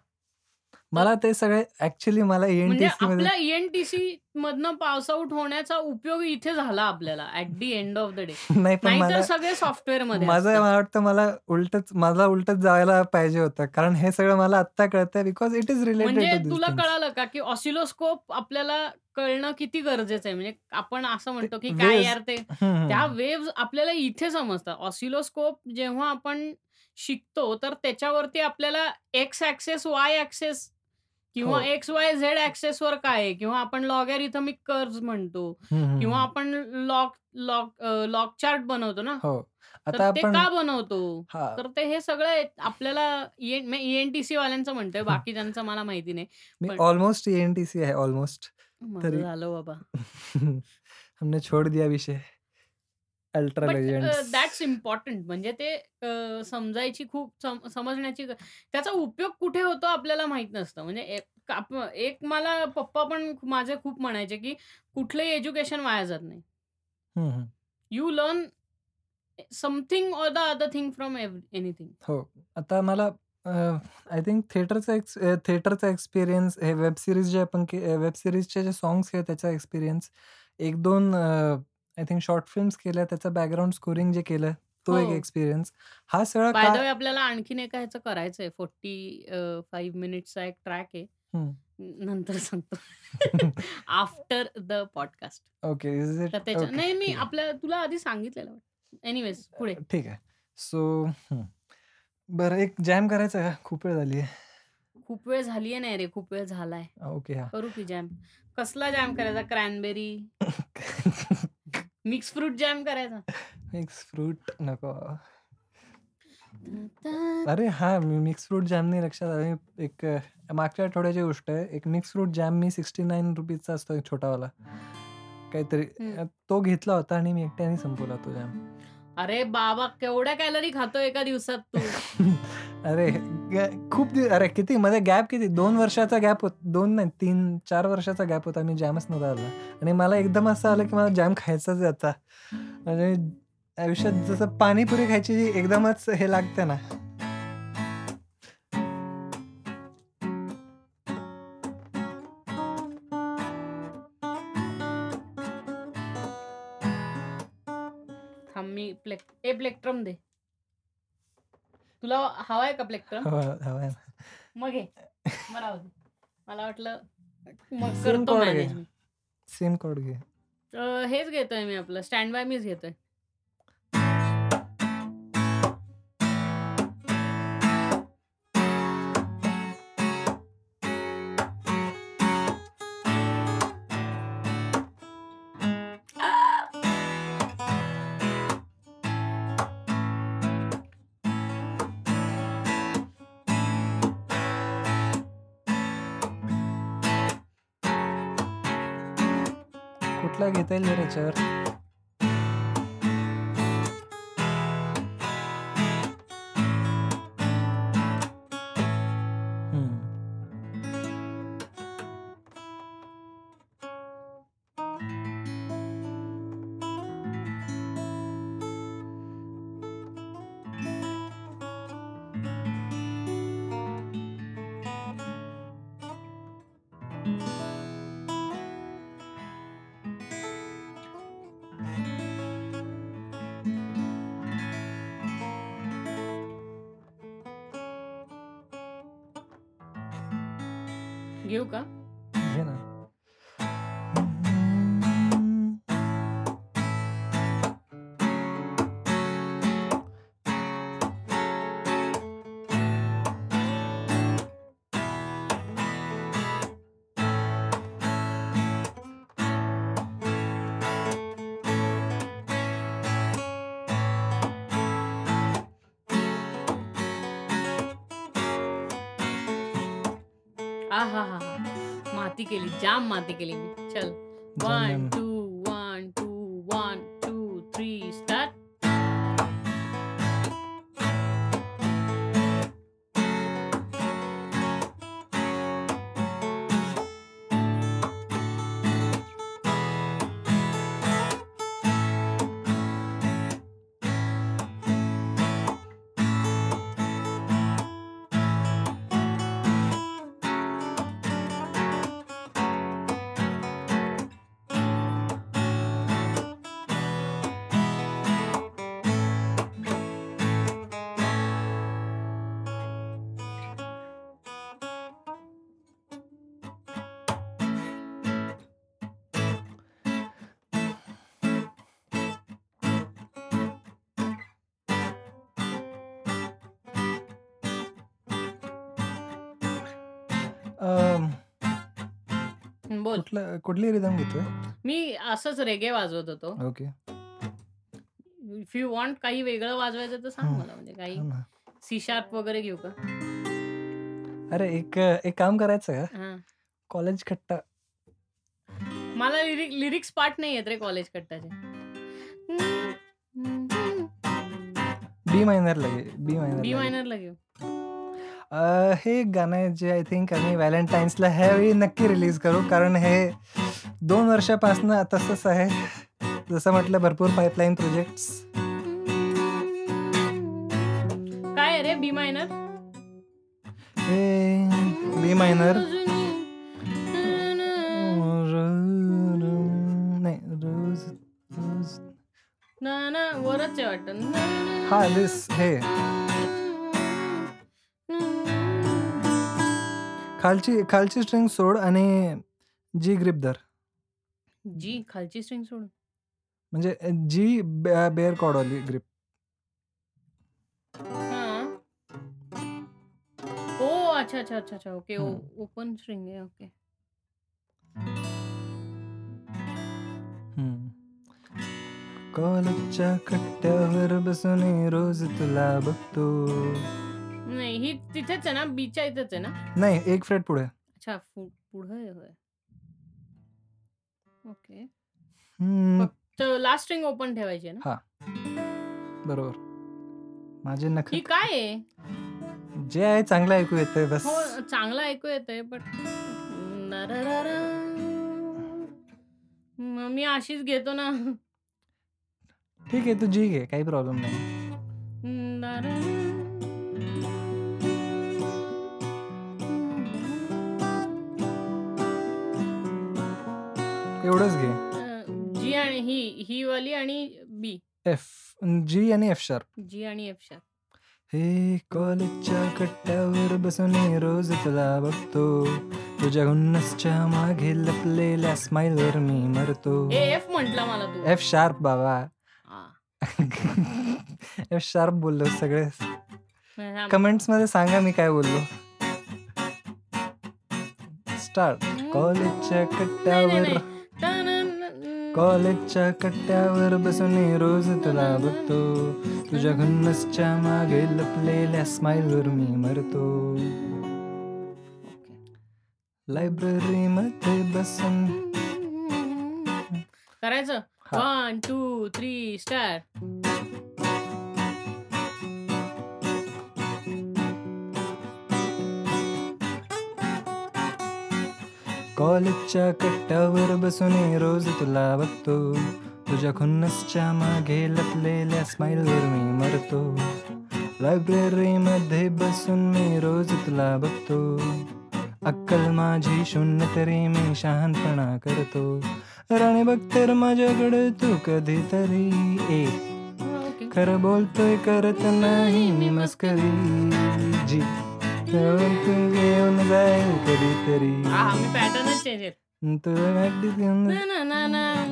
A: मला ते सगळे ॲक्चुअली मला
B: म्हणजे
A: ई-एन-टी-सीमध्ये
B: आपल्या ई-एन-टी-सी मधनं पास आउट होण्याचा उपयोग इथे झाला आपल्याला at the end of the day.
A: नाही पण
B: नाहीतर
A: मला
B: सगळे सॉफ्टवेअरमध्ये
A: माझं
B: असतात.
A: मला वाटतं मला उलटंच मला उलटंच जायला पाहिजे होतं. कारण हे सगळं मला आत्ता कळतंय बिकॉज इट इस रिलेटेड
B: म्हणजे
A: टू
B: तुला
A: थिंग्स.
B: कळालं का, की ऑसिलोस्कोप आपल्याला कळणं किती गरजेचं आहे. म्हणजे आपण असं म्हणतो, की काय यार ते त्या
A: हं.
B: वेव्हज आपल्याला इथे समजतात. ऑसिलोस्कोप जेव्हा आपण शिकतो, तर त्याच्यावरती आपल्याला एक्स ॲक्सेस, वाय ॲक्सेस किंवा
A: हो.
B: एक्स, वाय, झेड ॲक्सेसवर काय आहे किंवा आपण लॉगॅरिथमिक कर्व्हज म्हणतो किंवा. आपण log log uh, log chart बनवतो ना.
A: हो. आता
B: ते
A: आपण
B: का बनवतो? तर ते हे सगळं आपल्याला ई-एन-टी-सी वाल्यांचं म्हणतोय, बाकीच्यांचं मला माहिती नाही.
A: Almost E N T C है ऑलमोस्ट.
B: झालं बाबा.
A: हमने छोड़ दिया विषय. Ultra legends.
B: दॅट्स इम्पोर्टंट म्हणजे ते समजायची खूप सम समजण्याची त्याचा उपयोग कुठे होतो आपल्याला माहीत नसतं. म्हणजे एक एक मला पप्पा पण माझे खूप म्हणायचे, की कुठलंही एज्युकेशन वाया जात नाही. You learn something or the other thing from anything.
A: हो. आता मला आय थिंक थिएटरचा थिएटरचा एक्सपिरियन्स हे वेब सीरीज जे आपण वेब सीरीजचे जे सॉन्ग्स आहेत त्याचा experience. 1-2 uh, I think short films केल्या, त्याचं बॅकग्राऊंड स्कोरिंग जे केलं, तो एक
B: हो.
A: एक्सपिरियन्स. हा सगळा का
B: वे आपल्याला आणखीन एका ह्याचं करायचंय 40 अ, 5 मिनिट्सचा एक ट्रॅक आहे.
A: हं.
B: नंतर सांगतो. After the podcast.
A: ओके.
B: त्याच्या. नाही मी. आपल्या तुला आधी सांगितलेलं. एनिवेज पुढे.
A: ठीक आहे. सो हं. बरं एक जॅम करायचा का? खूप वेळ झाली आहे.
B: खूप वेळ झाली आहे नाही रे, खूप वेळ झालाय.
A: ओके. हां.
B: करू की जॅम? कसला जॅम करायचा? क्रॅनबेरी? मिक्स फ्रूट जॅम करायचा?
A: मिक्स फ्रूट नको. अरे हां, मी मिक्स फ्रूट जॅम नाही लक्षात आलं. मी एक मागच्या आठवड्याची गोष्ट आहे. एक मिक्स फ्रूट जॅम मी ₹69 चा असतो एक छोटावाला. काहीतरी तो घेतला होता आणि मी एकट्याने संपवला तो जॅम.
B: अरे बाबा! केवढ्या कॅलरी खातो एका दिवसात तू?
A: अरे खूप दि अरे किती मध्ये गॅप किती दोन वर्षाचा गॅप होत दोन नाही 3-4 वर्षाचा गॅप होता. मी जॅमच नव्हता आला आणि मला एकदम असं आलं, की मला जॅम खायचाच आता. म्हणजे आयुष्यात जसं पाणीपुरी खायची जी एकदमच हे लागते ना.
B: प्लेक्ट्रम दे. तुला हवाय का प्लेक्ट्रम
A: हवा हवा
B: मग दे. मला वाटलं मग करतो
A: chord घे.
B: मॅनेज मी.
A: सेम कॉर्ड घे.
B: हेच घेतोय मी आपलं. स्टँड बाय मीच घेतोय.
A: कुठला घेता
B: केली जाम माती केली मी चल वन. टू बोल.
A: कुठलं कुठली रिदम घेतोय?
B: मी असंच रेगे वाजवत होतो.
A: ओके.
B: इफ यू वॉन्ट काही वेगळं वाजवायचं तर सांग
A: हम्म.
B: मला म्हणजे काही
A: हा ना.
B: सी शार्प वगैरे घेऊ का?
A: अरे एक एक काम करायचं का
B: हा.
A: कॉलेज खट्टा.
B: मला लिरिक लिरिक्स पाठ नाही येत रे कॉलेज कट्टाचे
A: बी मायनरला घे बी मायनर
B: बी मायनरला घेऊ.
A: हे गाणं आहे जे आय थिंक आम्ही व्हॅलेंटाईन्सला ह्यावेळी नक्की रिलीज करू. कारण हे दोन वर्षापासनं तसंच आहे. जसं म्हटलं भरपूर पाईपलाईन प्रोजेक्ट्स
B: काय आहे रे? बी मायनर
A: हे बी मायनर नाही रोज रोज.
B: ना ना वरच आहे वाटतं.
A: हा दिस हे. खालची खालची स्ट्रिंग सोड आणि जी ग्रिप धर.
B: जी खालची स्ट्रिंग सोडून
A: म्हणजे जी बेअर कॉडवाली ग्रिप
B: हा. ओ अच्छा अच्छा अच्छा अच्छा ओके. ओपन स्ट्रिंग आहे ओके
A: कॉलेजच्या कट्ट्यावर बसून रोज तुला बघतो.
B: नाही ही तिथेच आहे ना बीच्या इथेच आहे ना?
A: नाही एक फ्रेट पुढे.
B: अच्छा पुढं आहे होय. ओके.
A: हम्म,
B: तर लास्ट स्ट्रिंग ओपन ठेवायची आहे ना?
A: बरोबर. माझे नख
B: ही काय आहे?
A: जे आहे चांगलं ऐकू येतंय बस.
B: हो चांगलं ऐकू येतंय बट मी अशीच घेतो ना.
A: ठीक आहे तू जी घे काही प्रॉब्लेम नाही. एवढंच घे.
B: जी आणि ही ही वाली आणि बी.
A: एफ जी आणि एफ शार्प.
B: जी आणि एफ शार्प.
A: हे कॉलेजच्या कट्ट्यावर बसून रोज तुला बघतो. तुझ्या हुन्नसच्या मागे लपलेल्या स्माईलवर मी मरतो.
B: ए एफ म्हंटला मला तू.
A: एफ शार्प बाबा.
B: हा.
A: एफ शार्प बोललो सगळे. कमेंट्समध्ये सांगा मी काय बोललो. स्टार्ट. कॉलेजच्या
B: नाही, नाही,
A: कट्ट्यावर
B: नाही.
A: कॉलेजच्या कट्ट्यावर बसून रोज तुला बघतो. तुझ्या घुन्नसच्या मागे लपलेल्या स्माईलवर मी मरतो. लायब्ररी मध्ये बसून.
B: करायचं. वन टू थ्री स्टार
A: कॉलेजच्या कट्ट्यावर बसून रोज तुला बघतो. तुझ्या खुन्नसच्या मागे लपलेल्या स्माईलवर मी मरतो. लायब्ररी मध्ये बसून मी रोज तुला बघतो. अक्कल माझी शून्य तरी मी शहाणपणा करतो. राणे बघ तर माझ्याकडे तू कधीतरी ए
B: ओके.
A: खरं बोलतोय करत नाही मी मस्करी. जी. घेऊन जाईल कधीतरी.
B: हा मी पॅटर्नच चेंज आहे
A: तू अगदी घेऊन
B: ना ना ना. ना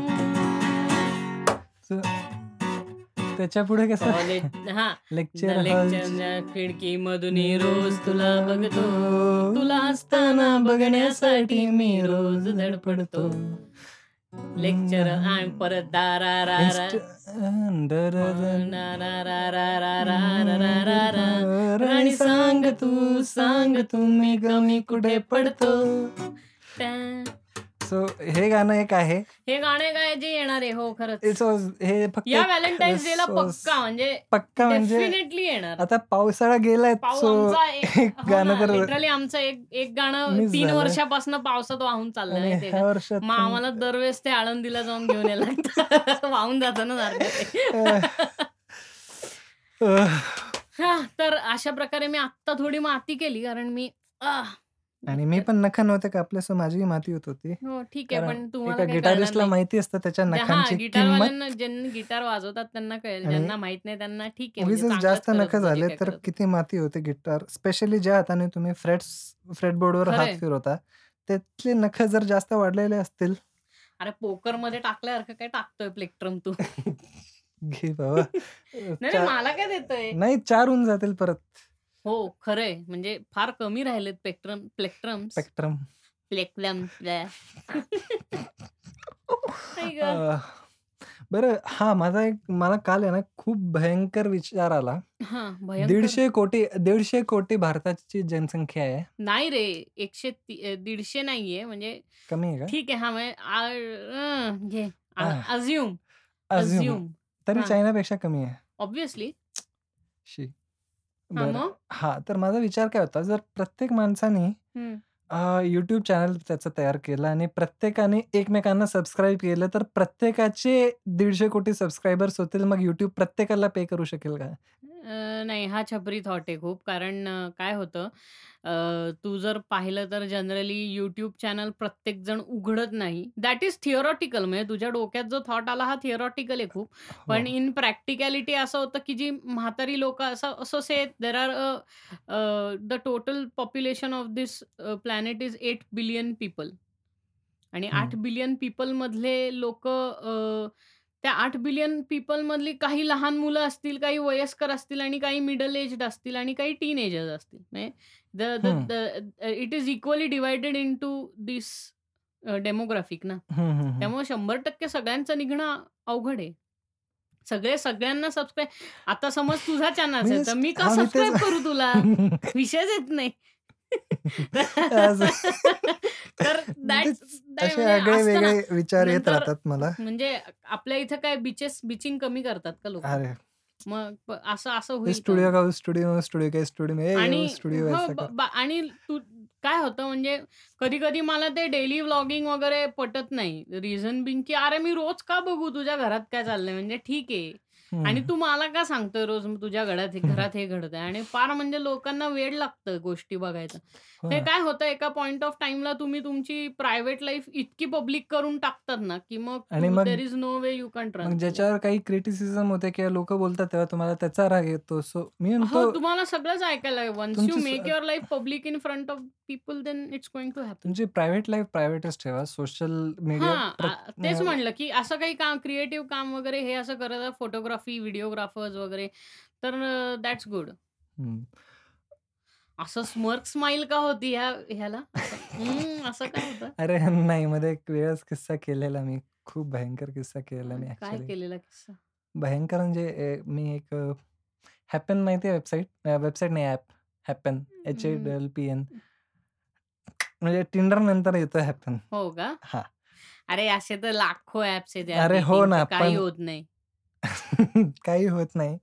A: त्याच्या पुढे कसं?
B: कॉलेज हा.
A: लेक्चर
B: लेक्चरच्या खिडकी मधून रोज तुला बघतो. तुला असताना बघण्यासाठी मी रोज धडपडतो. లెక్చర్ ఆయన परत दारा रा रा
A: राणी सांग तू सांग तुम्ही गमी कुठे पडतो सो हे गाणं एक आहे.
B: हे गाणे काय जे येणार आहे हो खरंच.
A: हे फक्त
B: या व्हॅलेंटाईन्स डे ला
A: so-
B: पक्का म्हणजे
A: पक्का म्हणजे
B: डेफिनेटली येणार.
A: आता पावसाळा गेलाय सो
B: एक- हो
A: गाणं तर
B: literally आमचं एक एक गाणं तीन. वर्षापासून पावसात वाहून चाललंय?
A: वर्षात
B: मग आम्हाला दरवेळेस ते आळंदीला जाऊन घेऊन यायला लागतं. वाहून जातं ना तर अशा प्रकारे मी आत्ता थोडी माती केली कारण मी
A: आणि मी पण नख नव्हते कापले सो माझी माती होत होती.
B: हो ठीक आहे
A: कारण
B: पण तुम्हाला
A: गिटारिस्टला
B: नाही.
A: माहिती असतं त्याच्या
B: हा
A: नखांची
B: गिटार
A: किंमत.
B: वाल्यांना ज्यांनी गिटार वाजवतात त्यांना कळेल
A: आणि
B: ज्यांना माहीत नाही त्यांना ठीक आहे म्हणजे चांगलंच
A: जास्त
B: करत
A: नख
B: होते जे
A: झाले
B: काय
A: तर
B: करत होते.
A: किती माती होते गिटार. स्पेशली ज्या हाताने तुम्ही फ्रेट्स फ्रेटबोर्डवर
B: खरंय.
A: हात फिरवता त्यातले नख जर जास्त वाढलेले असतील.
B: अरे पोकरमध्ये टाकल्यासारखं काय टाकतोय प्लेक्ट्रम तू?
A: घे बाबा.
B: नाही नाही,
A: चा-
B: मला काय देतोय?
A: नाही चार होऊन जातील परत.
B: हो खरंय. म्हणजे फार कमी राहिलेत प्लेक्ट्रम प्लेक्ट्रम
A: स्पेक्ट्रम
B: प्लेक्ट्रम
A: बरं हा माझा एक मला काल आहे ना खूप भयंकर विचार आला.
B: हा भयंकर.
A: दीडशे कोटी दीडशे कोटी भारताची जनसंख्या आहे.
B: नाही रे एकशे ती- अ, दीडशे नाहीये. म्हणजे
A: कमी आहे का?
B: ठीक आहे हा म्हणजे आ- अं, घे.
A: हा. तरी
B: हा.
A: चायनापेक्षा कमी आहे.
B: ऑब्विसली
A: शी.
B: हा
A: बरं.
B: मग?
A: हा तर माझा विचार काय होता जर प्रत्येक माणसाने. यूट्यूब चॅनल त्याचं तयार केलं आणि प्रत्येकाने एकमेकांना सबस्क्राईब केलं तर प्रत्येकाचे दीडशे कोटी सबस्क्रायबर्स होतील मग युट्यूब प्रत्येकाला पे करू शकेल का?
B: अ, नाही हा छपरी थॉट आहे खूप. कारण अ, काय होतं अ, तू जर पाहिलं तर जनरली यूट्यूब चॅनल प्रत्येक जण उघडत नाही. दॅट इज थिअरॉटिकल म्हणजे तुझ्या डोक्यात जो थॉट आला हा थिअरॉटिकल आहे खूप. पण
A: हो.
B: इन प्रॅक्टिकॅलिटी असं होतं की जी म्हातारी लोक असं असं say there are the total population of this planet is eight billion people आणि आठ. बिलियन पीपलमधले लोक त्या आठ बिलियन पीपलमधली काही लहान मुलं असतील काही वयस्कर असतील आणि काही मिडल एज्ड असतील आणि काही टीन एजर्स असतील. म्हणजे the the it is equally divided into this demographic ना. त्यामुळे शंभर टक्के सगळ्यांचं निघणं अवघड आहे. सगळे सगळ्यांना सबस्क्राईब आता समज तुझा चॅनल
A: मी
B: असेल तर मी का
A: हा, मी तेच-
B: सबस्क्राईब करू तुला? विषयच येत नाही. तर म्हणजे
A: वेगळे वेगळे विचार येत राहतात मला.
B: म्हणजे आपल्या इथं काय बीचेस बिचिंग कमी करतात का लोक?
A: अरे.
B: मग असं असं होईल का?
A: स्टुडिओ का स्टुडिओ स्टुडिओ काय स्टुडिओ
B: आणि
A: स्टुडिओ
B: हो, ब- आणि तू काय होतं म्हणजे कधी कधी मला ते डेली व्लॉगिंग वगैरे पटत नाही. रिझन बिंग की अरे मी रोज का बघू? तुझ्या घरात काय चाललंय? म्हणजे ठीक आहे. आणि
A: हं.
B: तू मला का सांगतोय रोज तुझ्या घरात हे घरात हे घडतंय आणि फार म्हणजे लोकांना वेड लागतं गोष्टी बघायचं.
A: हो
B: हे. काय होतं एका पॉइंट ऑफ टाईमला तुम्ही तुमची प्रायव्हेट लाईफ इतकी पब्लिक करून टाकतात ना, की मग
A: आणि
B: तू
A: मग
B: there is no way you can
A: मग
B: दॅट.
A: ज्याच्यावर काही क्रिटिसिझम होते किंवा लोकं बोलतात तेव्हा तुम्हाला त्याचा राग येतो. सो मी
B: हो,
A: म्हणतो
B: तुम्हाला सगळंच ऐकायला लागेल. वन्स यू
A: तुमची स
B: make your life public in front of people then it's going to happen.
A: तुमची प्रायव्हेट लाईफ प्रायव्हेटच ठेवा. सोशल मीडिया
B: हां,
A: प्रत
B: आ तेच
A: अ,
B: म्हणलं, की असं काही काम क्रिएटिव्ह काम वगैरे हे असं करत फोटोग्राफी, व्हिडिओग्राफर्स वगैरे तर दॅट्स गुड.
A: हं.
B: असं स्मर्क स्माईल का होती ह्या ह्याला? असं हं, असं का होतं?
A: अरे नाही मध्ये एक वेगळाच किस्सा केलेला मी. खूप भयंकर किस्सा केलेला मी
B: काय
A: ॲक्चुअली.
B: केलेला किस्सा?
A: भयंकर म्हणजे ए मी एक अ, हॅपन माहिती आहे वेबसाईट? अ, वेबसाईट नाही ॲप. हॅपन
B: हं.
A: H A double P N. म्हणजे Tinder नंतर येतं हॅपन.
B: हो का?
A: हां.
B: अरे असे तर लाखो ॲप्स आहेत यार
A: अरे हो
B: डेटिंगचे
A: ना,
B: काही
A: पण
B: होत नाही.
A: काही होत नाही.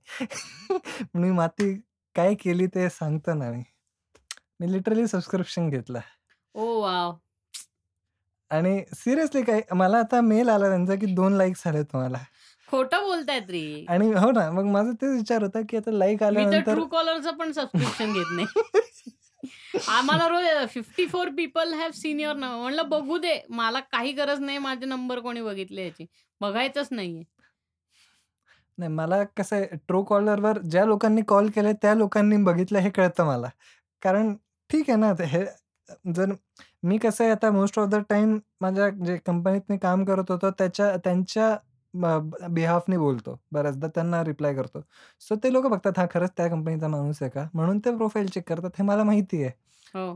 A: मी माती काय केली ते सांगतो ना मी. मी लिटरली सबस्क्रिप्शन घेतलं.
B: Oh wow!
A: आणि सिरियसली काय मला आता मेल आला त्यांचा, की 2 लाइक्स आले तुम्हाला.
B: खोटं बोलतायत रे.
A: आणि हो ना, मग माझा तेच विचार होता, की आता लाइक
B: मी तर
A: आल्यानंतर
B: Truecallerचं पण सबस्क्रिप्शन घेत नाही. आम्हाला रोज 54 people have seen your number म्हणलं बघू दे. मला काही गरज नाही माझे नंबर कोणी बघितले याची. बघायचंच नाहीये.
A: नाही मला कसं आहे Truecallerवर ज्या लोकांनी कॉल केले त्या लोकांनी बघितलं हे कळतं मला. कारण ठीक आहे ना, हे जर मी कसं आहे आता मोस्ट ऑफ द टाईम माझ्या जे कंपनीत मी काम करत होतो त्याच्या त्यांच्या बिहाफनी बोलतो. बऱ्याचदा त्यांना रिप्लाय करतो. सो ते लोकं बघतात हा खरंच त्या कंपनीचा माणूस आहे का? म्हणून ते प्रोफाइल चेक करतात हे मला माहिती आहे.
B: हो.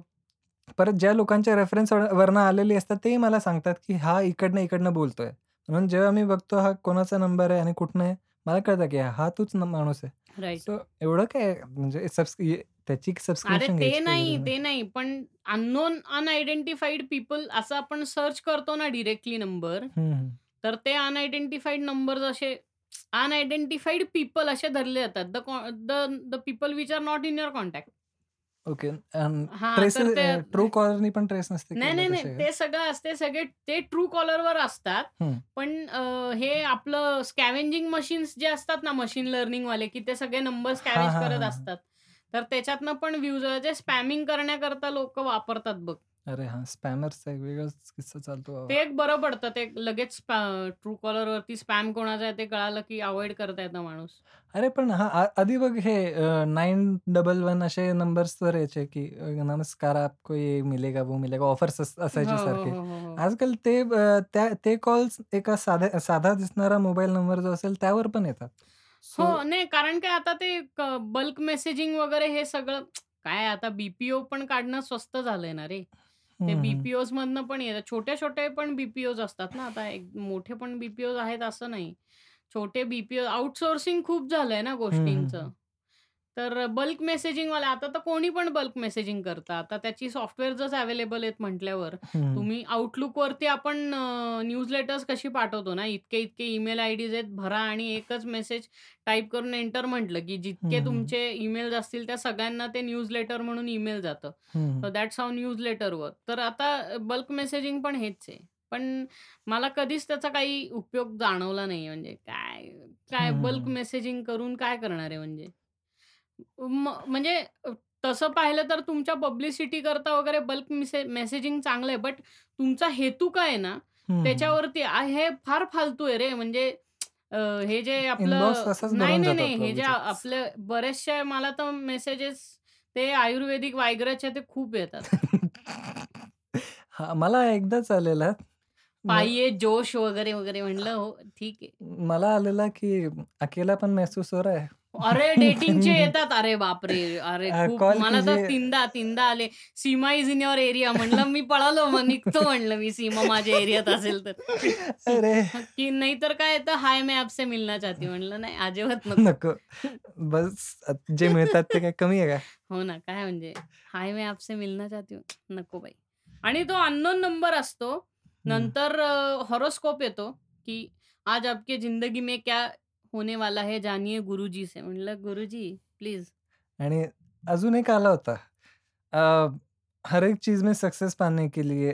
A: परत ज्या लोकांच्या रेफरन्स वरनं आलेली असतात तेही मला सांगतात, की हा इकडनं-इकडनं बोलतोय. म्हणून जेव्हा मी बघतो हा कोणाचा नंबर आहे आणि कुठनं आहे, मला कळतं, की हा तोच माणूस आहे. सो एवढं काय म्हणजे त्याची
B: अरे
A: सबस्क्रिप्शन
B: ते
A: घ्यायची
B: नाही,
A: गरज.
B: ते नाही. पण अननोन अनआयडेंटिफाईड पीपल असं आपण सर्च करतो ना डायरेक्टली नंबर. तर ते अनआयडेंटिफाईड नंबर्स असे अनआयडेंटिफाईड पीपल असे धरले जातात. द कॉ the people which are not in your contact.
A: Okay.
B: हां,
A: अ, Truecallerनी पण ट्रेस नसते
B: नाही, नाही, नाही. ते सगळं असते सगळे ते Truecallerवर असतात.
A: हं.
B: पण हे आपलं स्कॅव्हेंजिंग मशीन्स जे असतात ना मशीन लर्निंगवाले, की ते सगळे नंबर स्कॅव्हेज
A: हां,
B: करत. असतात. तर त्याच्यातनं पण व्ह्यूज जे स्पॅमिंग करण्याकरता लोकं वापरतात बघ.
A: अरे हां, स्पॅमर्सचा एक वेगळाच किस्सा चालतो.
B: ते एक बरं पडतं. ते लगेच स्पॅ Truecallerवरती स्पॅम कोणाचा आहे ते कळालं, की अव्हॉइड करता येतं माणूस.
A: अरे पण हां, आधी बघ हे अ, 911 असे नंबर्स तर यायचे, की नमस्कार आपको ये मिलेगा, वो मिलेगा ऑफर्स अस
B: हो,
A: असायचे
B: हो,
A: सारखे.
B: हो, हो, हो.
A: आजकाल ते ते कॉल्स एका साध्या साधा दिसणारा मोबाईल नंबर जो असेल त्यावर पण येतात. सो
B: हो, नाही कारण काय आता ते बल्क मेसेजिंग वगैरे हे सगळं काय आता बी-पी-ओ पण काढणं स्वस्त झालंय ना रे. ते
A: हं.
B: बी-पी-ओजमधनं पण येतात. छोटे-छोटे पण बी-पी-ओज असतात ना आता एक मोठे पण बी-पी-ओज आहेत असं नाही. छोटे बी-पी-ओ आउटसोर्सिंग खूप झालंय ना गोष्टींचं. तर बल्क मेसेजिंगवाले आता तर कोणी पण बल्क मेसेजिंग करतं. आता त्याची सॉफ्टवेअर्सच अवेलेबल आहेत म्हटल्यावर.
A: हं.
B: तुम्ही Outlookवरती आपण अ, न्यूजलेटर्स कशी पाठवतो ना, इतके-इतके ईमेल आयडीज आहेत भरा आणि एकच मेसेज टाइप करून एंटर म्हटलं, की जितके
A: हं.
B: तुमचे ईमेल्स असतील त्या सगळ्यांना ते न्यूजलेटर म्हणून ईमेल जातं. सो
A: हं.
B: That's how newsletter work. तर आता बल्क मेसेजिंग पण हेच आहे. पण मला कधीच त्याचा काही उपयोग जाणवला नाही म्हणजे काय काय बल्क
A: हं.
B: मेसेजिंग करून काय करणार आहे म्हणजे? म म्हणजे अ, तसं पाहिलं तर तुमच्या पब्लिसिटीकरता वगैरे बल्क मिसे मेसेजिंग चांगलं आहे. बट तुमचा हेतू काय आहे ना,
A: हं.
B: त्याच्यावरती आ हे फार फालतू आहे रे. म्हणजे अ, हे जे
A: इनबॉक्स
B: आपलं
A: असाच
B: नाही,
A: भरून
B: नाही,
A: जातात
B: नाही. हे जे. आपले बरेचसे मला तर मेसेजेस ते आयुर्वेदिक Viagraचे ते खूप येतात.
A: हां, मला एकदाच आलेला. म
B: पाइये जोश वगैरे, वगैरे म्हणलं हो ठीक आहे.
A: मला आलेला, की अकेलापन महसूस हो रहा है.
B: अरे डेटिंगचे येतात. अरे बापरे! अरे
A: अ,
B: खूप
A: कॉल
B: मला तर
A: कीजिए.
B: तीनदा, तीनदा आले. Seema is in your area म्हणलं मी पळालो मग निघतो म्हणलं मी सीमा माझ्या एरियात असेल तर.
A: अरे!
B: की नाहीतर काय येतं हाय मैं आपसे मिलना चाहती हूँ. म्हणलं नाही अजिबात नको.
A: नको. बस जे मिळतात ते काय कमी आहे का?
B: हो ना, काय म्हणजे हाय मैं आपसे मिलना चाहती हूँ. नको बाई. आणि तो अननोन नंबर असतो. नंतर हॉरोस्कोप येतो, की आज आपकी जिंदगी में क्या होने वाला है जानिये गुरुजी से. म्हणलं गुरुजी प्लीज़.
A: आणि अजून एक आला होता. हर एक चीज़ में सक्सेस पाने के लिए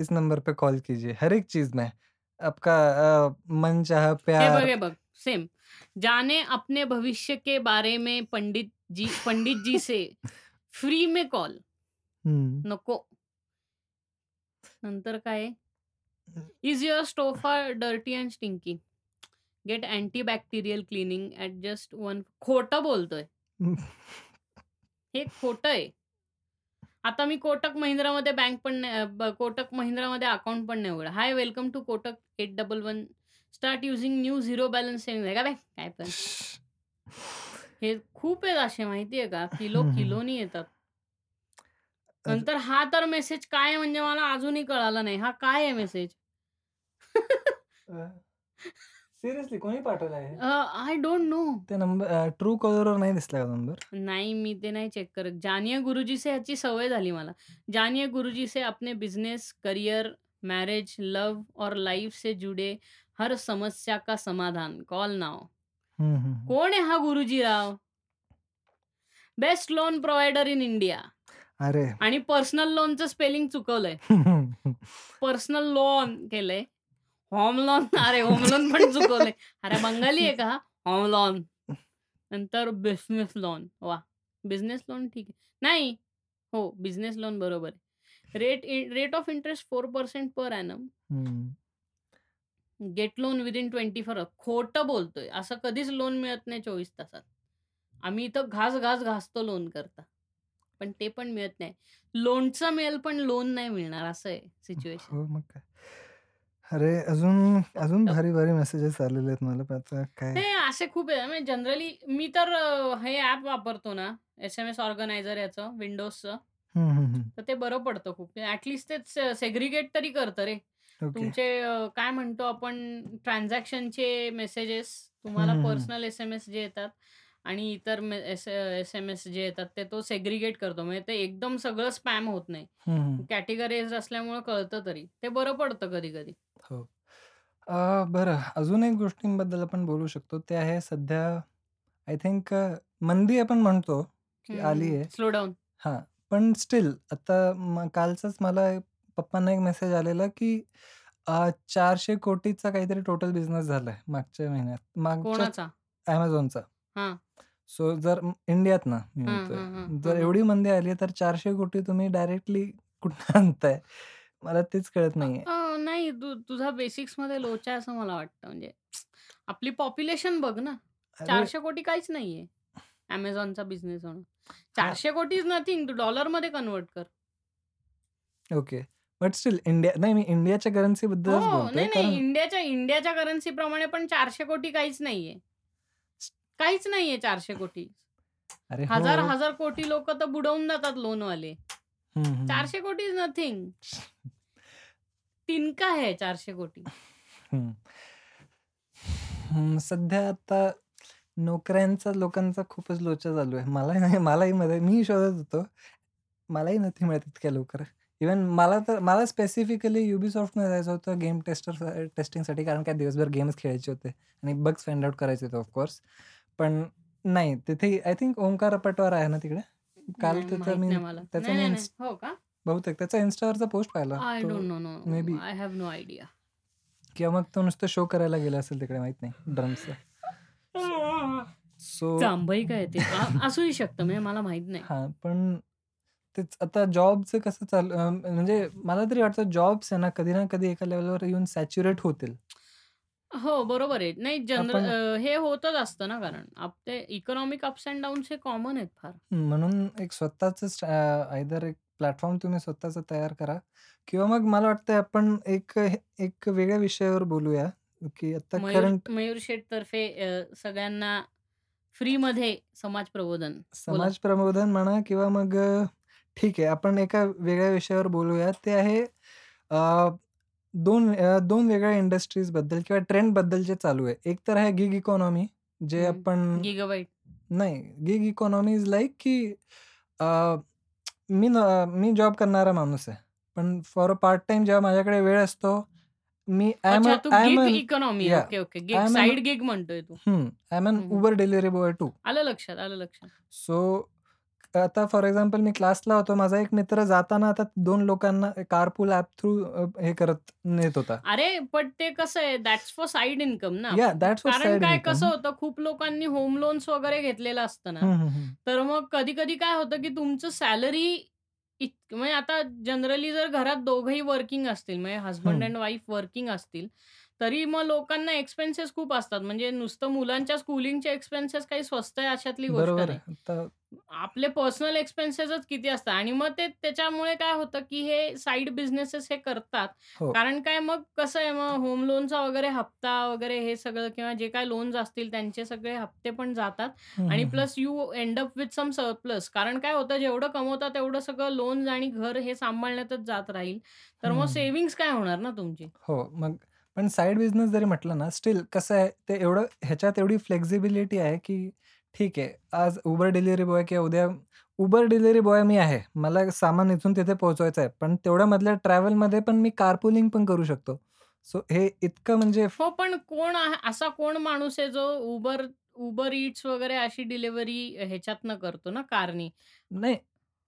A: इस नंबर पे कॉल कीजिए. हर एक चीज़ में. आपका अ, मनचाहा
B: हे
A: प्यार
B: बघ, हे बघ. सेम जाने अपने भविष्य के बारे में पंडित जी पंडित जी से फ्री में कॉल
A: हं.
B: नको नंतर काय is your sofa dirty and stinky get antibacterial cleaning at just one खोटं बोलतोय. हे खोटं आहे आता मी कोटक महिंद्रामध्ये बँक पण नाही ब- कोटक महिंद्रामध्ये अकाउंट पण नाही उघडा hi welcome to Kotak eight double one. Start using new zero balance saving. का बे काय पण. हे खूप आहेत असे माहितीये का? किलो. किलोनी येतात. नंतर हा तर मेसेज काय आहे म्हणजे मला अजूनही कळाला नाही. हा काय आहे मेसेज?
A: सिरियसली कोणी पाठवलं आहे
B: आय डोंट नो
A: ते नंबर ट्रू कॉलरवर नाही दिसला का नंबर
B: नाही मी ते नाही चेक करत. जानिया गुरुजी से ह्याची सवय झाली मला. जानिया गुरुजी से अपने बिजनेस करियर मैरिज लव और लाइफ से जुड़े हर समस्या का समाधान। Call now. कोण आहे हा गुरुजी राव best loan provider in India
A: अरे.
B: आणि पर्सनल लोनचं स्पेलिंग चुकवलंय. पर्सनल लोन केलंय. होम लोन अरे होम लोन पण चुकवलंय. अरे बंगाली आहे का होम लोन नंतर बिझनेस लोन. वा बिझनेस लोन ठीक आहे. नाही हो बिझनेस लोन बरोबर आहे. Rate rate of interest four percent per annum. Get loan within twenty four खोटं बोलतोय. असं कधीच लोन मिळत नाही चोवीस तासात. आम्ही इथं घास घास घासतो लोन करता. पण ते पण मिळत नाही. लोनचं मिळेल पण लोन नाही मिळणार. असं आहे सिच्युएशन.
A: हो अरे अजून अजून भारी भारी मेसेजेस आलेले आहेत मला पण आता काय?
B: हे असे खूप आहे. म्हणजे जनरली मी तर अं, हे ॲप वापरतो ना एस एम एस ऑर्गनायझर याचं
A: हम्म.
B: तर ते बरं पडतं खूप. ऍटलिस्ट ते सेग्रिगेट तरी करतं रे.
A: ओके.
B: तुमचे अं, काय म्हणतो आपण ट्रान्झॅक्शनचे मेसेजेस तुम्हाला. पर्सनल एस एम एस जे येतात आणि इतर एस एम एस जे येतात ते तो सेग्रिगेट करतो. म्हणजे ते एकदम सगळं स्पॅम होत नाही. कॅटेगरीज असल्यामुळे कळतं तरी. ते बरं पडतं कधी कधी
A: हो अ, बरं. अजून एक गोष्टींबद्दल आपण बोलू शकतो. ते आहे सध्या आय थिंक मंदी आपण म्हणतो की आली आहे.
B: Slow down.
A: हां पण स्टील आता म कालचंच मला पप्पांना एक मेसेज आलेला की अ, चारशे कोटीचा काहीतरी टोटल बिझनेस झालाय मागच्या महिन्यात. मागच्या
B: कोणाचा?
A: ॲमेझॉनचा
B: हां.
A: सो जर इंडियात ना मी
B: हां,
A: म्हणतोय.
B: हां, हां,
A: जर
B: हां.
A: एवढी मंदी आली तर चारशे कोटी तुम्ही डायरेक्टली कुठं आणताय? मला तेच कळत नाहीये.
B: अ, नाही तू तुझा बेसिक्समध्ये लोचा आहे असं मला वाटतं. म्हणजे आपली पॉप्युलेशन बघ ना
A: अरे
B: चारशे कोटी काहीच नाहीये अमेझॉनचा बिझनेस होणं
A: हा.
B: चारशे कोटी इज नथिंग तू डॉलरमध्ये कन्वर्ट कर.
A: ओके. बट स्टील इंडिया नाही मी इंडियाच्या करन्सी बद्दलच
B: हो
A: बोलतोय
B: नाही नाही
A: कारण
B: इंडियाच्या इंडियाच्या करन्सी प्रमाणे पण चारशे कोटी काहीच नाहीये. काहीच नाहीये चारशे कोटी
A: अरे हो.
B: हजार हजार कोटी लोक तर बुडवून जातात लोनवाले. चारशे कोटी इज नथिंग. तिनका आहे चारशे कोटी.
A: सध्या आता नोकऱ्यांचा लोकांचा खूपच लोचा चालू आहे. मलाही नाही मलाही मध्ये मी शोधत होतो. मलाही नाही मिळत इतक्या लवकर. इवन मला तर मला स्पेसिफिकली युबीसॉफ्टमध्ये जायचं होतं गेम टेस्टर टेस्टिंगसाठी कारण काय दिवसभर गेम्स खेळायचे होते. आणि बग्स फाइंड आउट करायचे होते ऑफकोर्स पण नाही तिथे आय थिंक ओंकार पटवार आहे ना तिकडे? काल त्याचा
B: माहीत
A: मी
B: नाही मला.
A: त्याचा
B: नाही
A: मी
B: नाही. हो का?
A: बहुतेक त्याचा इन्स्टावरचा पोस्ट पाहिला
B: आय
A: तो.
B: Don't know no
A: maybe.
B: I have no idea
A: किंवा मग तो नुसतं शो करायला गेला असेल तिकडे माहीत नाही ड्रम्सचा सो
B: जांभई काय ते? आ- असूही शकतं म्हणजे मला माहीत नाही.
A: हा पण तेच आता जॉबचं कसं चालू अं, म्हणजे मला तरी वाटतं जॉब्स आहे ना कधी ना कधी एका लेवलवर येऊन सॅच्युरेट होतील.
B: हो बरोबर आहे. नाही जनरल
A: आपण
B: हे होतच असतं ना कारण आपले इकॉनॉमिक अप्स अँड डाऊन्स हे कॉमन आहेत फार.
A: म्हणून एक स्वतःच आयदर एक प्लॅटफॉर्म तुम्ही स्वतःचा तयार करा. किंवा मग मला वाटतं आपण एक एक वेगळ्या विषयावर बोलूया की आता
B: मयूर
A: करंट
B: मयूर शेठ तर्फे अ, सगळ्यांना फ्री मध्ये समाज प्रबोधन बोला.
A: समाज प्रबोधन म्हणा किंवा मग अ, ठीक आहे आपण एका वेगळ्या विषयावर बोलूया. ते आहे अ, दोन अ, दोन वेगळ्या इंडस्ट्रीजबद्दल किंवा ट्रेंडबद्दल जे चालू आहे. एक तर आहे गिग इकॉनॉमी जे आपण
B: गिगाबाईट
A: नाही गिग इकॉनॉमी इज लाईक की अ, मी न- मी जॉब करणारा माणूस आहे. पण फॉर अ पार्ट टाइम जेव्हा माझ्याकडे वेळ असतो मी आय एम
B: अच्छा तू
A: आय एम
B: गिग इकॉनॉमी
A: या
B: okay okay
A: I
B: gig
A: am
B: side gig म्हणतोय तू.
A: I am an delivery boy to
B: आलं लक्षात आलं लक्षात.
A: सो आता फॉर एक्झाम्पल मी क्लासला होतो. माझा एक मित्र जाताना आता दोन लोकांना कारपूल ॲप थ्रू हे करत नेत होता.
B: अरे, पण ते कसं आहे दॅट्स फॉर साइड इन्कम ना.
A: याह, दॅट्स फॉर
B: कारण
A: साइड
B: काय
A: इन्कम.
B: कसं होतं खूप लोकांनी होम लोन्स वगैरे घेतलेलं असतं ना.
A: हं, हं, हं.
B: तर मग कधी-कधी काय होतं, की तुमचं सॅलरी इत म्हणजे आता जनरली जर घरात दोघंही वर्किंग असतील म्हणजे हसबंड
A: हं.
B: एंड वाईफ वर्किंग असतील, तरी मग लोकांना एक्सपेन्सेस खूप असतात. म्हणजे नुसतं मुलांच्या स्कूलिंगचे एक्सपेन्सेस काही स्वस्त आहे अशातली गोष्ट
A: बरोबर
B: नाही.
A: आहे. आता
B: आपले पर्सनल एक्सपेन्सेसच किती असतात आणि मग ते त्याच्यामुळे काय होतं, की हे साइड बिझनेसेस हे करतात.
A: हो.
B: कारण काय मग कसं आहे मग होम लोनचा वगैरे हप्ता वगैरे हे सगळं किंवा जे काही लोन्स असतील त्यांचे सगळे हप्ते पण जातात आणि. Plus you end up with some surplus. कारण काय होतं जेवढं कमवता तेवढं सगळं लोन्स आणि घर हे सांभाळण्यातच जात राहील. तर मग
A: हं.
B: सेव्हिंग्ज काय होणार ना तुमची?
A: हो, मग पण साइड बिझनेस जरी म्हटलं ना, स्टिल कसं आहे ते एवढं ह्याच्यात एवढी फ्लेक्सिबिलिटी आहे, की ठीक आहे, आज Uber डिलिव्हरी बॉय किंवा उद्या Uber डिलिव्हरी बॉय मी आहे. मला सामान इथून तिथे पोहोचवायचं आहे. पण तेवढ्यामधल्या ट्रॅव्हलमध्ये पण मी कारपूलिंग पण करू शकतो. सो हे इतकं म्हणजे
B: हो, पण कोण आहे असा कोण माणूस आहे जो Uber Uber Eats वगैरे अशी डिलिव्हरी ह्याच्यातनं करतो ना कारनी?
A: नाही,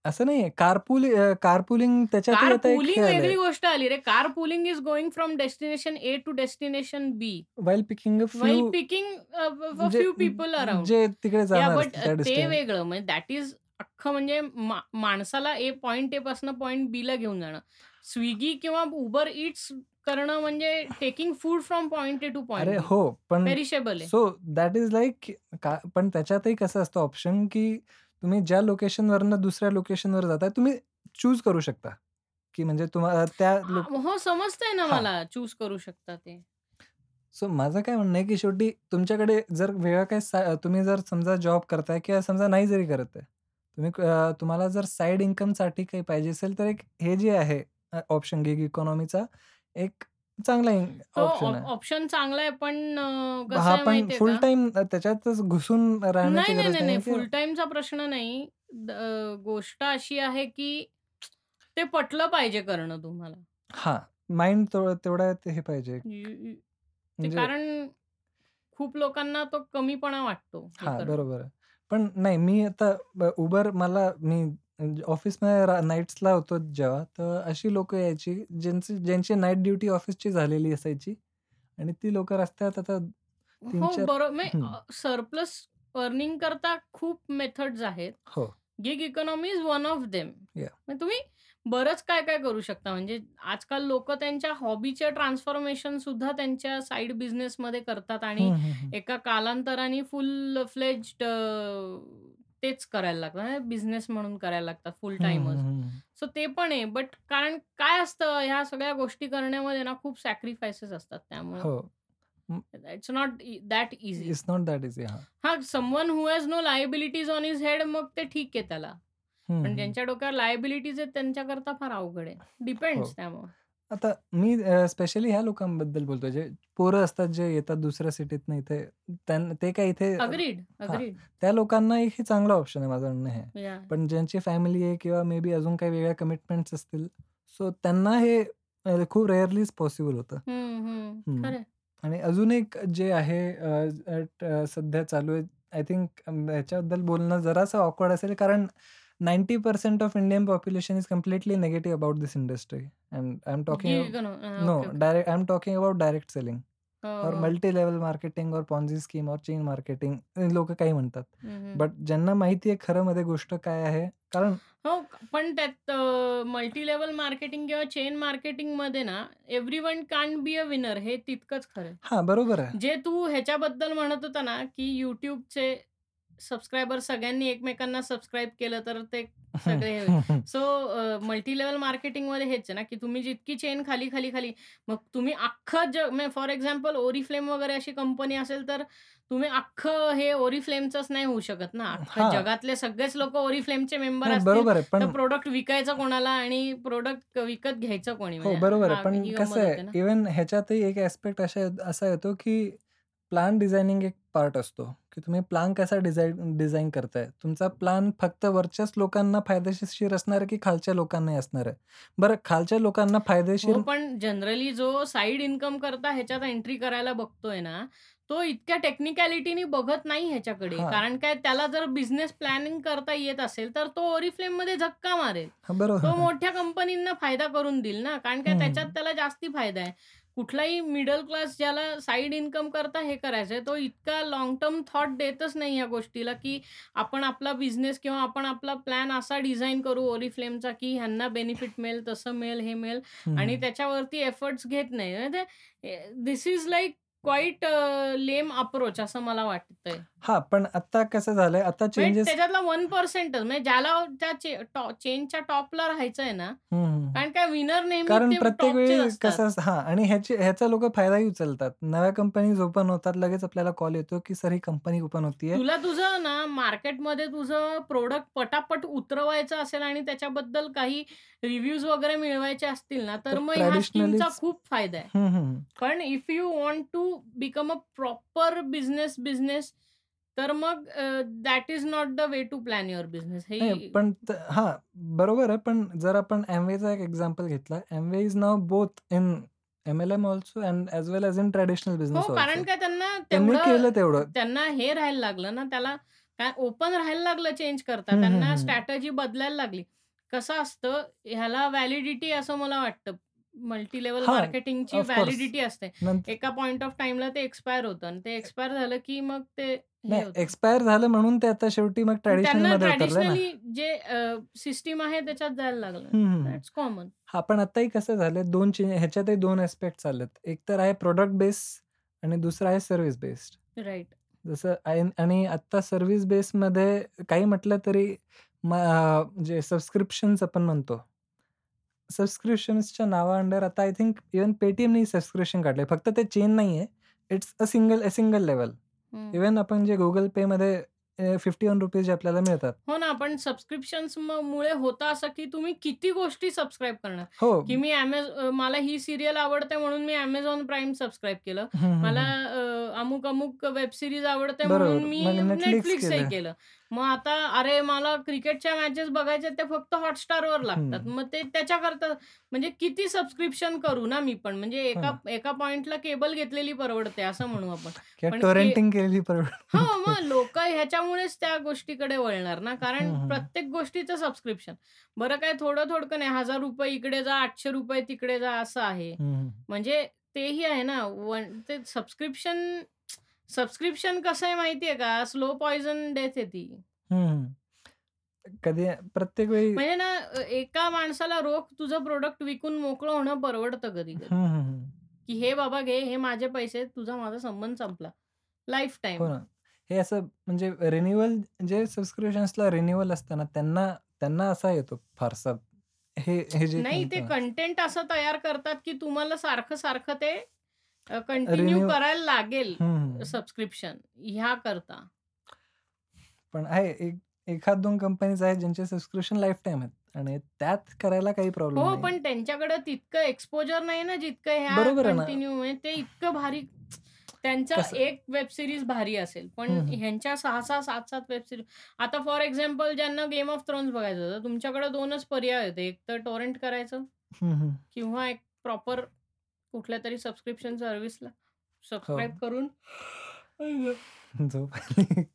A: असं नाहीये. कारपूल अ, कारपूलिंग त्याच्यातही
B: कार
A: आता एक
B: पूलिंग
A: आलंय.
B: वेगळी गोष्ट आली रे. Car pooling is going from destination A to destination B.
A: While picking uh
B: while
A: few
B: picking uh, for
A: जे
B: फ्यू पीपल अराउंड.
A: जे तिकडे
B: या
A: जाणार
B: बट
A: असतील त्या
B: ते
A: डिस्टन्स
B: वेगळं म्हणजे दॅट इज अख्खं म्हणजे मा माणसाला ए पॉइंट ए पासून पॉइंट बीला घेऊन जाणं. Swiggy किंवा Uber Eats करणं म्हणजे taking food from point A to point
A: अरे
B: बी.
A: हो, पण
B: पेरिशेबल आहे.
A: सो दॅट इज लाइक का पण त्याच्यातही कसं असतं ऑप्शन, की तुम्ही ज्या लोकेशनवरनं दुसऱ्या लोकेशनवर जाताय, तुम्ही चूज करू शकता, की म्हणजे तुम्हाला त्या लोक
B: हो, समजतंय ना
A: हां.
B: मला चूज करू शकता ते.
A: सो माझं काय म्हणणं आहे, की शेवटी तुमच्याकडे जर वेगळा काही सा तुम्ही जर समजा जॉब करताय किंवा समजा नाही जरी करत आहे. तुम्ही अ, तुम्हाला जर साइड इन्कमसाठी काही पाहिजे असेल, तर एक हे जे आहे अ, ऑप्शन गिग इकॉनॉमीचा एक चांगला ऑप्शन
B: ऑप
A: आहे.
B: ऑप्शन चांगला आहे पण अ, कसं
A: हां,
B: आहे
A: पण
B: माहिती आहे
A: फुल
B: का?
A: टाईम त्याच्यातच घुसून राहण्याची
B: नाही, नाही, फुल टाईमचा प्रश्न नाही. गोष्ट अशी आहे, की ते पटलं पाहिजे करणं तुम्हाला.
A: हां, माइंड तेव तेवढा ते हे पाहिजे. म्हणजे
B: कारण खूप लोकांना तो कमीपणा वाटतो हे.
A: बरोबर. पण नाही मी आता Uber मला मी ऑफिसमध्ये रा नाईट्सला होतो जेव्हा, तर अशी लोकं यायची ज्यांची ज्यांची नाईट ड्युटी ऑफिसची झालेली असायची आणि ती लोकं रस्त्यात आता
B: हो,
A: 3-4
B: बरोबर म्हणजे
A: हं.
B: सरप्लस अर्निंग करता खूप मेथड्स आहेत.
A: हो.
B: Gig economy is one of them. मग तुम्ही बरंच काय-काय करू शकता. म्हणजे आजकाल लोकं त्यांच्या हॉबीचे ट्रान्सफॉर्मेशन सुद्धा त्यांच्या साइड बिझनेसमध्ये करतात आणि
A: हं, हं, हं.
B: एका कालांतराने फुल फ्लेज्ड अ, तेच करायला लागतात. म्हणजे बिझनेस म्हणून करायला लागतात फुल
A: हं. हं, हं.
B: सो ते पण आहे. बट कारण काय असतं ह्या सगळ्या गोष्टी करण्यामध्ये ना खूप सॅक्रिफाइसेस असतात त्यामुळं
A: हो. हं.
B: It's not that easy.
A: It's not that easy. हां.
B: हां, someone who has no liabilities on his head मग ते ठीक आहे त्याला.
A: हं,
B: पण
A: हं.
B: ज्यांच्या डोक्यावर लायबिलिटीज आहेत त्यांच्याकरता फार अवघड आहे.
A: हो.
B: डिपेंड्स त्यामुळं.
A: आता मी अ, स्पेशली ह्या लोकांबद्दल बोलतोय, जे पोरं असतात जे येतात दुसऱ्या सिटीतनं इथे त्यां ते काय इथे
B: अग्रीड,
A: हां,
B: अग्रीड.
A: त्या लोकांना एक हे चांगला ऑप्शन आहे माझं म्हणणं हे. पण ज्यांची फॅमिली आहे किंवा मे बी अजून काही वेगळ्या कमिटमेंट्स असतील, सो त्यांना हे अ, खूप रेअरलीच पॉसिबल होतं.
B: हं.
A: आणि अजून एक जे आहे अ, अ, ट सध्या चालू आहे, आय थिंक ह्याच्याबद्दल बोलणं जरासं ऑकवर्ड असेल कारण 90% of Indian population is completely negative about this industry and I am talking no. Direct I am talking about direct selling
B: हो,
A: और
B: हो.
A: मल्टी लेव्हल मार्केटिंग और पॉन्झी स्कीम और चेन मार्केटिंग लोकं काही म्हणतात. बट ज्यांना माहिती आहे खरं मध्ये गोष्ट काय आहे कारण
B: हो, पण त्यात मल्टी लेव्हल मार्केटिंग किंवा चेन मार्केटिंगमध्ये ना everyone can't be a winner हे तितकंच खरं.
A: हां, बरोबर आहे.
B: जे तू ह्याच्याबद्दल म्हणत होता ना, की YouTubeचे सबस्क्रायबर सगळ्यांनी एकमेकांना सबस्क्राईब केलं तर ते सगळे हे. सो मल्टी लेव्हल मार्केटिंगमध्ये हेच आहे ना, की तुम्ही जितकी चेन खाली, खाली, खाली मग तुम्ही अख्खं जग फॉर एक्झाम्पल Oriflame वगैरे अशी कंपनी असेल तर तुम्ही अख्खं हे Oriflameचंच नाही होऊ शकत ना. जगातले सगळेच लोकं Oriflameचे मेंबर असतील
A: बरोबर आहे.
B: तर प्रॉडक्ट विकायचं कोणाला आणि प्रॉडक्ट विकत घ्यायचं कोणी
A: हो,
B: म्हणजे
A: बरोबर आहे. पण कसं आहे. इव्हन ह्याच्यातही एक ॲस्पेक्ट अशा असा येतो, की प्लॅन डिझायनिंग एक पार्ट असतो, की तुम्ही प्लॅन कसा डिझाइन डिझाइन करताय. तुमचा प्लॅन फक्त वरच्याच लोकांना फायदेशीर असणार आहे, की खालच्या लोकांनाही असणार आहे. बरं खालच्या लोकांना फायदेशीर
B: हो, पण जनरली जो साइड इन्कम करता ह्याच्यात एंट्री करायला बघतोय ना, तो इतक्या टेक्निकॅलिटीनी बघत नाही ह्याच्याकडे.
A: हां.
B: कारण काय त्याला जर बिझनेस प्लॅनिंग करता येत असेल, तर तो Oriflameमध्ये धक्का मारेल.
A: हां, बरोबर.
B: तो मोठ्या कंपनींना फायदा करून देईल ना. कारण काय त्याच्यात. त्याला जास्ती फायदा आहे. कुठलाही मिडल क्लास ज्याला साइड इन्कम करता हे करायचंय, तो इतका लाँग टर्म थॉट देतच नाही या गोष्टीला, की आपण आपला बिझनेस किंवा आपण आपला प्लॅन असा डिझाइन करू Oriflameचा, की ह्यांना बेनिफिट मिळेल, तसं मिळेल, हे मिळेल आणि. त्याच्यावरती एफर्ट्स घेत नाही. This is like quite lame approach असं मला वाटतंय.
A: हां, पण आता कसं झालंय, आता
B: म्हणजे
A: चेंजेस
B: त्याच्यातला 1%च म्हणजे ज्याला त्या चे टॉ चेनच्या टॉपला राहायचंय ना,
A: हं, हं.
B: कारण काय विनर नेहमी
A: कारण
B: ते
A: प्रत्येक
B: टॉपचेच
A: वेळी
B: असतात.
A: कसं असतं हां आणि ह्याची ह्याचा लोकं फायदाही उचलतात. नव्या कंपनीज ओपन होतात, लगेच आपल्याला कॉल येतो, की सर ही कंपनी ओपन होतीये.
B: तुला तुझं ना मार्केटमध्ये तुझं प्रॉडक्ट पटापट उतरवायचं असेल आणि त्याच्याबद्दल काही रिव्ह्यूज वगैरे मिळवायचे असतील ना, तर
A: तर
B: मग ह्या स्कीमचा
A: ट्रॅडिशनलीच
B: खूप फायदा आहे.
A: हं, हं, हं.
B: पण if you want to become a proper business business तर मग अ, that is not the way to plan your business.
A: नाही,
B: हे
A: पण त हां, बरोबर आहे. पण जर आपण Amwayचा एक एक्झाम्पल घेतला, Amway is now both in M L M also and as well as in traditional business
B: हो. कारण काय त्यांना
A: त्यांनी
B: तेवढं
A: केलं तेवढं.
B: त्यांना हे राहायला लागलं ना, त्याला काय ओपन राहायला लागलं चेंज करता.
A: हं, हं,
B: त्यांना
A: हं.
B: स्ट्रॅटेजी बदलायला लागली. कसं असतं, ह्याला व्हॅलिडिटी असं मला वाटतं. मल्टी लेव्हल
A: हां,
B: मार्केटिंगची
A: ऑफ कोर्स.
B: व्हॅलिडिटी असते. एका पॉइंट ऑफ टाईमला ते एक्सपायर होतं आणि ते एक्सपायर झालं, की मग ते हे
A: नाही,
B: होतं.
A: एक्सपायर झालं म्हणून ते आता शेवटी मग
B: त्यांना
A: ट्रेडिशनलमध्ये उतरलंय ना.
B: ट्रॅडिशनली जे सिस्टम आहे त्याच्यात जायला लागलं. That's common.
A: हां, पण आताही कसं झालंय 2 चेंज ह्याच्यातही 2 ॲस्पेक्ट्स आलेत. एक तर आहे प्रॉडक्ट बेस आणि दुसरं आहे सर्व्हिस बेस्ड.
B: राइट.
A: जसं आहे आणि आता सर्व्हिस बेसमध्ये काही म्हटलं तरी म अ, जे सबस्क्रिप्शन्स आपण म्हणतो. सबस्क्रिप्शन्सच्या नावा अंडर आता आय थिंक इव्हन Paytmनी सबस्क्रिप्शन काढलंय. फक्त ते चेन नाहीये. It's a single a single level.
B: हं.
A: इव्हन आपण जे Google Payमध्ये अ, ₹51 जे आपल्याला मिळतात.
B: हो ना, पण सबस्क्रिप्शन्स म मुळे होतं असं, की तुम्ही किती गोष्टी सबस्क्राईब करणार,
A: हो.
B: की मी Amaz अ, मला ही सीरियल आवडते म्हणून मी Amazon प्राईम सबस्क्राईब केलं.
A: हं, हं,
B: मला
A: हं.
B: अ, अमुक-अमुक वेब सीरीज आवडते
A: बरोबर.
B: म्हणून मी
A: मग Netflix
B: Netflixही
A: केलं.
B: केलं. मग आता अरे मला क्रिकेटच्या मॅचेस बघायच्या ते फक्त Hotstarवर लागतात.
A: हं.
B: मग ते त्याच्याकरता म्हणजे किती सबस्क्रिप्शन करू ना मी पण. म्हणजे
A: हो
B: एका
A: ना.
B: एका पॉइंटला केबल घेतलेली परवडते असं म्हणू आपण. पण
A: केलेली परवडते.
B: हो, मग लोकं ह्याच्यामुळेच त्या गोष्टीकडे वळणार ना, कारण
A: हं, हं.
B: प्रत्येक गोष्टीचं सबस्क्रिप्शन. बरं काय थोडं-थोडकं नाही ₹1000 इकडे जा, ₹800 तिकडे जा असं आहे.
A: हं, हं.
B: म्हणजे तेही आहे ना वन ते सबस्क्रिप्शन सबस्क्रिप्शन कसं आहे माहिती आहे का? स्लो पॉइझन डेथ आहे ती.
A: कधी प्रत्येक वेळी
B: म्हणजे ना एका माणसाला रोख तुझं प्रॉडक्ट विकून मोकळं होणं परवडतं कधी-कधी.
A: हं, हं, हं.
B: की हे बाबा घे, हे माझे पैसे, तुझा माझा संबंध संपला. लाईफ
A: हो
B: टाईम.
A: ना. हे असं म्हणजे रिन्यूअल जे सबस्क्रिप्शन्सला रिन्यूअल असतं ना, त्यांना त्यांना असा येतो फारसा. हे हे जे
B: नाही ते. कंटेंट असं तयार करतात, की तुम्हाला सारखं-सारखं ते अ, कंटिन्यू करायला लागेल सबस्क्रिप्शन ह्याकरता.
A: पण आहे एक एखाद 2 कंपनीज आहेत ज्यांचे सबस्क्रिप्शन लाईफटाईम आहेत आणि त्यात करायला काही प्रॉब्लेम
B: हो. पण त्यांच्याकडे तितकं एक्सपोजर नाही ना, जितकं ह्या
A: आहे.
B: कंटिन्यू म्हणजे ते इतकं भारी त्यांचा एक वेब सीरीज भारी असेल. पण
A: हं, हं.
B: ह्यांच्या 6-6, 7-7 वेब सीरीज आता फॉर एक्झाम्पल ज्यांना गेम ऑफ थ्रोन्स बघायचं होतं, तुमच्याकडे 2च पर्याय होते. एक तर टॉरेंट करायचं. किंवा एक प्रॉपर कुठल्यातरी सबस्क्रिप्शन सर्व्हिसला. सबस्क्राईब करून.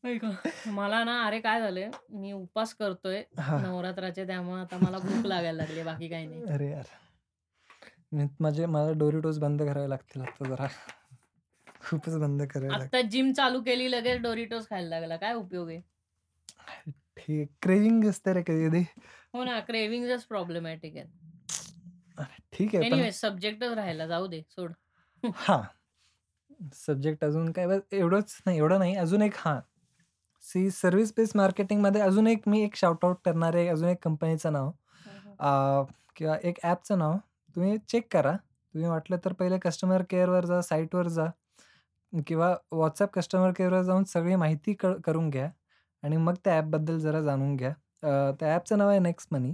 B: आई गं! मला ना अरे काय झालंय, मी उपवास करतोय
A: हां.
B: नवरात्राचे त्यामुळे आता मला भूक लागायला लागली आहे, बाकी काही नाही.
A: अरे यार! मी माझे मला Doritos बंद करावे लागतील आता जरा. खूपच बंद करावे.
B: आत्ताच जिम चालू केली, लगेच Doritos खायला लागला. काय उपयोग आहे?
A: ठीक क्रेव्हिंग असते रे कधी-कधी.
B: हो ना, क्रेव्हिंग्जच प्रॉब्लेमॅटिक.
A: अरे ठीक आहे
B: सब्जेक्टच राहिला, जाऊ दे, सोड.
A: हां. सब्जेक्ट अजून काय बस एवढंच नाही, एवढं नाही. अजून एक हां. सी सर्व्हिस बेस मार्केटिंगमध्ये अजून एक मी एक शाउट आउट करणार आहे. अजून एक कंपनीचं नाव किंवा एक ॲपचं नाव तुम्ही चेक करा. तुम्ही वाटलं तर पहिले कस्टमर केअरवर जा, साईटवर जा किंवा WhatsApp कस्टमर केअरवर जाऊन सगळी माहिती क करून घ्या आणि मग त्या ॲपबद्दल जरा जाणून घ्या. त्या ॲपचं नाव आहे नेक्स्ट मनी.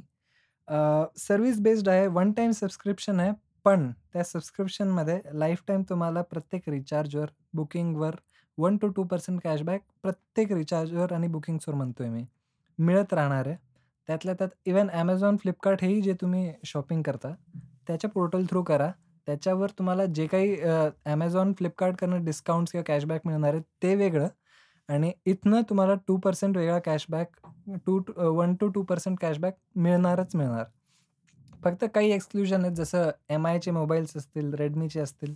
A: सर्व्हिस बेस्ड आहे. वन टाईम सबस्क्रिप्शन आहे. पण त्या सबस्क्रिप्शनमध्ये लाईफटाईम तुम्हाला प्रत्येक रिचार्जवर, बुकिंगवर 1-2% कॅशबॅक प्रत्येक रिचार्जवर आणि बुकिंग्सवर म्हणतोय मी, मिळत राहणार आहे. त्यातल्या त्यात इव्हन Amazon, Flipkart हेही जे तुम्ही शॉपिंग करता, त्याच्या पोर्टल थ्रू करा. त्याच्यावर तुम्हाला जे काही अ, Amazon, Flipkartकडनं डिस्काउंट्स किंवा कॅशबॅक मिळणार आहे ते वेगळं आणि इथनं तुम्हाला 2% वेगळा कॅशबॅक 2 1 टू 2% कॅशबॅक मिळणारच मिळणार. फक्त काही एक्सक्लुजन आहेत जसं एम-आयचे मोबाईल्स असतील, रेडमीचे असतील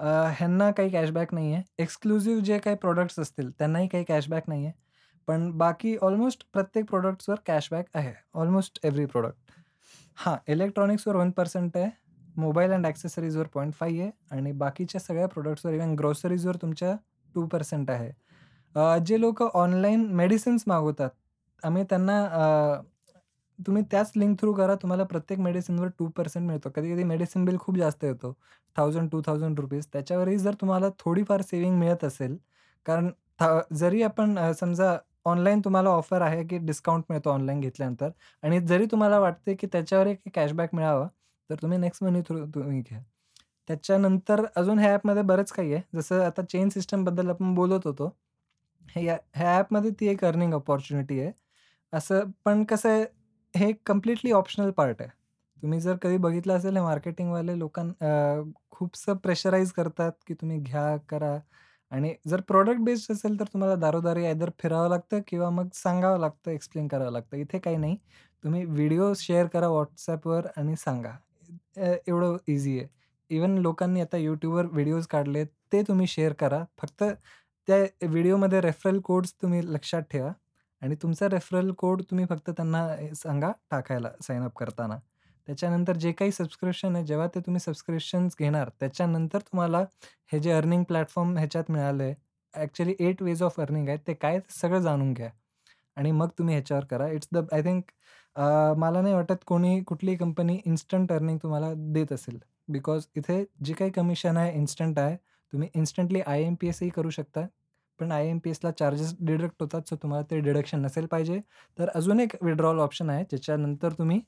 A: ह्यांना काही कॅशबॅक नाही आहे. एक्सक्लुझिव्ह जे काही प्रोडक्ट्स असतील त्यांनाही काही कॅशबॅक नाही आहे. पण बाकी ऑलमोस्ट प्रत्येक प्रोडक्ट्सवर कॅशबॅक आहे. Almost every product. हां, इलेक्ट्रॉनिक्सवर वन पर्सेंट आहे. मोबाईल अँड ॲक्सेसरीजवर पॉईंट फाईव्ह आहे आणि बाकीच्या सगळ्या प्रोडक्ट्सवर इव्हन ग्रोसरीजवर तुमच्या टू पर्सेंट आहे. जे लोक ऑनलाईन मेडिसिन्स मागवतात, आम्ही त्यांना तुम्ही त्याच लिंक थ्रू करा. तुम्हाला प्रत्येक मेडिसिनवर 2% मिळतो. कधी-कधी मेडिसिन बिल खूप जास्त येतो. ₹1000-2000 त्याच्यावरही जर तुम्हाला थोडीफार सेव्हिंग मिळत असेल, कारण था जरी आपण अ, समजा ऑनलाईन तुम्हाला ऑफर आहे की डिस्काउंट मिळतो ऑनलाईन घेतल्यानंतर आणि जरी तुम्हाला वाटते की त्याच्यावर एक कॅशबॅक मिळावा, तर तुम्ही नेक्स्ट मनी थ्रू तुम्ही घ्या. त्याच्यानंतर अजून ह्या ॲपमध्ये बरंच काही आहे. जसं आता चेन सिस्टमबद्दल आपण बोलत होतो. ह्या ह्या ॲपमध्ये ती एक अर्निंग अपॉर्च्युनिटी आहे. असं पण कसं आहे, हे कंप्लीटली ऑप्शनल पार्ट आहे. तुम्ही जर कधी बघितलं असेल हे मार्केटिंगवाले लोकां अ, खूपसं प्रेशराईज करतात की तुम्ही घ्या, करा आणि जर प्रॉडक्ट बेस्ड असेल तर तुम्हाला दारोदारी आयदर फिरावं लागतं किंवा मग सांगावं लागतं, एक्सप्लेन करावं लागतं. इथे काही नाही. तुम्ही व्हिडिओ शेअर करा WhatsAppवर आणि सांगा. अ, एवढं ईझी आहे. इव्हन लोकांनी आता YouTubeवर व्हिडिओज काढलेत, ते तुम्ही शेअर करा. फक्त त्या व्हिडिओमध्ये रेफरल कोड्स तुम्ही लक्षात ठेवा आणि तुमचा रेफरल कोड तुम्ही फक्त त्यांना सांगा टाकायला साइन अप करताना. त्याच्यानंतर जे काही सबस्क्रिप्शन आहे, जेव्हा ते तुम्ही सबस्क्रिप्शन्स घेणार, त्याच्यानंतर तुम्हाला हे जे अर्निंग प्लॅटफॉर्म ह्याच्यात मिळाले ॲक्चुअली 8 वेज ऑफ अर्निंग आहेत. ते काय सगळं जाणून घ्या आणि मग तुम्ही ह्याच्यावर करा. It's the I think uh, मला नाही वाटत कोणी कुठलीही कंपनी इन्स्टंट अर्निंग तुम्हाला देत असेल. बिकॉज इथे जे काही कमिशन आहे इन्स्टंट आहे. तुम्ही इन्स्टंटली आय-एम-पी-एसही करू शकता. पण आय-एम-पी-एसला चार्जेस डिडक्ट होतात. सो तुम्हाला ते डिडक्शन नसेल पाहिजे. तर अजून एक विथड्रॉवल ऑप्शन आहे, ज्याच्यानंतर तुम्ही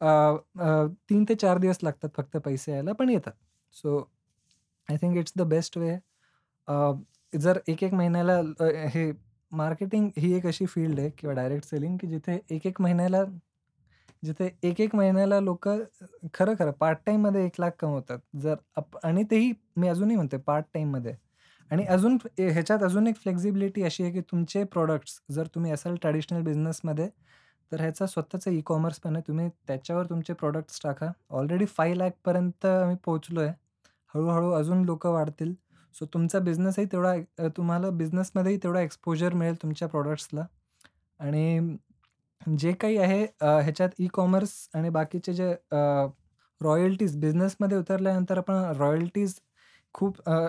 A: अ, अ, 3 ते 4 दिवस लागतात फक्त पैसे यायला, पण येतात. So I think it's the best way. Uh, जर 1-1 महिन्याला अ, हे मार्केटिंग ही एक अशी फील्ड आहे किंवा डायरेक्ट सेलिंग की जिथे 1-1 महिन्याला जिथे 1-1 महिन्याला लोकं खरं-खरं पार्ट टाईममध्ये 1,00,000 कमवतात. जर अप आणि तेही मी अजूनही म्हणतोय पार्ट टाईममध्ये आणि अजून ह्याच्यात अजून एक फ्लेक्झिबिलिटी अशी आहे की तुमचे प्रॉडक्ट्स जर तुम्ही असाल ट्रॅडिशनल बिझनेसमध्ये, तर ह्याचा स्वतःचा ई-कॉमर्स पण आहे. तुम्ही त्याच्यावर तुमचे प्रॉडक्ट्स टाका. ऑलरेडी फाय लॅकपर्यंत आम्ही पोहोचलो आहे हळूहळू अजून लोक वाढतील. सो तुमचा बिझनेसही तेवढा तुम्हाला बिझनेसमध्येही तेवढा एक्सपोजर मिळेल तुमच्या प्रॉडक्ट्सला आणि जे काही आहे ह्याच्यात ई-कॉमर्स आणि बाकीचे जे रॉयल्टीज बिझनेसमध्ये उतरल्यानंतर आपण रॉयल्टीज खूप अ,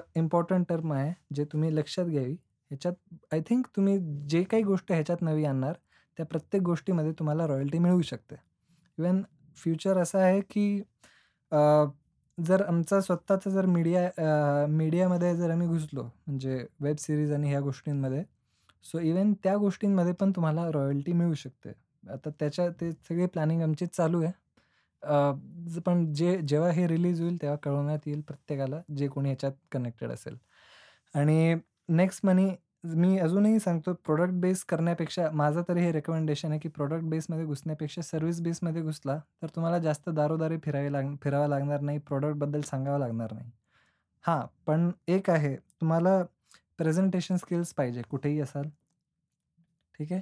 A: टर्म आहे, जे तुम्ही लक्षात घ्यावी. ह्याच्यात आय थिंक तुम्ही जे काही गोष्ट ह्याच्यात नवी आणणार, त्या प्रत्येक गोष्टीमध्ये तुम्हाला रॉयल्टी मिळू शकते. इव्हन फ्युचर असं आहे की अ, जर आमचा स्वतःचा जर मीडिया अ, मीडियामध्ये जर आम्ही घुसलो, म्हणजे वेब सीरीज आणि ह्या गोष्टींमध्ये, सो इव्हन त्या गोष्टींमध्ये पण तुम्हाला रॉयल्टी मिळू शकते. आता त्याच्या ते सगळी प्लॅनिंग आमची चालू आहे. अ, पण जे जेव्हा हे रिलीज होईल तेव्हा कळवण्यात येईल प्रत्येकाला, जे कोणी ह्याच्यात कनेक्टेड असेल. आणि नेक्स्ट मनी मी अजूनही सांगतो प्रॉडक्ट बेस करण्यापेक्षा माझं तरी हे रिकमेंडेशन आहे की प्रॉडक्ट बेसमध्ये घुसण्यापेक्षा सर्व्हिस बेसमध्ये घुसला, तर तुम्हाला जास्त दारोदारी फिरावी लाग फिरावं लागणार नाही. प्रॉडक्टबद्दल सांगावं लागणार नाही. हां, पण एक आहे तुम्हाला प्रेझेंटेशन स्किल्स पाहिजे कुठेही असाल. ठीक आहे?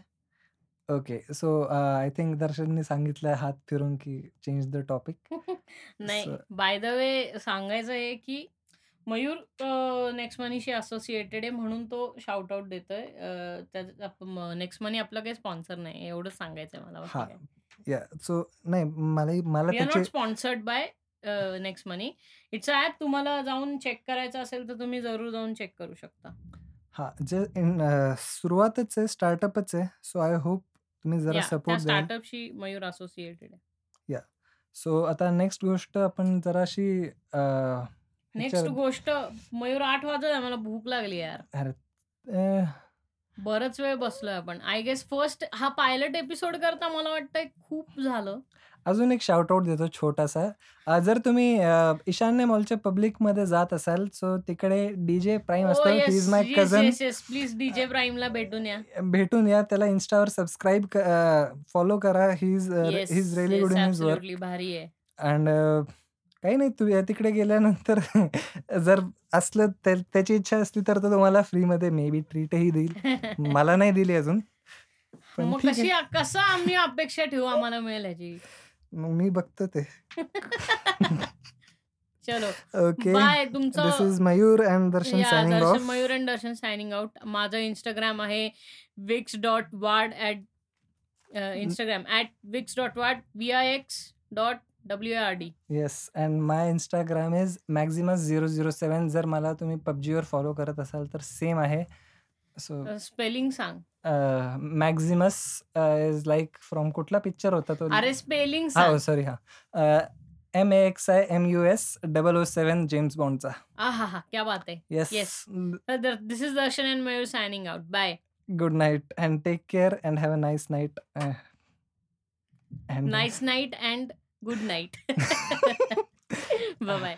A: Okay. So uh, I think दर्शनने सांगितलं हात फिरून की चेंज द टॉपिक.
B: नाही,
A: सो
B: बाय द वे सांगायचं आहे की मयूर अ, नेक्स्ट मनीशी असोसिएटेड आहे म्हणून तो शाउट आउट देतोय. अ, त्यात नेक्स्ट मनी आपलं काही स्पॉन्सर नाही. एवढंच सांगायचंय मला बाकी
A: हां. याह सो नाही मलाही मला
B: वी आर
A: त्याची
B: not sponsored by uh, Next Money. It's a app तुम्हाला जाऊन चेक करायचं असेल, तर तुम्ही जरूर जाऊन चेक करू शकता.
A: हां, जे इन अ, सुरुवातच आहे, स्टार्टअपच आहे. सो आय होप तुम्ही जरा
B: त्या
A: सपोर्ट द्याल.
B: स्टार्टअपशी मयूर असोसिएटेड आहे.
A: याह. सो आता नेक्स्ट गोष्ट आपण जराशी अ,
B: नेक्स्ट गोष्ट मयूर 8 वाजत आहे. मला भूक लागली यार.
A: अरे अ,
B: बराच वेळ बसलोय आपण. आय गेस फर्स्ट हा पायलट एपिसोड करता मला वाटतंय खूप झालं.
A: अजून एक शाउट आउट देतो छोटासा. अ, जर तुम्ही अ, ईशान्य मॉलच्या पब्लिकमध्ये जात असाल, सो तिकडे डी-जे प्राईम
B: ओह
A: असतो. He
B: yes,
A: is my
B: yes,
A: cousin.
B: Yes, yes. Please D J प्राईमला भेटून या.
A: भेटून या. त्याला Instaवर सबस्क्राईब क अ, फॉलो करा. He is he
B: yes,
A: is really good
B: yes.
A: In his work.
B: Absolutely भारी आहे.
A: अँड अ, काही नाही तू तिकडे गेल्यानंतर जर असलं त्या त्याची इच्छा असली तर तो तुम्हाला फ्रीमध्ये मे बी ट्रीटही देईल. मला नाही दिली अजून. पण
B: मग
A: ठीक
B: कशी. कसं आम्ही अपेक्षा ठेवू आम्हाला मिळेल ह्याची?
A: मग मी बघतो ते.
B: चलो.
A: ओके.
B: बाय.
A: दिस
B: तुमचं
A: is Mayur and Darshan signing off.
B: Mayur and Darshan signing out. माझं Instagram आहे wix.ward at uh, Instagram at wix.ward V-I-X.W-A-R-D.
A: Yes and my Instagram is मॅक्सिमस007 जर मला तुम्ही PUBGवर फॉलो करत असाल तर सेम आहे. सो
B: स्पेलिंग सांग.
A: अ, इज लाइक फ्रॉम कुठला पिक्चर होता तो?
B: अरे स्पेलिंग
A: हां,
B: सांग.
A: सॉरी हां. अ, M-A-X-I-M-U-S 007 जेम्स बॉन्डचा.
B: आहाहा! क्या बात है.
A: येस.
B: येस. तर this is Darshan and Mayur signing out. Bye.
A: Good night and take care and have a nice night.
B: Nice night and good night. Bye bye.